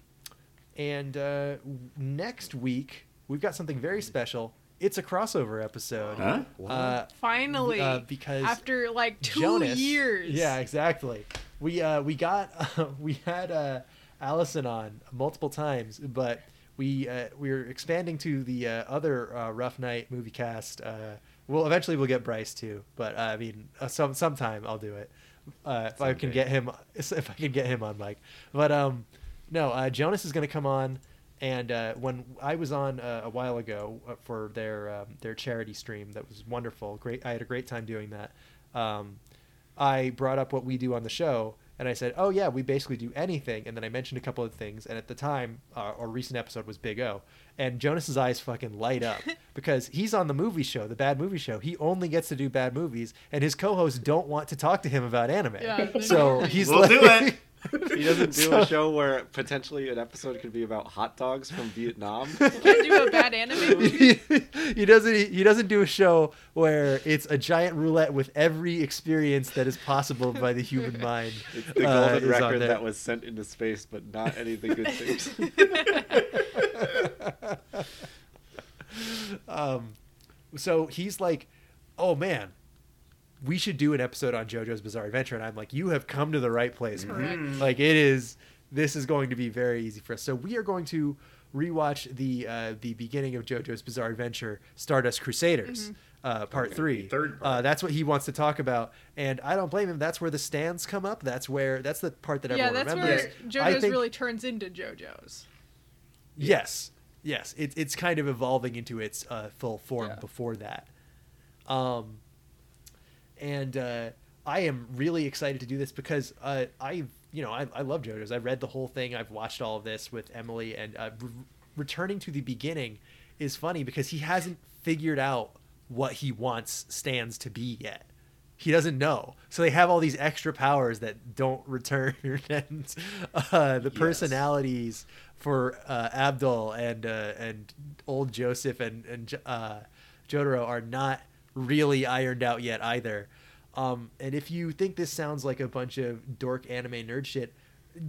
and uh next week we've got something very special it's a crossover episode Huh? uh Finally, uh, because after like two Jonas years. yeah exactly we uh we got we had uh allison on multiple times but we uh we're expanding to the uh, other uh, rough night movie cast uh well eventually we'll get bryce too but uh, i mean uh, some sometime i'll do it uh, if I can get him, if I can get him on mic. But um, no, uh, Jonas is going to come on, and uh, when I was on uh, a while ago uh, for their um, their charity stream, that was wonderful. Great, I had a great time doing that. Um, I brought up what we do on the show, and I said, "Oh yeah, we basically do anything." And then I mentioned a couple of things, and at the time, uh, our recent episode was Big O, and Jonas's eyes fucking light up because he's on the movie show, the Bad Movie Show. He only gets to do bad movies, and his co-hosts don't want to talk to him about anime. Yeah, so don't. he's We'll like, do it. He doesn't do So- a show where potentially an episode could be about hot dogs from Vietnam. Can't do a bad anime movie. he, he doesn't he doesn't do a show where it's a giant roulette with every experience that is possible by the human mind. It's the uh, golden is on record that was sent into space, but not any of the good things. um, so he's like, "Oh man, we should do an episode on JoJo's Bizarre Adventure," and I'm like, "You have come to the right place, man. Correct. Like it is. This is going to be very easy for us." So we are going to rewatch the uh, the beginning of JoJo's Bizarre Adventure, Stardust Crusaders. Uh, part Okay, three. the third Uh, that's what he wants to talk about, and I don't blame him. That's where the stands come up. That's where that's the part that yeah, everyone that's remembers. where JoJo's think- really turns into JoJo's. Yes, yes. It, it's kind of evolving into its uh, full form Yeah. before that. Um, and uh, I am really excited to do this because uh, I, you know, I, I love JoJo's. I read the whole thing. I've watched all of this with Emily, and uh, re- returning to the beginning is funny because he hasn't figured out what he wants stands to be yet. He doesn't know, so they have all these extra powers that don't return, and uh, the Yes. personalities for uh, Abdul and uh, and old Joseph and and uh, Jotaro are not really ironed out yet either. Um, and if you think this sounds like a bunch of dork anime nerd shit,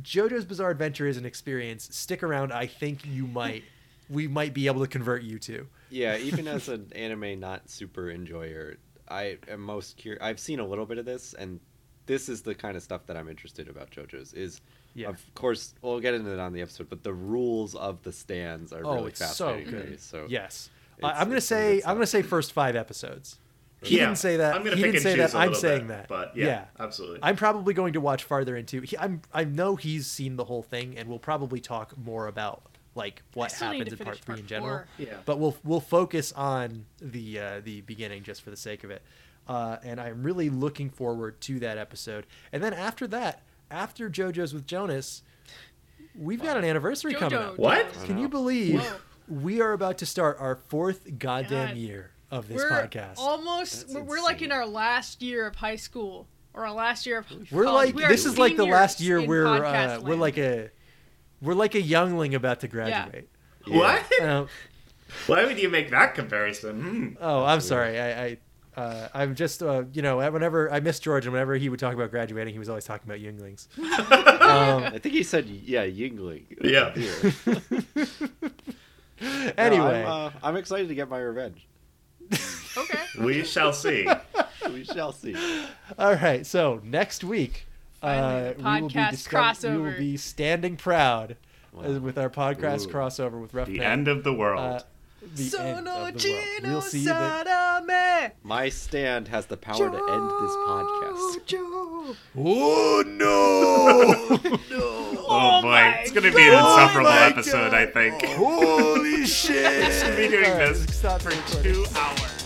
JoJo's Bizarre Adventure is an experience. Stick around. I think you might, we might be able to convert you to. yeah, even as an anime not super enjoyer, I am most curious. I've seen a little bit of this, and this is the kind of stuff that I'm interested about JoJo's. Is Yeah. of course we'll get into it on the episode, but the rules of the stands are oh, really so fascinating to good. So yes, I, it's- I'm gonna say I'm gonna say first five episodes. He Yeah, didn't say that. I'm gonna he pick didn't and say that. a I'm saying bit, that. but yeah, absolutely. I'm probably going to watch farther into. He, I'm. I know he's seen the whole thing, and we'll probably talk more about like what happens in part three part in general. four. Yeah. But we'll we'll focus on the uh, the beginning just for the sake of it. Uh, and I'm really looking forward to that episode. And then after that, after JoJo's with Jonas, we've got an anniversary coming JoJo up. What? Can you believe Whoa. We are about to start our fourth goddamn God. year of this We're podcast? almost. That's We're, we're like in our last year of high school or our last year of. We're like We this is like the last year we're uh, we're like a we're like a youngling about to graduate. What? Uh, Why would you make that comparison? Hmm. oh, I'm sorry. I, I uh, I'm just uh, you know whenever I miss George and whenever he would talk about graduating, he was always talking about younglings. um, I think he said yeah, Yingling. Yeah. No, anyway, I'm, uh, I'm excited to get my revenge. Okay. We shall see. We shall see. all right. So next week, uh, Finally, the we will be podcast discuss- We will be standing proud uh, Wow. with our podcast Ooh. crossover with Rough The Night. end of the world. Uh, the end Sono of the world. Gino We'll see that. My stand has the power to end this podcast. Oh no! oh, Oh boy, my it's gonna be an God. insufferable Oh my episode, I think. Holy shit! We'll be doing All right, this stop for recording. two hours.